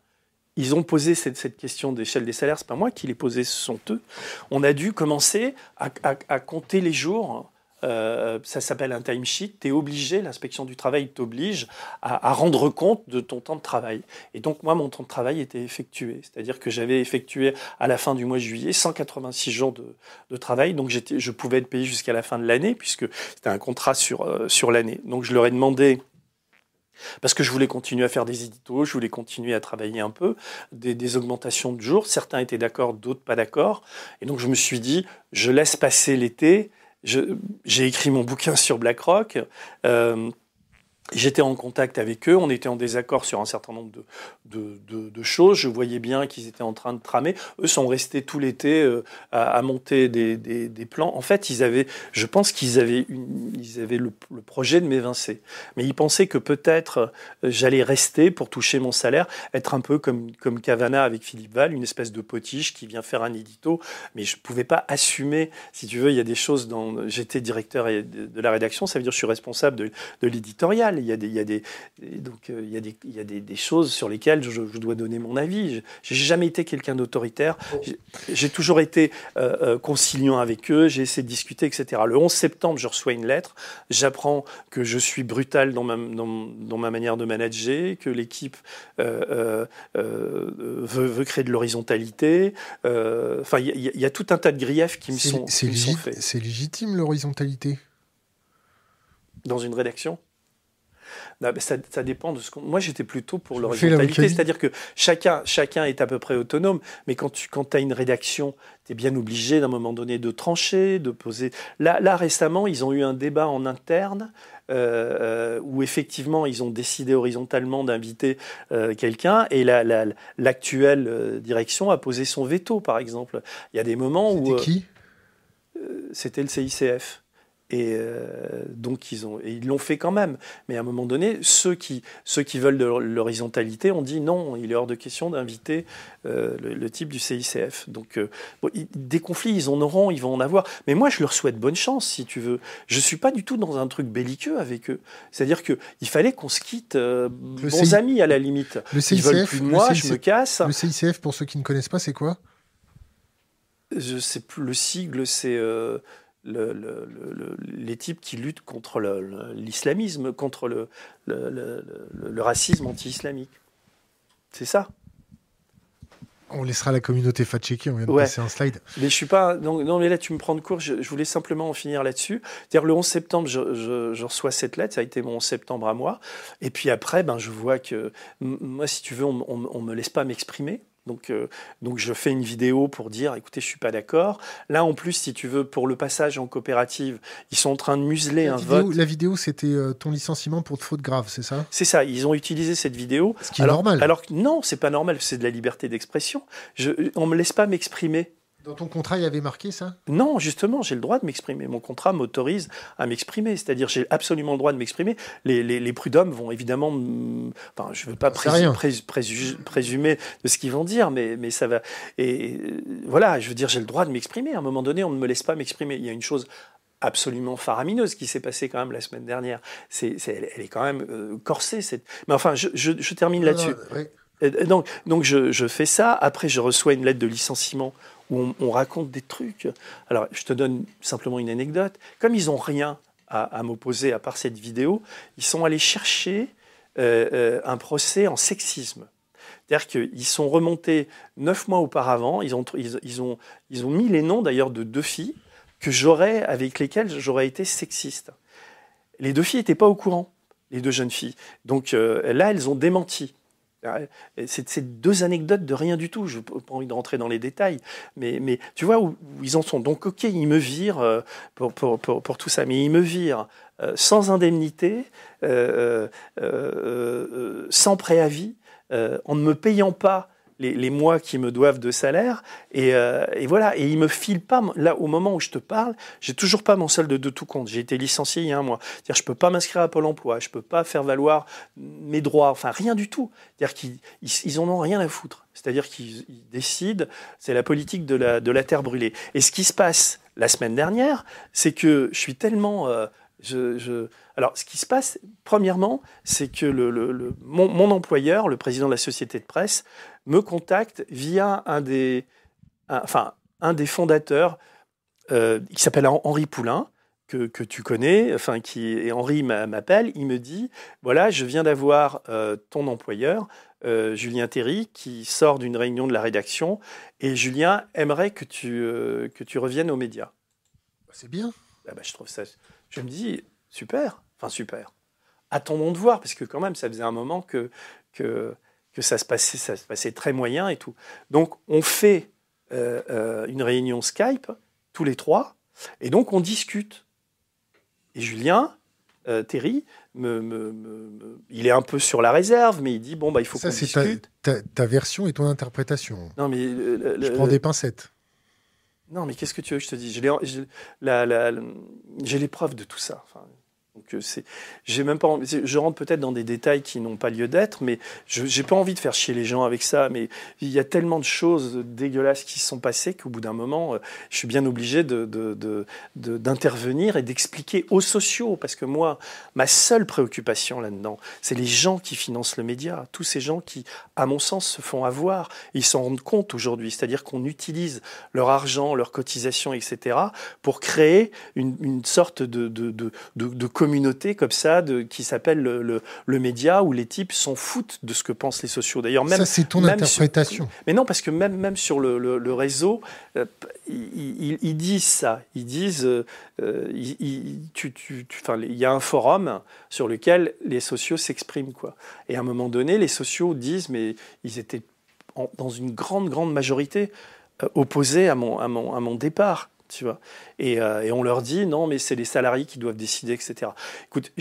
ils ont posé cette, cette question d'échelle des salaires, c'est pas moi qui l'ai posé, ce sont eux. On a dû commencer à, à, à compter les jours euh, ça s'appelle un timesheet, tu es obligé, l'inspection du travail t'oblige à, rendre compte de ton temps de travail. Et donc moi, mon temps de travail était effectué, c'est-à-dire que j'avais effectué à la fin du mois de juillet 186 jours de, de travail, donc je pouvais être payé jusqu'à la fin de l'année, puisque c'était un contrat sur, euh, sur l'année. Donc je leur ai demandé parce que je voulais continuer à faire des éditos, je voulais continuer à travailler un peu, des, des augmentations de jours. Certains étaient d'accord, d'autres pas d'accord. Et donc je me suis dit, je laisse passer l'été, j'ai écrit mon bouquin sur BlackRock. Euh, J'étais en contact avec eux, on était en désaccord sur un certain nombre de, choses. Je voyais bien qu'ils étaient en train de tramer. Eux sont restés tout l'été euh, à, monter des, plans. En fait, ils avaient, je pense qu'ils avaient, ils avaient le, le, projet de m'évincer. Mais ils pensaient que peut-être euh, j'allais rester pour toucher mon salaire, être un peu comme, comme Cavana avec Philippe Val, une espèce de potiche qui vient faire un édito. Mais je ne pouvais pas assumer, si tu veux, il y a des choses dans. J'étais directeur de la rédaction, ça veut dire que je suis responsable de, de l'éditorial il y a des, il y a des, donc, il y a des, il y a des, des choses sur lesquelles je, je, dois donner mon avis. J'ai jamais été quelqu'un d'autoritaire. J'ai toujours été euh, euh, conciliant avec eux. J'ai essayé de discuter, etc. Le 11 septembre, je reçois une lettre. J'apprends que je suis brutal dans ma, dans, dans ma manière de manager, que l'équipe euh, euh, veut, veut, créer de l'horizontalité. Enfin, il y, y, a tout un tas de griefs qui me sont, qui me sont faits. C'est légitime l'horizontalité? Dans une rédaction? Ça, ça, dépend de ce qu'on. Moi, j'étais plutôt pour l'horizontalité, c'est-à-dire que chacun, chacun est à peu près autonome, mais quand tu quand as une rédaction, tu es bien obligé d'un moment donné de trancher, de poser. Là, là, récemment, ils ont eu un débat en interne euh, où effectivement, ils ont décidé horizontalement d'inviter euh, quelqu'un et l'actuelle la, la, euh, direction a posé son veto, par exemple. Il y a des moments où. C'était qui? C'était le CICF. Et euh, donc ils ont, et ils l'ont fait quand même. Mais à un moment donné, ceux qui, ceux qui veulent de l'horizontalité ont dit non, il est hors de question d'inviter euh, le, le, type du CICF. Donc euh, bon, des conflits, ils en auront, ils vont en avoir. Mais moi, je leur souhaite bonne chance, si tu veux. Je suis pas du tout dans un truc belliqueux avec eux. C'est-à-dire que il fallait qu'on se quitte bons CI... amis à la limite. Le CICF, ils veulent plus de moi, CICF, je me casse. Le CICF, pour ceux qui ne connaissent pas, c'est quoi? Je sais plus. Le sigle, c'est euh, le, le, le, les types qui luttent contre l'islamisme, contre le, racisme anti-islamique. C'est ça. On laissera la communauté fact-checker, on vient de passer un slide. Mais je suis pas. Non, non, mais là, tu me prends de court, je, voulais simplement en finir là-dessus. C'est-à-dire, le 11 septembre, je, reçois cette lettre, ça a été mon 11 septembre à moi. Et puis après, ben, je vois que. Moi, si tu veux, on ne me laisse pas m'exprimer. Donc, euh, donc je fais une vidéo pour dire, écoutez, je suis pas d'accord. Là, en plus, si tu veux, pour le passage en coopérative, ils sont en train de museler un vote. La vidéo, c'était euh, ton licenciement pour de fautes graves, c'est ça? C'est ça. Ils ont utilisé cette vidéo. Ce qui est normal. Alors non, c'est pas normal. C'est de la liberté d'expression. Je, on me laisse pas m'exprimer. Dans ton contrat, il y avait marqué ça? Non, justement, j'ai le droit de m'exprimer. Mon contrat m'autorise à m'exprimer. C'est-à-dire, j'ai absolument le droit de m'exprimer. Les, les, prud'hommes vont évidemment. Enfin, je ne veux pas présumer de ce qu'ils vont dire, mais, mais ça va. Et voilà, je veux dire, j'ai le droit de m'exprimer. À un moment donné, on ne me laisse pas m'exprimer. Il y a une chose absolument faramineuse qui s'est passée quand même la semaine dernière. C'est, elle, est quand même euh, corsée. Cette... Mais enfin, je, je, termine là-dessus. Donc, donc je, je, fais ça. Après, je reçois une lettre de licenciement où on, raconte des trucs. Alors, je te donne simplement une anecdote. Comme ils n'ont rien à, m'opposer à part cette vidéo, ils sont allés chercher euh, euh, un procès en sexisme. C'est-à-dire qu'ils sont remontés neuf mois auparavant, ils ont, ils, ont, ils ont mis les noms d'ailleurs de deux filles que j'aurais, avec lesquelles j'aurais été sexiste. Les deux filles n'étaient pas au courant, les deux jeunes filles. Donc euh, là, elles ont démenti. C'est deux anecdotes de rien du tout. Je n'ai pas envie de rentrer dans les détails. Mais, tu vois où, ils en sont. Donc, OK, ils me virent euh, pour, tout ça. Mais ils me virent euh, sans indemnité, euh, sans préavis, en ne me payant pas les, mois qui me doivent de salaire. Euh, et, voilà, et il me file pas, là, au moment où je te parle, j'ai toujours pas mon solde de, tout compte. J'ai été licencié il y a un mois. C'est-à-dire, je peux pas m'inscrire à Pôle emploi, je peux pas faire valoir mes droits, enfin, rien du tout. C'est-à-dire qu'ils ils, en ont rien à foutre. C'est-à-dire qu'ils décident, c'est la politique de la, de la terre brûlée. Et ce qui se passe la semaine dernière, c'est que je suis tellement. Euh, je, Alors, ce qui se passe, premièrement, c'est que le, mon, mon, employeur, le président de la société de presse, me contacte via un des, enfin, un des fondateurs euh, qui s'appelle Henri Poulain, que, que, tu connais, enfin, qui, et Henri m'appelle, il me dit, voilà, je viens d'avoir euh, ton employeur, euh, Julien Théry, qui sort d'une réunion de la rédaction, et Julien aimerait que tu, que tu reviennes aux médias. C'est bien. Ah bah, je trouve ça... Je me dis, super, enfin super. Attendons de voir, parce que quand même, ça faisait un moment que, que que ça se passait, ça se passait très moyen et tout. Donc on fait euh, euh, une réunion Skype tous les trois et donc on discute. Et Julien, euh, Terry, me, il est un peu sur la réserve, mais il dit bon bah il faut qu'on discute. Ta, ta, version et ton interprétation. Non mais je prends des pincettes. Non mais qu'est-ce que tu veux que je te dise? J'ai les preuves de tout ça. Donc euh, c'est, j'ai même pas, je rentre peut-être dans des détails qui n'ont pas lieu d'être, mais je j'ai pas envie de faire chier les gens avec ça. Mais il y a tellement de choses dégueulasses qui se sont passées qu'au bout d'un moment, euh, je suis bien obligé d'intervenir et d'expliquer aux sociaux, parce que moi, ma seule préoccupation là-dedans, c'est les gens qui financent le média, tous ces gens qui, à mon sens, se font avoir. Ils s'en rendent compte aujourd'hui, c'est-à-dire qu'on utilise leur argent, leurs cotisations, etc., pour créer une, sorte de, de, de communauté comme ça de, qui s'appelle le, le, média où les types s'en foutent de ce que pensent les sociaux. D'ailleurs, même ça c'est ton interprétation. mais non, parce que même même sur le, le réseau, euh, ils, disent ça. Ils disent, euh, il, tu, tu, il y a un forum sur lequel les sociaux s'expriment quoi. Et à un moment donné, les sociaux disent, mais ils étaient dans une grande grande majorité euh, opposés à mon, à mon, à mon départ Euh, et, on leur dit non, mais c'est les salariés qui doivent décider, etc. Écoute,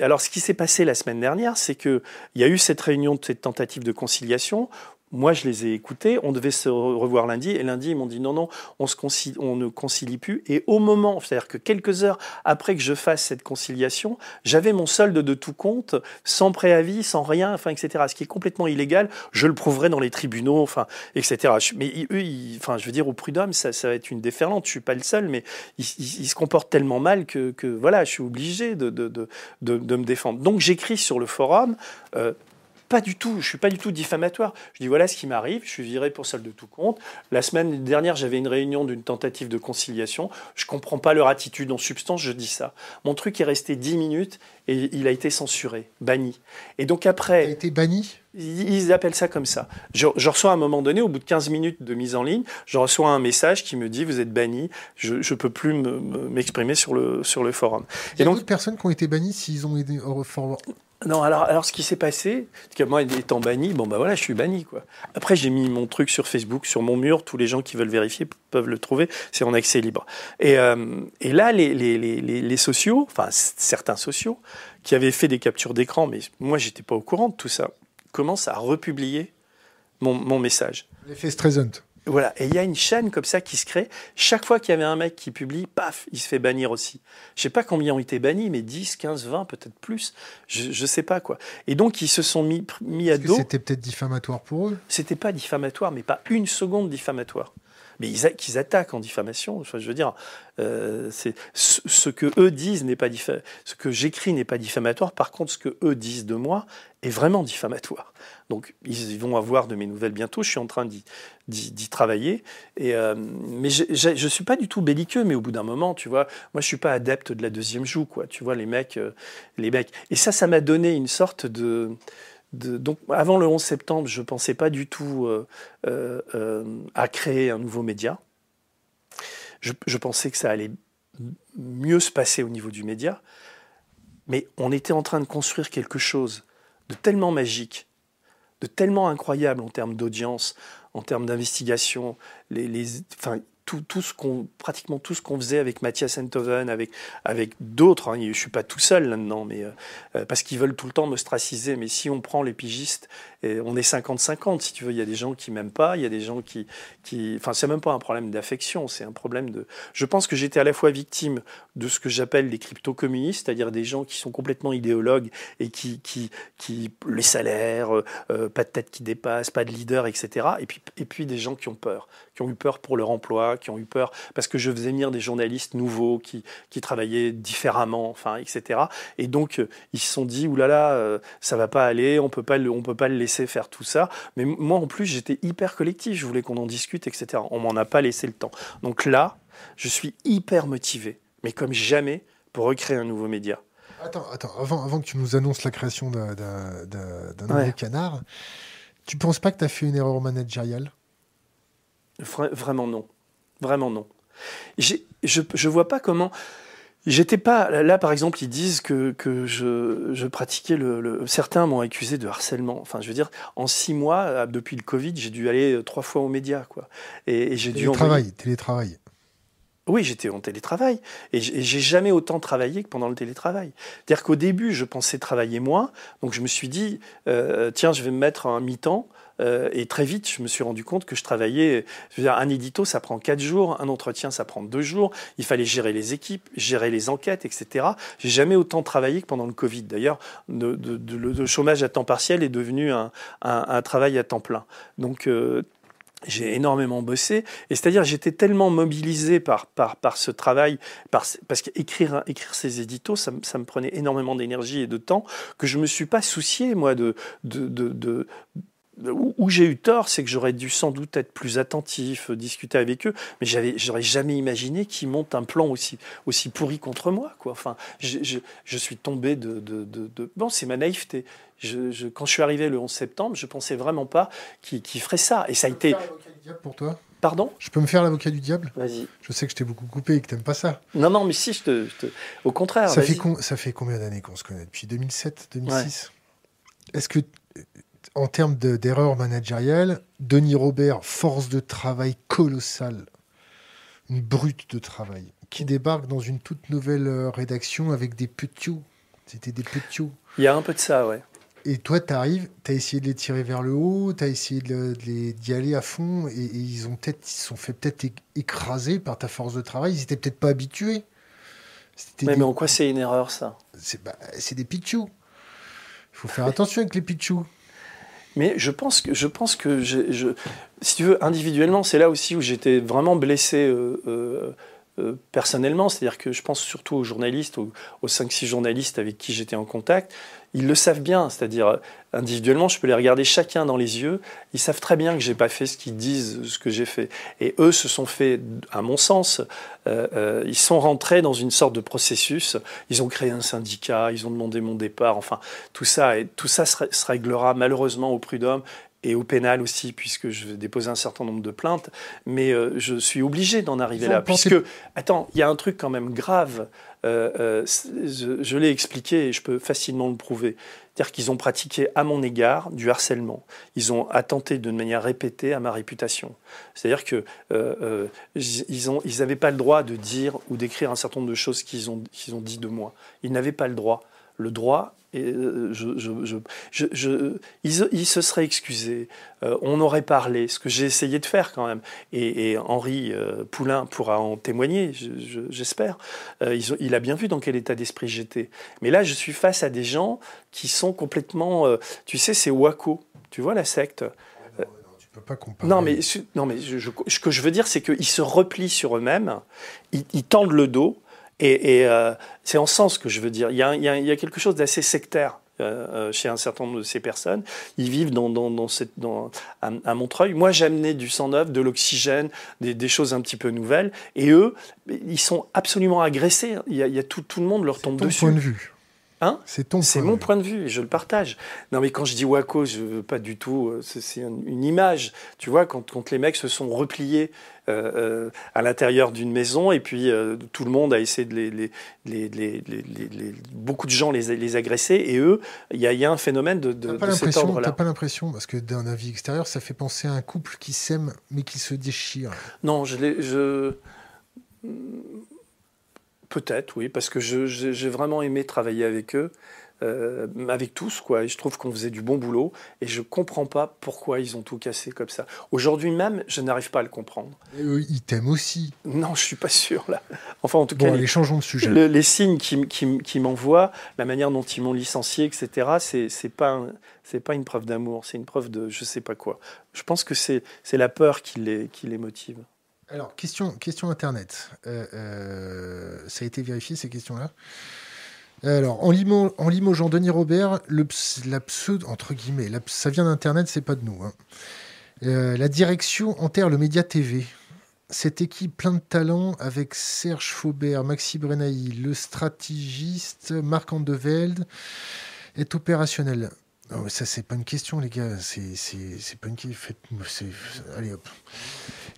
alors ce qui s'est passé la semaine dernière, c'est qu'il y a eu cette réunion, cette tentative de conciliation moi, je les ai écoutés. On devait se revoir lundi. Et lundi, ils m'ont dit non, non, on, ne concilie plus. Et au moment, c'est-à-dire que quelques heures après que je fasse cette conciliation, j'avais mon solde de tout compte, sans préavis, sans rien, enfin, etc. Ce qui est complètement illégal. Je le prouverai dans les tribunaux, enfin, etc. Mais eux, enfin, je veux dire, au prud'homme, ça, va être une déferlante. Je suis pas le seul, mais ils, se comportent tellement mal que, voilà, je suis obligé de me défendre. Donc, j'écris sur le forum. Euh, pas du tout, je suis pas du tout diffamatoire. Je dis voilà ce qui m'arrive, je suis viré pour solde de tout compte. La semaine dernière, j'avais une réunion d'une tentative de conciliation. Je comprends pas leur attitude en substance, je dis ça. Mon truc est resté 10 minutes et il a été censuré, banni. Et donc après. Il a été banni? ils appellent ça comme ça. Je, reçois à un moment donné, au bout de 15 minutes de mise en ligne, je reçois un message qui me dit vous êtes banni, je ne peux plus m'exprimer sur le, sur le forum. Il y a d'autres personnes qui ont été bannies s'ils ont été forward non, alors, alors ce qui s'est passé, c'est que moi étant banni, bon bah voilà, je suis banni quoi. Après j'ai mis mon truc sur Facebook, sur mon mur, tous les gens qui veulent vérifier peuvent le trouver, c'est en accès libre. Et, euh, et là les, les, les, les, sociaux, enfin certains sociaux, qui avaient fait des captures d'écran, mais moi j'étais pas au courant de tout ça, commence à republier mon, mon message. Voilà, et il y a une chaîne comme ça qui se crée. Chaque fois qu'il y avait un mec qui publie, paf, il se fait bannir aussi. Je sais pas combien ont été bannis, mais 10, 15, 20, peut-être plus. Je, ne sais pas quoi. Et donc ils se sont mis, mis à dos. C'était peut-être diffamatoire pour eux. C'était pas diffamatoire, mais pas une seconde diffamatoire mais qu'ils attaquent en diffamation. Enfin, je veux dire, euh, ce que eux disent n'est pas ce que j'écris n'est pas diffamatoire. Par contre, ce que eux disent de moi est vraiment diffamatoire. Donc, ils vont avoir de mes nouvelles bientôt. Je suis en train d'y travailler. Et, euh, mais je ne suis pas du tout belliqueux, mais au bout d'un moment, tu vois, moi, je suis pas adepte de la deuxième joue, quoi. Tu vois, les mecs, euh, les mecs. Et ça, ça m'a donné une sorte de donc avant le 11 septembre, je ne pensais pas du tout euh, euh, euh, à créer un nouveau média. Je, pensais que ça allait mieux se passer au niveau du média, mais on était en train de construire quelque chose de tellement magique, de tellement incroyable en termes d'audience, en termes d'investigation. Tout, pratiquement tout ce qu'on faisait avec Mathias Enthoven, avec, avec d'autres. Hein. Je ne suis pas tout seul là-dedans, mais, euh, euh, parce qu'ils veulent tout le temps m'ostraciser. Mais si on prend les pigistes, on est 50-50, si tu veux, il y a des gens qui m'aiment pas, il y a des gens qui. qui enfin, c'est même pas un problème d'affection, c'est un problème de. Je pense que j'étais à la fois victime de ce que j'appelle les crypto-communistes, c'est-à-dire des gens qui sont complètement idéologues et qui. qui, qui les salaires, euh, pas de tête qui dépasse, pas de leader, etc. Et puis, et puis des gens qui ont peur, qui ont eu peur pour leur emploi, qui ont eu peur parce que je faisais venir des journalistes nouveaux qui, qui travaillaient différemment, enfin, etc. Et donc, euh, ils se sont dit, oulala, là euh, ça va pas aller, on peut pas, on peut pas le laisser faire tout ça. Mais moi, en plus, j'étais hyper collectif, je voulais qu'on en discute, etc. On m'en a pas laissé le temps. Donc là, je suis hyper motivé, mais comme jamais, pour recréer un nouveau média. Attends, attends, avant, avant que tu nous annonces la création d'un nouveau canard, tu penses pas que tu as fait une erreur managériale? Vraiment non. Vraiment non. Je ne vois pas comment. J'étais pas là, par exemple, ils disent que, que je, je pratiquais le, Certains m'ont accusé de harcèlement. Enfin, je veux dire, en six mois, euh, depuis le Covid, j'ai dû aller euh, trois fois aux médias, quoi. Et, j'ai dû télétravail, télétravail. Oui, j'étais en télétravail et j'ai jamais autant travaillé que pendant le télétravail. C'est-à-dire qu'au début, je pensais travailler moins, donc je me suis dit, euh, tiens, je vais me mettre un mi-temps euh, et très vite, je me suis rendu compte que je travaillais. Je veux dire, un édito, ça prend quatre jours, un entretien, ça prend deux jours. Il fallait gérer les équipes, gérer les enquêtes, etc. J'ai jamais autant travaillé que pendant le Covid. D'ailleurs, le chômage à temps partiel est devenu un, travail à temps plein. Donc euh, j'ai énormément bossé, et c'est-à-dire j'étais tellement mobilisé par, ce travail, par, parce qu'écrire écrire ces éditos, ça, me prenait énormément d'énergie et de temps, que je me suis pas soucié, moi, de où, j'ai eu tort, c'est que j'aurais dû sans doute être plus attentif, euh, discuter avec eux, mais j'avais, j'aurais jamais imaginé qu'ils montent un plan aussi, aussi pourri contre moi. Quoi. Enfin, je, je, je suis tombé de, de, de, Bon, c'est ma naïveté. Je, quand je suis arrivé le 11 septembre, je pensais vraiment pas qu'ils, qu'ils feraient ça. Et ça a été. du diable pour toi? Pardon? Je peux me faire l'avocat du diable? Vas-y. Je sais que je t'ai beaucoup coupé et que t'aimes pas ça. Non, non, mais si, je te. Au contraire. Ça fait, ça fait combien d'années qu'on se connaît? Depuis 2007, 2006 Est-ce que en termes d'erreurs managériales, Denis Robert, force de travail colossale, une brute de travail, qui débarque dans une toute nouvelle euh, rédaction avec des petits. C'était des petits. Il y a un peu de ça, ouais. Et toi, tu arrives, tu as essayé de les tirer vers le haut, tu as essayé d'y aller à fond, et, ils ont peut-être, ils sont fait peut-être écraser par ta force de travail. Ils n'étaient peut-être pas habitués. Mais, en quoi c'est une erreur, ça? C'est bah, des pitchous. Il faut faire attention avec les pitchous. Mais je pense que, je pense que je, si tu veux, individuellement, c'est là aussi où j'étais vraiment blessé euh, euh, euh, personnellement, c'est-à-dire que je pense surtout aux journalistes, aux, aux 5-6 journalistes avec qui j'étais en contact, ils le savent bien, c'est-à-dire euh, individuellement, je peux les regarder chacun dans les yeux, ils savent très bien que j'ai pas fait ce qu'ils disent, ce que j'ai fait. Et eux se sont fait, à mon sens, euh, ils sont rentrés dans une sorte de processus, ils ont créé un syndicat, ils ont demandé mon départ, enfin, tout ça, et tout ça se, se réglera malheureusement au prud'homme et au pénal aussi, puisque je vais déposer un certain nombre de plaintes, mais euh, je suis obligé d'en arriver là. Puisque, attends, il y a un truc quand même grave, euh, euh, je, je l'ai expliqué et je peux facilement le prouver. C'est-à-dire qu'ils ont pratiqué à mon égard du harcèlement. Ils ont attenté de manière répétée à ma réputation. C'est-à-dire que euh, ils n'avaient ils pas le droit de dire ou d'écrire un certain nombre de choses qu'ils ont, qu'ils ont dit de moi. Ils n'avaient pas le droit. Le droit, et je, je, je, il, se serait excusé, on aurait parlé, ce que j'ai essayé de faire quand même. Et, et Henri Poulain pourra en témoigner, j'espère. il, il a bien vu dans quel état d'esprit j'étais. Mais là, je suis face à des gens qui sont complètement. tu sais, c'est Waco. Tu vois la secte? Pas comparer. Non, mais, non, mais je, ce que je veux dire, c'est qu'ils se replient sur eux-mêmes, ils, ils, tendent le dos, et, et euh, c'est en sens que je veux dire. Il y a, il y a, il y a quelque chose d'assez sectaire. Euh, chez un certain nombre de ces personnes. Ils vivent dans, dans, dans cette, dans, à, à, Montreuil. Moi, j'amenais du sang neuf, de l'oxygène, des, des, choses un petit peu nouvelles. Et eux, ils sont absolument agressés. Il y a, il y a tout, tout, le monde leur tombe ton dessus. point de vue. Hein c'est ton C'est mon point de vue et je le partage. Non, mais quand je dis Waco, je veux pas du tout. C'est une image. Tu vois, quand, quand, les mecs se sont repliés euh, euh, à l'intérieur d'une maison et puis euh, tout le monde a essayé de les. les, les, les beaucoup de gens les, agresser et eux, il y, y, a un phénomène de, de, pas de cet ordre-là. T'as pas l'impression, parce que d'un avis extérieur, ça fait penser à un couple qui s'aime mais qui se déchire. Non, je. je Peut-être, oui, parce que j'ai vraiment aimé travailler avec eux, euh, avec tous, quoi. Et je trouve qu'on faisait du bon boulot, et je comprends pas pourquoi ils ont tout cassé comme ça. Aujourd'hui même, je n'arrive pas à le comprendre. Eux, ils t'aiment aussi. Non, je suis pas sûr là. Enfin, en tout bon, cas, allez, les, changeons de sujet. Le, les signes qui, qui, qui m'envoient, la manière dont ils m'ont licencié, etc. C'est pas pas une preuve d'amour, c'est une preuve de je sais pas quoi. Je pense que c'est la peur qui les, qui les motive. Alors, question, Internet. Euh, euh, ça a été vérifié, ces questions-là alors, en, limo, en limogeant Denis Robert, le, la pseudo, entre guillemets, ça vient d'Internet, c'est pas de nous. Hein. Euh, la direction enterre le Média TV. Cette équipe plein de talent avec Serge Faubert, Maxi Brenaï, le stratégiste Marc Andevelde est opérationnel. Non, ça, c'est pas une question, les gars. C'est pas une question. Allez, hop.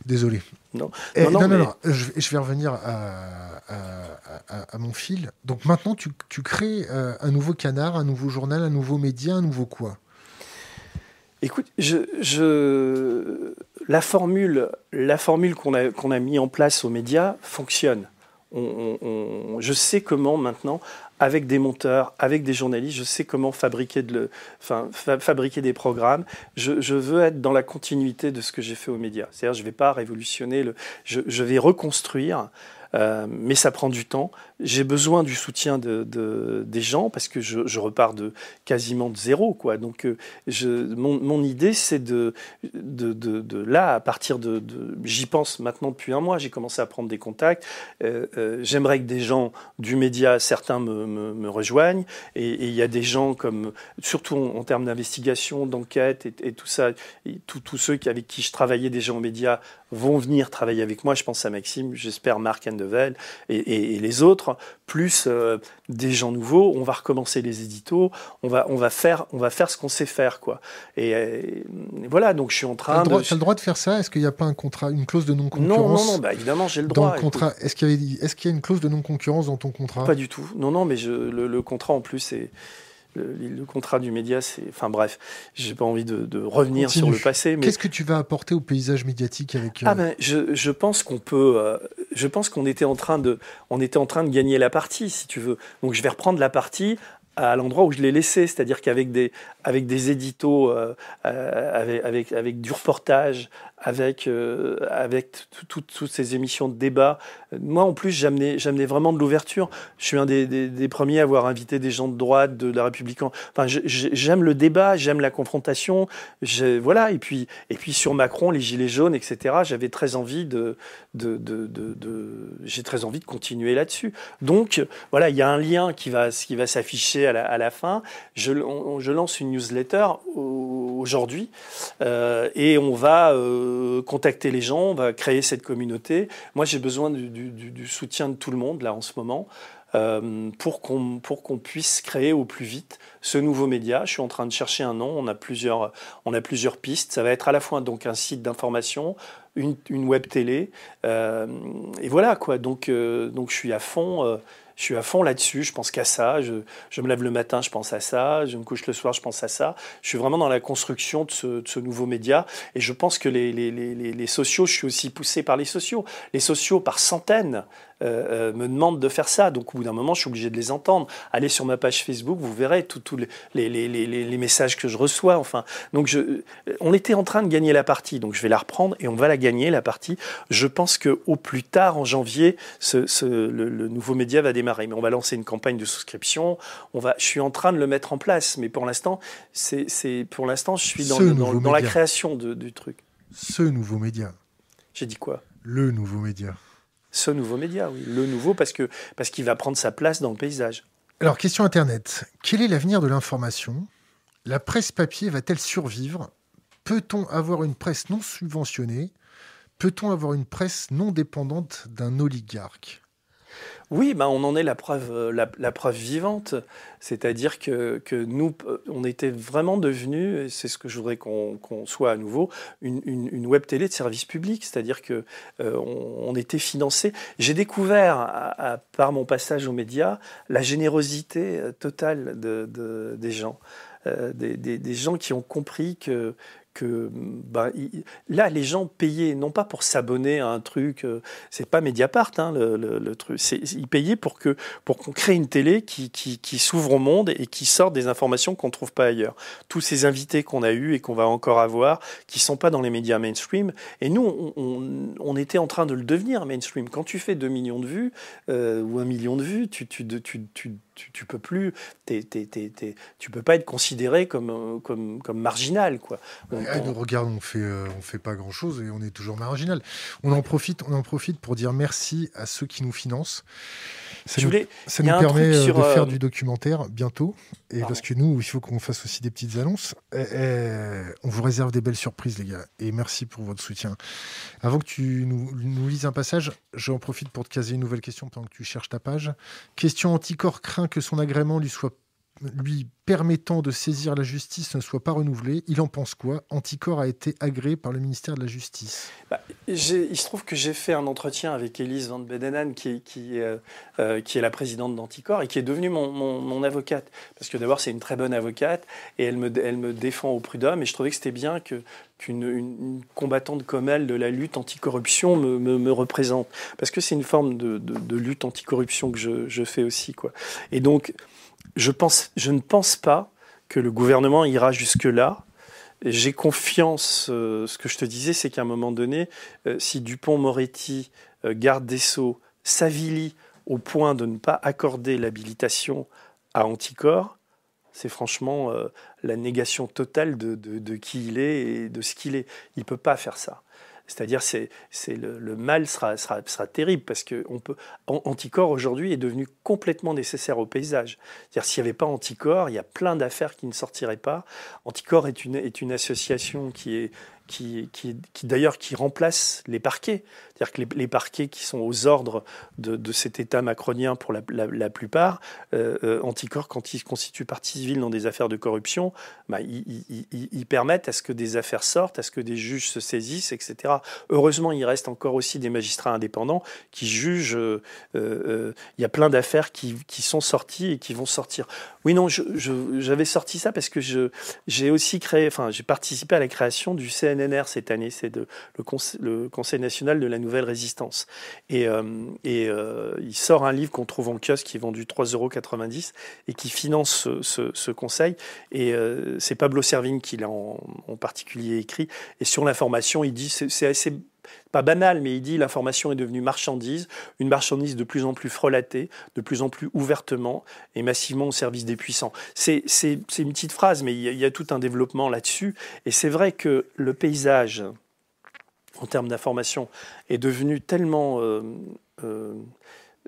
Désolé. Non, Eh, non, non, non, non, mais- non, Je, je vais revenir à, à- à- à mon fil. Donc maintenant, tu, tu crées euh, un nouveau canard, un nouveau journal, un nouveau média, un nouveau quoi? Écoute, je, je- la formule, la formule qu'on a, qu'on a mis en place aux médias fonctionne. On- on- on- je sais comment maintenant, avec des monteurs, avec des journalistes, je sais comment fabriquer, le, enfin, fa- fabriquer des programmes. Je, veux être dans la continuité de ce que j'ai fait aux médias. C'est-à-dire, je ne vais pas révolutionner, le, je vais reconstruire. Euh, mais ça prend du temps. J'ai besoin du soutien de, de- des gens parce que je, repars de quasiment de zéro. Donc, euh, mon, idée, c'est de, là, à partir de, j'y pense maintenant depuis un mois. J'ai commencé à prendre des contacts. Euh, J'aimerais que des gens du média, certains me, rejoignent, et il y a des gens comme, surtout en, termes d'investigation, d'enquête et, tout ça, tous ceux avec qui je travaillais déjà en médias vont venir travailler avec moi. Je pense à Maxime, j'espère Marc Andevel et, et, et les autres, plus euh, des gens nouveaux. On va recommencer les éditos. On va, on va faire, on va faire ce qu'on sait faire, quoi. Et, et voilà. Donc je suis en Tu as, train le droit- de. t'as le droit de faire ça? Est-ce qu'il n'y a pas un contrat, une clause de Non, non-concurrence? Non, non. Bah évidemment, j'ai le dans droit. le contrat Est-ce qu'il y, a une clause de non-concurrence dans ton contrat? Pas du tout. Non, non, mais je, le, le contrat en plus c'est le, le contrat du média, c'est. Enfin bref, j'ai pas envie de, de revenir Continue. sur le passé, mais Qu'est-ce que tu vas apporter au paysage médiatique avec euh, ah ben, je, je pense qu'on peut. euh, je pense qu'on était en train de, on était en train de gagner la partie, si tu veux. Donc je vais reprendre la partie à l'endroit où je l'ai laissé, c'est-à-dire qu'avec des, avec des éditos, euh, avec, avec, avec du reportage, avec, euh, avec toutes ces émissions de débat. Moi, en plus, j'amenais, vraiment de l'ouverture. Je suis un des, des, premiers à avoir invité des gens de droite, de la République. Enfin, j'aime le débat, j'aime la confrontation. Voilà. Et puis, et puis sur Macron, les gilets jaunes, etc. J'avais très envie de, de, de, de, j'ai très envie de continuer là-dessus. Donc, voilà, il y a un lien qui va, qui va s'afficher à la, à la fin. Je, je lance une newsletter aujourd'hui euh, et on va euh, contacter les gens, on va créer cette communauté. Moi, j'ai besoin du, soutien de tout le monde là en ce moment. Euh, pour qu'on puisse créer au plus vite ce nouveau média. Je suis en train de chercher un nom. On a plusieurs pistes. Ça va être à la fois donc un site d'information, une, web télé, et voilà quoi. Donc je suis à fond je suis à fond là-dessus, je pense qu'à ça, je, me lève le matin, je pense à ça, je me couche le soir, je pense à ça. Je suis vraiment dans la construction de ce, nouveau média et je pense que les, sociaux, je suis aussi poussé par les sociaux. Les sociaux par centaines euh, euh, me demandent de faire ça. Donc au bout d'un moment, je suis obligé de les entendre. Allez sur ma page Facebook, vous verrez tous les, les, les, messages que je reçois. Enfin, donc je, on était en train de gagner la partie, donc je vais la reprendre et on va la gagner la partie. Je pense que au plus tard en janvier, ce, ce, le, nouveau média va démarrer. Mais on va lancer une campagne de souscription. On va, je suis en train de le mettre en place, mais pour l'instant, c'est pour l'instant, je suis dans, dans, dans la création de, du truc. Ce nouveau média. J'ai dit quoi? Le nouveau média ce nouveau média, oui. Le nouveau parce parce qu'il va prendre sa place dans le paysage. Alors, question Internet. Quel est l'avenir de l'information? La presse papier va-t-elle survivre? Peut-on avoir une presse non subventionnée? Peut-on avoir une presse non dépendante d'un oligarque? Oui, bah on en est la preuve, euh, vivante. C'est-à-dire que, nous, euh, on était vraiment devenus, et c'est ce que je voudrais qu'on soit à nouveau, une, web télé de service public. C'est-à-dire que euh, on, était financé. J'ai découvert, par mon passage aux médias, la générosité totale de, des gens. des, gens qui ont compris que, que bah, là, les gens payaient non pas pour s'abonner à un truc, euh, c'est pas Mediapart, hein, le, le, truc, ils payaient pour que pour qu'on crée une télé qui, qui, s'ouvre au monde et qui sorte des informations qu'on trouve pas ailleurs. Tous ces invités qu'on a eus et qu'on va encore avoir, qui sont pas dans les médias mainstream, et nous, on, on, était en train de le devenir mainstream. Quand tu fais 2 millions de vues euh, ou un million de vues, tu, tu, tu, tu tu, tu peux plus, tu peux pas être considéré comme, comme, comme marginal, quoi. regarde, on fait, euh, on fait pas grand chose et on est toujours marginal. On en profite, on en profite pour dire merci à ceux qui nous financent. Ça nous, ça nous permet euh, de faire euh, du documentaire bientôt. Et parce que nous, il faut qu'on fasse aussi des petites annonces. on vous réserve des belles surprises, les gars. Et merci pour votre soutien. Avant que tu nous, nous lises un passage, j'en profite pour te caser une nouvelle question pendant que tu cherches ta page. Question anticorps craint que son agrément lui soit lui permettant de saisir la justice ne soit pas renouvelé. Il en pense quoi? Anticor a été agréé par le ministère de la Justice. Bah, il se trouve que j'ai fait un entretien avec Elise Van Bedenan, qui, euh, euh, qui est la présidente d'Anticor et qui est devenue mon, avocate. Parce que d'abord, c'est une très bonne avocate et elle me, défend au prud'homme. Et je trouvais que c'était bien qu'une une combattante comme elle de la lutte anticorruption me, représente. Parce que c'est une forme de, lutte anticorruption que je, je fais aussi. Quoi. Et donc, je, ne pense pas que le gouvernement ira jusque-là. J'ai confiance, euh, ce que je te disais, c'est qu'à un moment donné, euh, si Dupont-Moretti, euh, garde des Sceaux, s'avilit au point de ne pas accorder l'habilitation à Anticor, c'est franchement la négation totale de, qui il est et de ce qu'il est. Il ne peut pas faire ça. C'est-à-dire c'est le, mal sera, sera, sera terrible parce que on peut anticorps aujourd'hui est devenu complètement nécessaire au paysage. C'est-à-dire s'il n'y avait pas anticorps, il y a plein d'affaires qui ne sortiraient pas. Anticorps est une est une association qui est qui, qui, d'ailleurs qui remplace les parquets. C'est-à-dire que les, parquets qui sont aux ordres de, cet État macronien pour la, plupart, euh, euh, anticorps, quand ils constituent partie civile dans des affaires de corruption, bah, ils, permettent à ce que des affaires sortent, à ce que des juges se saisissent, etc. Heureusement, il reste encore aussi des magistrats indépendants qui jugent. Euh, il y a plein d'affaires qui, qui, sont sorties et qui vont sortir. Oui, non, j'avais sorti ça parce que j'ai aussi créé, enfin, j'ai participé à la création du CN Cette année, c'est le, Conseil national de la nouvelle résistance. Et, euh, euh, il sort un livre qu'on trouve en kiosque qui est vendu 3,90 euros et qui finance ce, conseil. Et c'est Pablo Servigne qui l'a en, en, particulier écrit. Et sur l'information, il dit c'est assez pas banal, mais il dit l'information est devenue marchandise, une marchandise de plus en plus frelatée, de plus en plus ouvertement et massivement au service des puissants. C'est une petite phrase, mais il y, a, tout un développement là-dessus. Et c'est vrai que le paysage, en termes d'information, est devenu tellement... Euh, euh,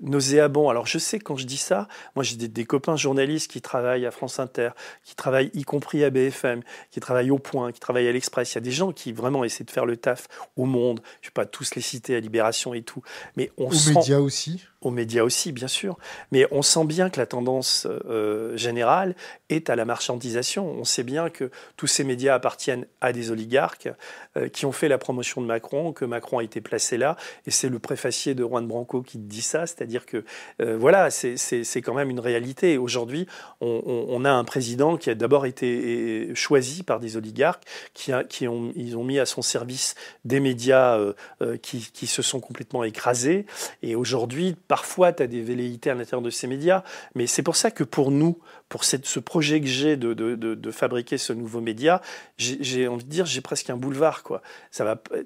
nauséabond. Alors je sais quand je dis ça, moi j'ai des, copains journalistes qui travaillent à France Inter, qui travaillent y compris à BFM, qui travaillent au Point, qui travaillent à l'Express. Il y a des gens qui vraiment essaient de faire le taf au Monde. Je ne vais pas tous les citer à Libération et tout, mais on aux médias aussi aux médias aussi, bien sûr. Mais on sent bien que la tendance euh, générale est à la marchandisation. On sait bien que tous ces médias appartiennent à des oligarques euh, qui ont fait la promotion de Macron, que Macron a été placé là. Et c'est le préfacier de Juan Branco qui dit ça, c'est-à-dire que euh, voilà, c'est quand même une réalité. Aujourd'hui, on, a un président qui a d'abord été choisi par des oligarques qui, qui ont, ils ont mis à son service des médias qui, qui se sont complètement écrasés. Et aujourd'hui, Parfois, tu as des velléités à l'intérieur de ces médias, mais c'est pour ça que pour nous, pour ce projet que j'ai de, fabriquer ce nouveau média, j'ai envie de dire, j'ai presque un boulevard. Quoi.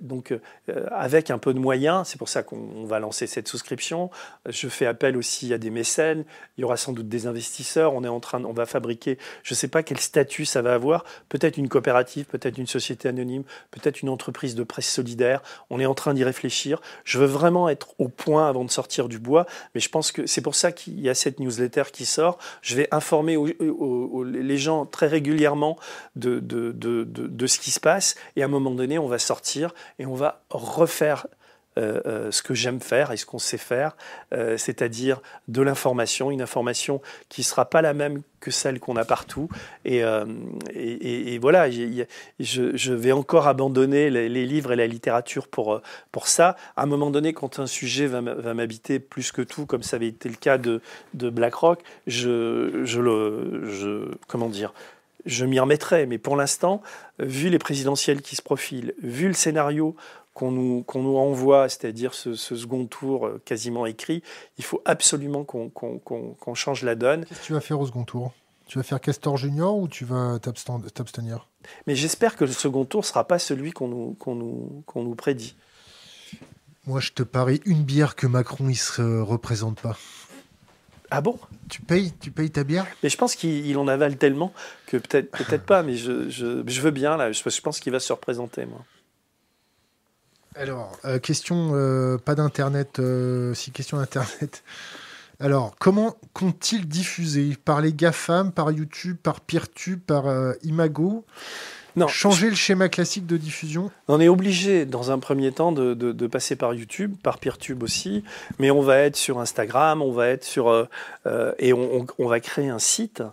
Donc, euh, avec un peu de moyens, c'est pour ça qu'on va lancer cette souscription. Je fais appel aussi à des mécènes. Il y aura sans doute des investisseurs. On est en train, on va fabriquer, je ne sais pas quel statut ça va avoir. Peut-être une coopérative, peut-être une société anonyme, peut-être une entreprise de presse solidaire. On est en train d'y réfléchir. Je veux vraiment être au point avant de sortir du bois, mais je pense que c'est pour ça qu'il y a cette newsletter qui sort. Je vais informer les gens très régulièrement de, ce qui se passe. Et à un moment donné, on va sortir et on va refaire euh, euh, ce que j'aime faire et ce qu'on sait faire, euh, c'est-à-dire de l'information, une information qui ne sera pas la même que celle qu'on a partout. Et, voilà, je, vais encore abandonner les, livres et la littérature pour, pour ça. À un moment donné, quand un sujet va m'habiter plus que tout, comme ça avait été le cas de, de BlackRock, je, le... Comment dire je m'y remettrai, mais pour l'instant, vu les présidentielles qui se profilent, vu le scénario qu'on nous, qu'on nous envoie, c'est-à-dire ce, second tour euh, quasiment écrit, il faut absolument qu'on change la donne. Qu'est-ce que tu vas faire au second tour? Tu vas faire Castor Junior ou tu vas t'abstenir Mais j'espère que le second tour ne sera pas celui qu'on nous, nous, nous prédit. Moi, je te parie une bière que Macron ne se représente pas. Ah bon? Tu payes, tu payes ta bière? Mais je pense qu'il en avale tellement que peut-être peut-être pas, mais je, je, je, veux bien, là. Je, je pense qu'il va se représenter, moi. Alors, euh, question, euh, pas d'Internet, euh, si question d'Internet. Alors, comment compte-t-il diffuser? Par les GAFAM, par YouTube, par Peertube, par Imago? Non, Changer le schéma classique de diffusion? On est obligé, dans un premier temps, de, passer par YouTube, par Peertube aussi, mais on va être sur Instagram, on va être sur... et on, va créer un site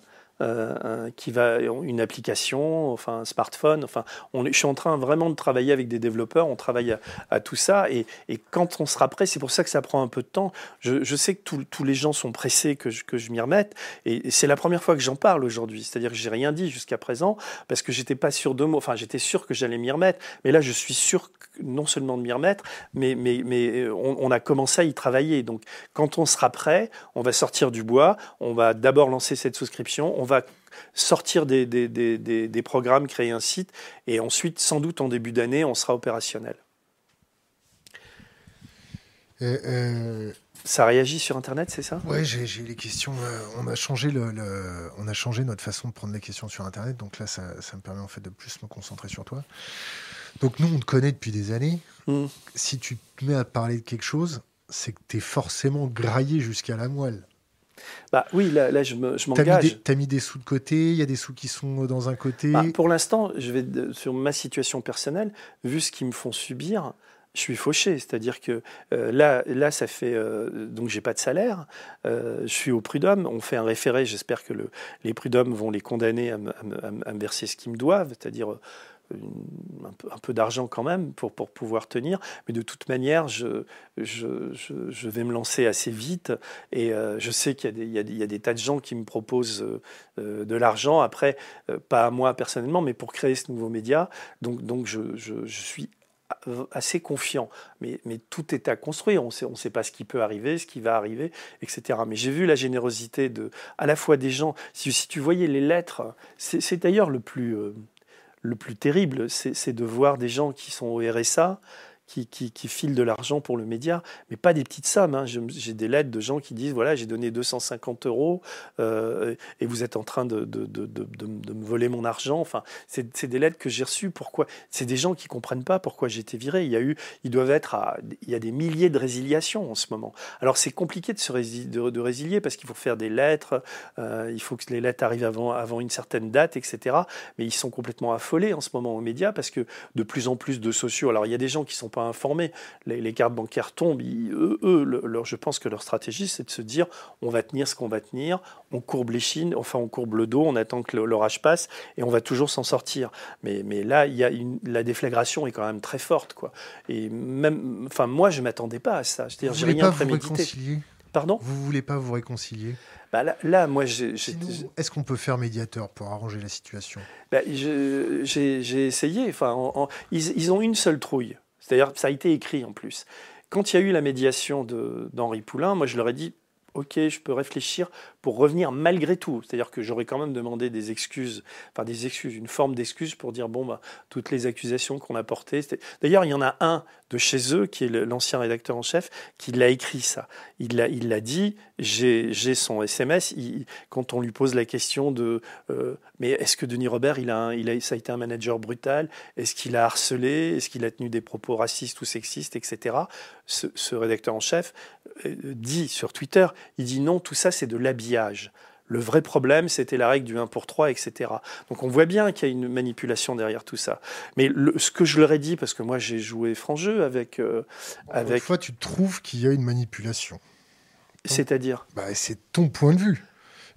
euh, qui va une application, enfin un smartphone. Enfin, on, je suis en train vraiment de travailler avec des développeurs. On travaille à, tout ça et, quand on sera prêt, c'est pour ça que ça prend un peu de temps. Je, sais que tous les gens sont pressés que je, m'y remette et, c'est la première fois que j'en parle aujourd'hui. C'est-à-dire que j'ai rien dit jusqu'à présent parce que j'étais pas sûr de mots. Enfin, j'étais sûr que j'allais m'y remettre, mais là, je suis sûr non seulement de m'y remettre, mais, mais on, a commencé à y travailler. Donc, quand on sera prêt, on va sortir du bois. On va d'abord lancer cette souscription. On va sortir des, des, des, des, programmes, créer un site, et ensuite, sans doute en début d'année, on sera opérationnel. Euh, ça réagit sur Internet, c'est ça? Oui, j'ai les questions. Euh, on, a changé le, on a changé notre façon de prendre les questions sur Internet, donc là, ça, ça, me permet en fait de plus me concentrer sur toi. Donc nous, on te connaît depuis des années. Hmm. Si tu te mets à parler de quelque chose, c'est que tu es forcément graillé jusqu'à la moelle. Bah oui, là, là je m'engage. tu as mis des sous de côté, il y a des sous qui sont dans un côté. Bah, pour l'instant, je vais sur ma situation personnelle, vu ce qu'ils me font subir, je suis fauché, c'est-à-dire que euh, là, là, ça fait euh, donc j'ai pas de salaire, euh, je suis au prud'homme, on fait un référé, j'espère que le, les prud'hommes vont les condamner à, me verser ce qu'ils me doivent, c'est-à-dire un peu, d'argent quand même pour, pour pouvoir tenir. Mais de toute manière, je, je, je, vais me lancer assez vite. Et euh, je sais qu'il y, y, y, a des tas de gens qui me proposent euh, de l'argent. Après, euh, pas à moi personnellement, mais pour créer ce nouveau média. Donc, donc je, je, suis assez confiant, mais, mais, tout est à construire. On sait, on sait pas ce qui peut arriver, ce qui va arriver, etc. Mais j'ai vu la générosité de, à la fois des gens. Si tu voyais les lettres, c'est d'ailleurs le plus, le plus terrible, c'est de voir des gens qui sont au RSA, qui, filent de l'argent pour le média, mais pas des petites sommes. Hein. J'ai des lettres de gens qui disent voilà, j'ai donné 250 euros euh, et vous êtes en train de, me voler mon argent. Enfin, c'est des lettres que j'ai reçues. Pourquoi? C'est des gens qui comprennent pas pourquoi j'ai été viré. Il y a eu, ils doivent être à, il y a des milliers de résiliations en ce moment. Alors c'est compliqué de se de, résilier parce qu'il faut faire des lettres, euh, il faut que les lettres arrivent avant, avant une certaine date, etc. Mais ils sont complètement affolés en ce moment aux médias parce que de plus en plus de sociaux. Alors il y a des gens qui sont pas informés. Les, cartes bancaires tombent. eux, eux je pense que leur stratégie, c'est de se dire on va tenir ce qu'on va tenir, on courbe les chines, enfin on courbe le dos, on attend que l'orage passe et on va toujours s'en sortir. Mais, mais là, il y a la déflagration est quand même très forte. Quoi. Et même, enfin, moi, je ne m'attendais pas à ça. C'est-à-dire, j'ai rien prémédité. Pardon? Vous voulez pas vous réconcilier? Bah là, moi, j'ai. Est-ce qu'on peut faire médiateur pour arranger la situation? Bah, J'ai essayé. Enfin, ils, ils, ont une seule trouille. C'est-à-dire, ça a été écrit en plus. Quand il y a eu la médiation d'Henri Poulain, moi je leur ai dit, ok, je peux réfléchir pour revenir malgré tout. C'est-à-dire que j'aurais quand même demandé des excuses, enfin des excuses, une forme d'excuse pour dire bon, bah, toutes les accusations qu'on a portées. D'ailleurs, il y en a un de chez eux, qui est l'ancien rédacteur en chef, qui l'a écrit ça. Il l'a il l'a dit, j'ai son SMS, quand on lui pose la question de euh, mais est-ce que Denis Robert, il a, il a, ça a été un manager brutal? Est-ce qu'il a harcelé? Est-ce qu'il a tenu des propos racistes ou sexistes, etc. Ce, rédacteur en chef dit sur Twitter, il dit non, tout ça c'est de l'habillage. Le vrai problème, c'était la règle du 1 pour 3, etc. Donc on voit bien qu'il y a une manipulation derrière tout ça. Mais ce que je leur ai dit, parce que moi j'ai joué franc jeu avec... Euh, avec... fois, tu trouves qu'il y a une manipulation. C'est-à-dire? Bah, C'est ton point de vue.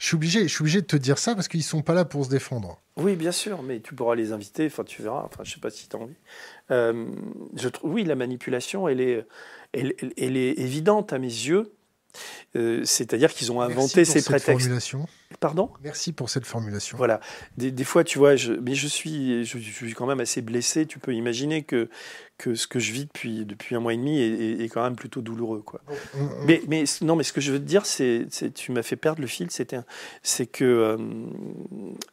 Je suis, obligé, je suis obligé de te dire ça parce qu'ils sont pas là pour se défendre. Oui, bien sûr, mais tu pourras les inviter, enfin tu verras, enfin je sais pas si tu as envie. Euh, je oui, la manipulation, elle est, elle est évidente à mes yeux, euh, c'est-à-dire qu'ils ont inventé ces prétextes. Formulation. Pardon? Merci pour cette formulation. Voilà. Des, fois, tu vois, je, mais je suis, je, suis quand même assez blessé. Tu peux imaginer que, que ce que je vis depuis, depuis un mois et demi est, quand même plutôt douloureux. Quoi. Mais, mais, non, mais ce que je veux te dire, c'est, tu m'as fait perdre le fil, c'est que, euh,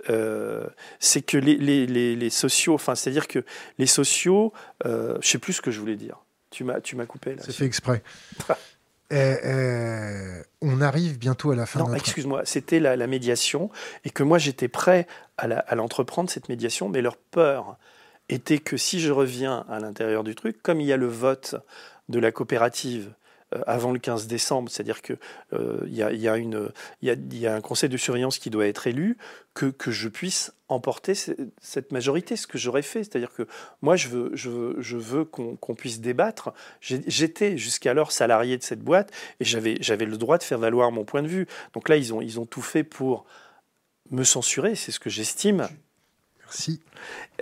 euh, c'est que les, les, les, sociaux, enfin, c'est-à-dire que les sociaux, je sais plus ce que je voulais dire. Tu m'as, tu m'as coupé là. C'est fait exprès. Eh, eh, on arrive bientôt à la fin. Non, excuse-moi, c'était la, médiation et que moi j'étais prêt à l'entreprendre, cette médiation, mais leur peur était que si je reviens à l'intérieur du truc, comme il y a le vote de la coopérative avant le 15 décembre, c'est-à-dire qu'il euh, y, a, un conseil de surveillance qui doit être élu, que, que je puisse emporter cette majorité, ce que j'aurais fait. C'est-à-dire que moi, je veux, je veux, je veux qu'on puisse débattre. J'étais jusqu'alors salarié de cette boîte et j'avais le droit de faire valoir mon point de vue. Donc là, ils ont, ils ont tout fait pour me censurer, c'est ce que j'estime. Merci.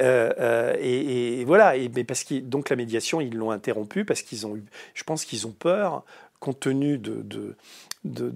Euh, euh, et, voilà, mais parce que donc la médiation, ils l'ont interrompue parce qu'ils ont eu, je pense qu'ils ont peur, compte tenu de, de, de,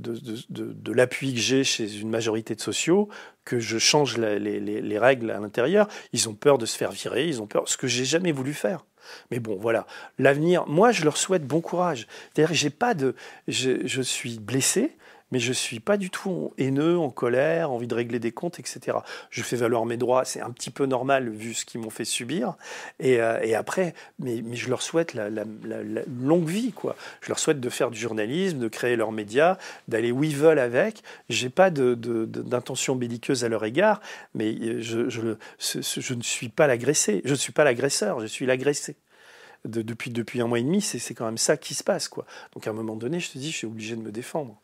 de l'appui que j'ai chez une majorité de sociaux, que je change les, les, les règles à l'intérieur. Ils ont peur de se faire virer, ils ont peur, ce que j'ai jamais voulu faire. Mais bon, voilà, l'avenir. Moi, je leur souhaite bon courage. C'est-à-dire, j'ai pas de, je suis blessé, mais je suis pas du tout haineux, en colère, envie de régler des comptes, etc. Je fais valoir mes droits, c'est un petit peu normal vu ce qu'ils m'ont fait subir. Et, euh, après, mais, je leur souhaite la, longue vie, quoi. Je leur souhaite de faire du journalisme, de créer leurs médias, d'aller où ils veulent avec. J'ai pas d'intention belliqueuse à leur égard, mais je, je, ne suis pas l'agressé, je ne suis pas l'agresseur, je suis l'agressé. De, depuis, depuis un mois et demi, c'est quand même ça qui se passe. Quoi. Donc à un moment donné, je te dis, je suis obligé de me défendre.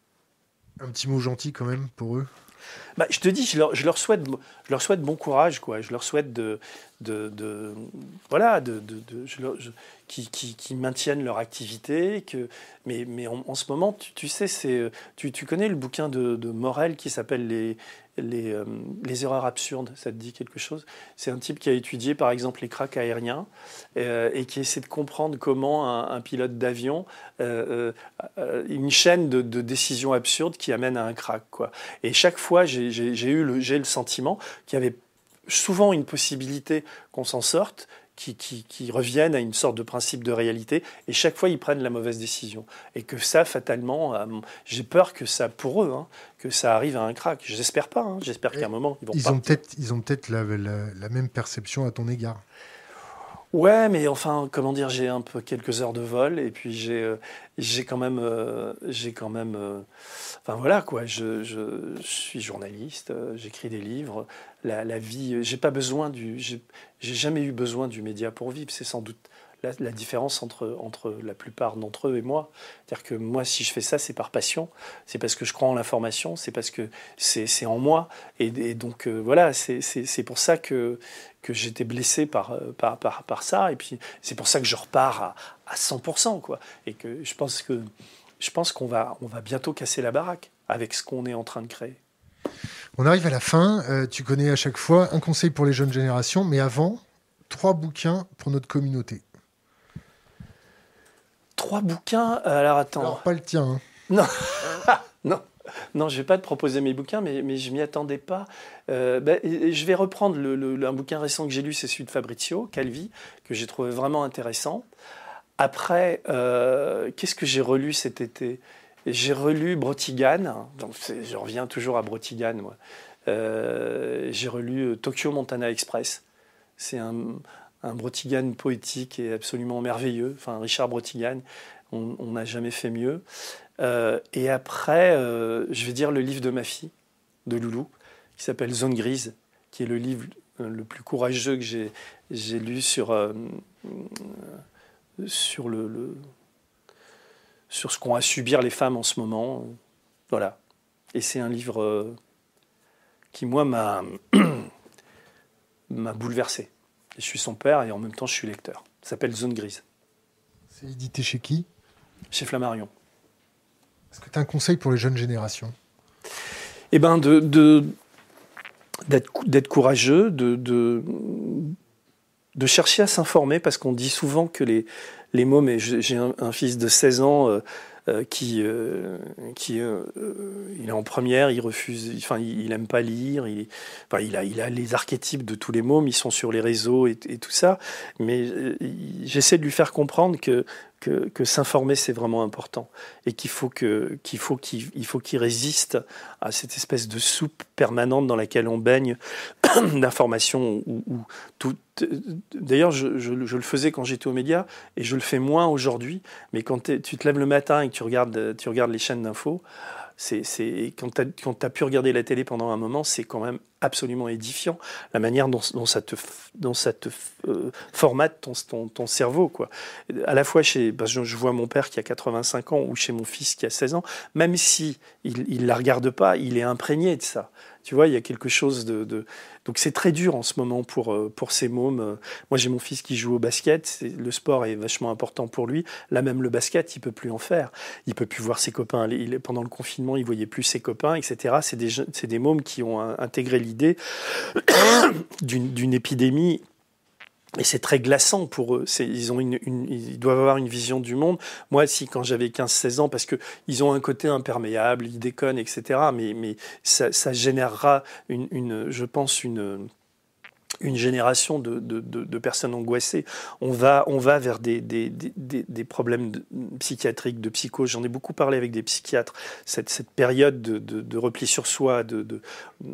Un petit mot gentil quand même pour eux bah, je te dis, je leur, je souhaite, je leur souhaite bon courage, quoi. Je leur souhaite de, de, voilà, de, qui, qui, maintiennent leur activité. Que, mais, mais en, ce moment, tu, sais, c'est, tu, tu, connais le bouquin de, Morel qui s'appelle les, les, euh, les, erreurs absurdes. Ça te dit quelque chose? C'est un type qui a étudié, par exemple, les cracks aériens euh, et qui essaie de comprendre comment un, pilote d'avion, euh, une chaîne de, décisions absurdes qui amène à un crack. Quoi. Et chaque fois, j'ai, eu le, le sentiment qu'il y avait souvent une possibilité qu'on s'en sorte, qui, qui, reviennent à une sorte de principe de réalité, et chaque fois ils prennent la mauvaise décision. Et que ça, fatalement, euh, j'ai peur que ça, pour eux, hein, que ça arrive à un crack. J'espère pas, hein. j'espère qu'à un moment, ils vont ils ont peut-être Ils ont peut-être la, la, même perception à ton égard. Ouais, mais enfin, comment dire, j'ai un peu quelques heures de vol et puis j'ai euh, quand même euh, quand même euh, enfin voilà quoi, je, je, suis journaliste, j'écris des livres, la, la vie, j'ai pas besoin du j'ai jamais eu besoin du média pour vivre, c'est sans doute la, différence entre, entre la plupart d'entre eux et moi. C'est-à-dire que moi, si je fais ça, c'est par passion, c'est parce que je crois en l'information, c'est parce que c'est en moi. Et, donc, euh, voilà, c'est pour ça que, que j'étais blessé par, euh, par, par, par, ça. Et puis, c'est pour ça que je repars à, à 100%. Quoi. Et que je pense que je pense qu'on va, on va bientôt casser la baraque avec ce qu'on est en train de créer. On arrive à la fin. Euh, tu connais à chaque fois un conseil pour les jeunes générations, mais avant, trois bouquins pour notre communauté trois bouquins. Euh, alors attends. Alors pas le tien. Hein. Non. non. Non, je vais pas te proposer mes bouquins, mais, mais je m'y attendais pas. Euh, ben, je vais reprendre le, un bouquin récent que j'ai lu, c'est celui de Fabrizio Calvi, que j'ai trouvé vraiment intéressant. Après, euh, qu'est-ce que j'ai relu cet été? J'ai relu Brotigan, donc je reviens toujours à Brotigan, moi. j'ai relu Tokyo Montana Express. C'est un, un Brotigan poétique et absolument merveilleux. Enfin, Richard Brotigan, on n'a jamais fait mieux. Euh, et après, euh, je vais dire le livre de ma fille, de Loulou, qui s'appelle Zone Grise, qui est le livre euh, le plus courageux que j'ai lu sur, le, sur ce qu'ont à subir les femmes en ce moment. Voilà. Et c'est un livre qui, moi, m'a bouleversé je suis son père et en même temps je suis lecteur. Ça s'appelle Zone Grise. C'est édité chez qui? Chez Flammarion. Est-ce que tu as un conseil pour les jeunes générations? Eh bien, de, d'être, courageux, de, de, de, chercher à s'informer, parce qu'on dit souvent que les, les mots, mais j'ai un, fils de 16 ans, euh, euh, qui, euh, qui euh, il est en première, il refuse, enfin, il, aime pas lire, il, enfin, il, a, il a les archétypes de tous les mômes, ils sont sur les réseaux et, et tout ça, mais j'essaie de lui faire comprendre que que, s'informer c'est vraiment important et qu'il faut qu'il faut qu'il faut qu'il résiste à cette espèce de soupe permanente dans laquelle on baigne d'informations ou, tout. D'ailleurs, je, je, le faisais quand j'étais aux médias et je le fais moins aujourd'hui. Mais quand tu te lèves le matin et que tu regardes tu regardes les chaînes d'infos, c'est quand tu as, pu regarder la télé pendant un moment, c'est quand même absolument édifiant la manière dont, ça te, dont ça te euh, formate ton, ton, cerveau. Quoi. À la fois chez, je, vois mon père qui a 85 ans ou chez mon fils qui a 16 ans, même si il la regarde pas, il est imprégné de ça. Tu vois, il y a quelque chose de. Donc c'est très dur en ce moment pour, euh, pour ces mômes. Moi, j'ai mon fils qui joue au basket. Le sport est vachement important pour lui. Là, même le basket, il peut plus en faire. Il peut plus voir ses copains. Pendant le confinement, il voyait plus ses copains, etc. C'est des mômes qui ont intégré l'idée d'une épidémie et c'est très glaçant pour eux. Ils, ont une, ils doivent avoir une vision du monde. Moi, si quand j'avais 15-16 ans, parce qu'ils ont un côté imperméable, ils déconnent, etc. Mais, mais ça, générera, une, je pense, une, une génération de, personnes angoissées. On va, on va vers des, problèmes psychiatriques, de psychose. J'en ai beaucoup parlé avec des psychiatres. Cette, période de, repli sur soi, de,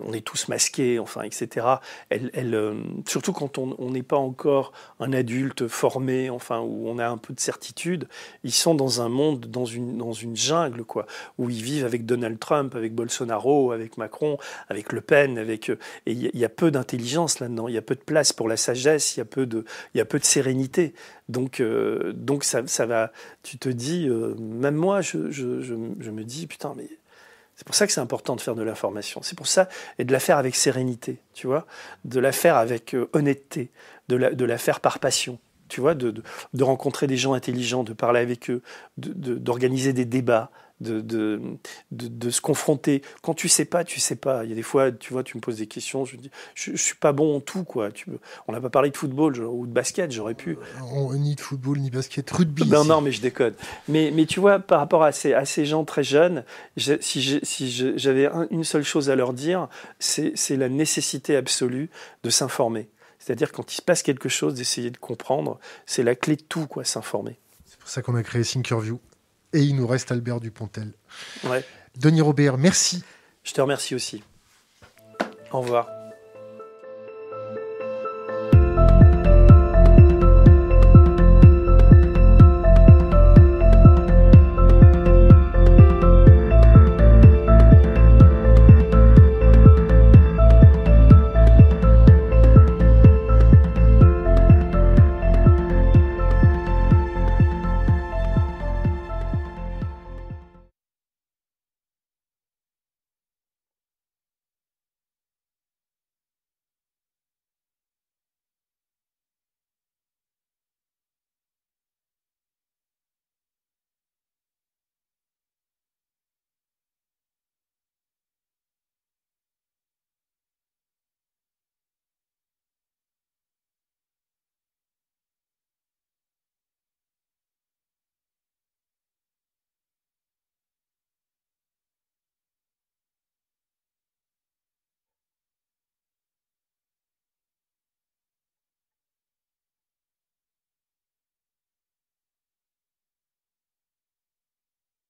on est tous masqués, enfin, etc. Elle, euh, surtout quand on n'est pas encore un adulte formé, enfin, où on a un peu de certitude, ils sont dans un monde, dans une, jungle, quoi, où ils vivent avec Donald Trump, avec Bolsonaro, avec Macron, avec Le Pen, avec, euh, et il y, a peu d'intelligence là-dedans il y a peu de place pour la sagesse, il y a peu de, il y a peu de sérénité. Donc, euh, donc ça, ça va. Tu te dis, euh, même moi, je, je, me dis, putain, mais C'est pour ça que c'est important de faire de l'information. C'est pour ça, et de la faire avec sérénité, tu vois, de la faire avec euh, honnêteté, de la, de la faire par passion tu vois, de, de, rencontrer des gens intelligents, de parler avec eux, d'organiser des débats, de, de, de, se confronter. Quand tu sais pas, tu sais pas. Il y a des fois, tu vois, tu me poses des questions, je dis, je, je suis pas bon en tout, quoi. Tu, on n'a pas parlé de football ou de basket, j'aurais pu. ni de football, ni basket, rugby. Non, non, mais je déconne. Mais, mais tu vois, par rapport à ces, à ces gens très jeunes, si j'avais une seule chose à leur dire, c'est la nécessité absolue de s'informer. C'est-à-dire quand il se passe quelque chose, d'essayer de comprendre, c'est la clé de tout, quoi, s'informer. C'est pour ça qu'on a créé Thinkerview. Et il nous reste Albert Dupontel. Ouais. Denis Robert, merci. Je te remercie aussi. Au revoir.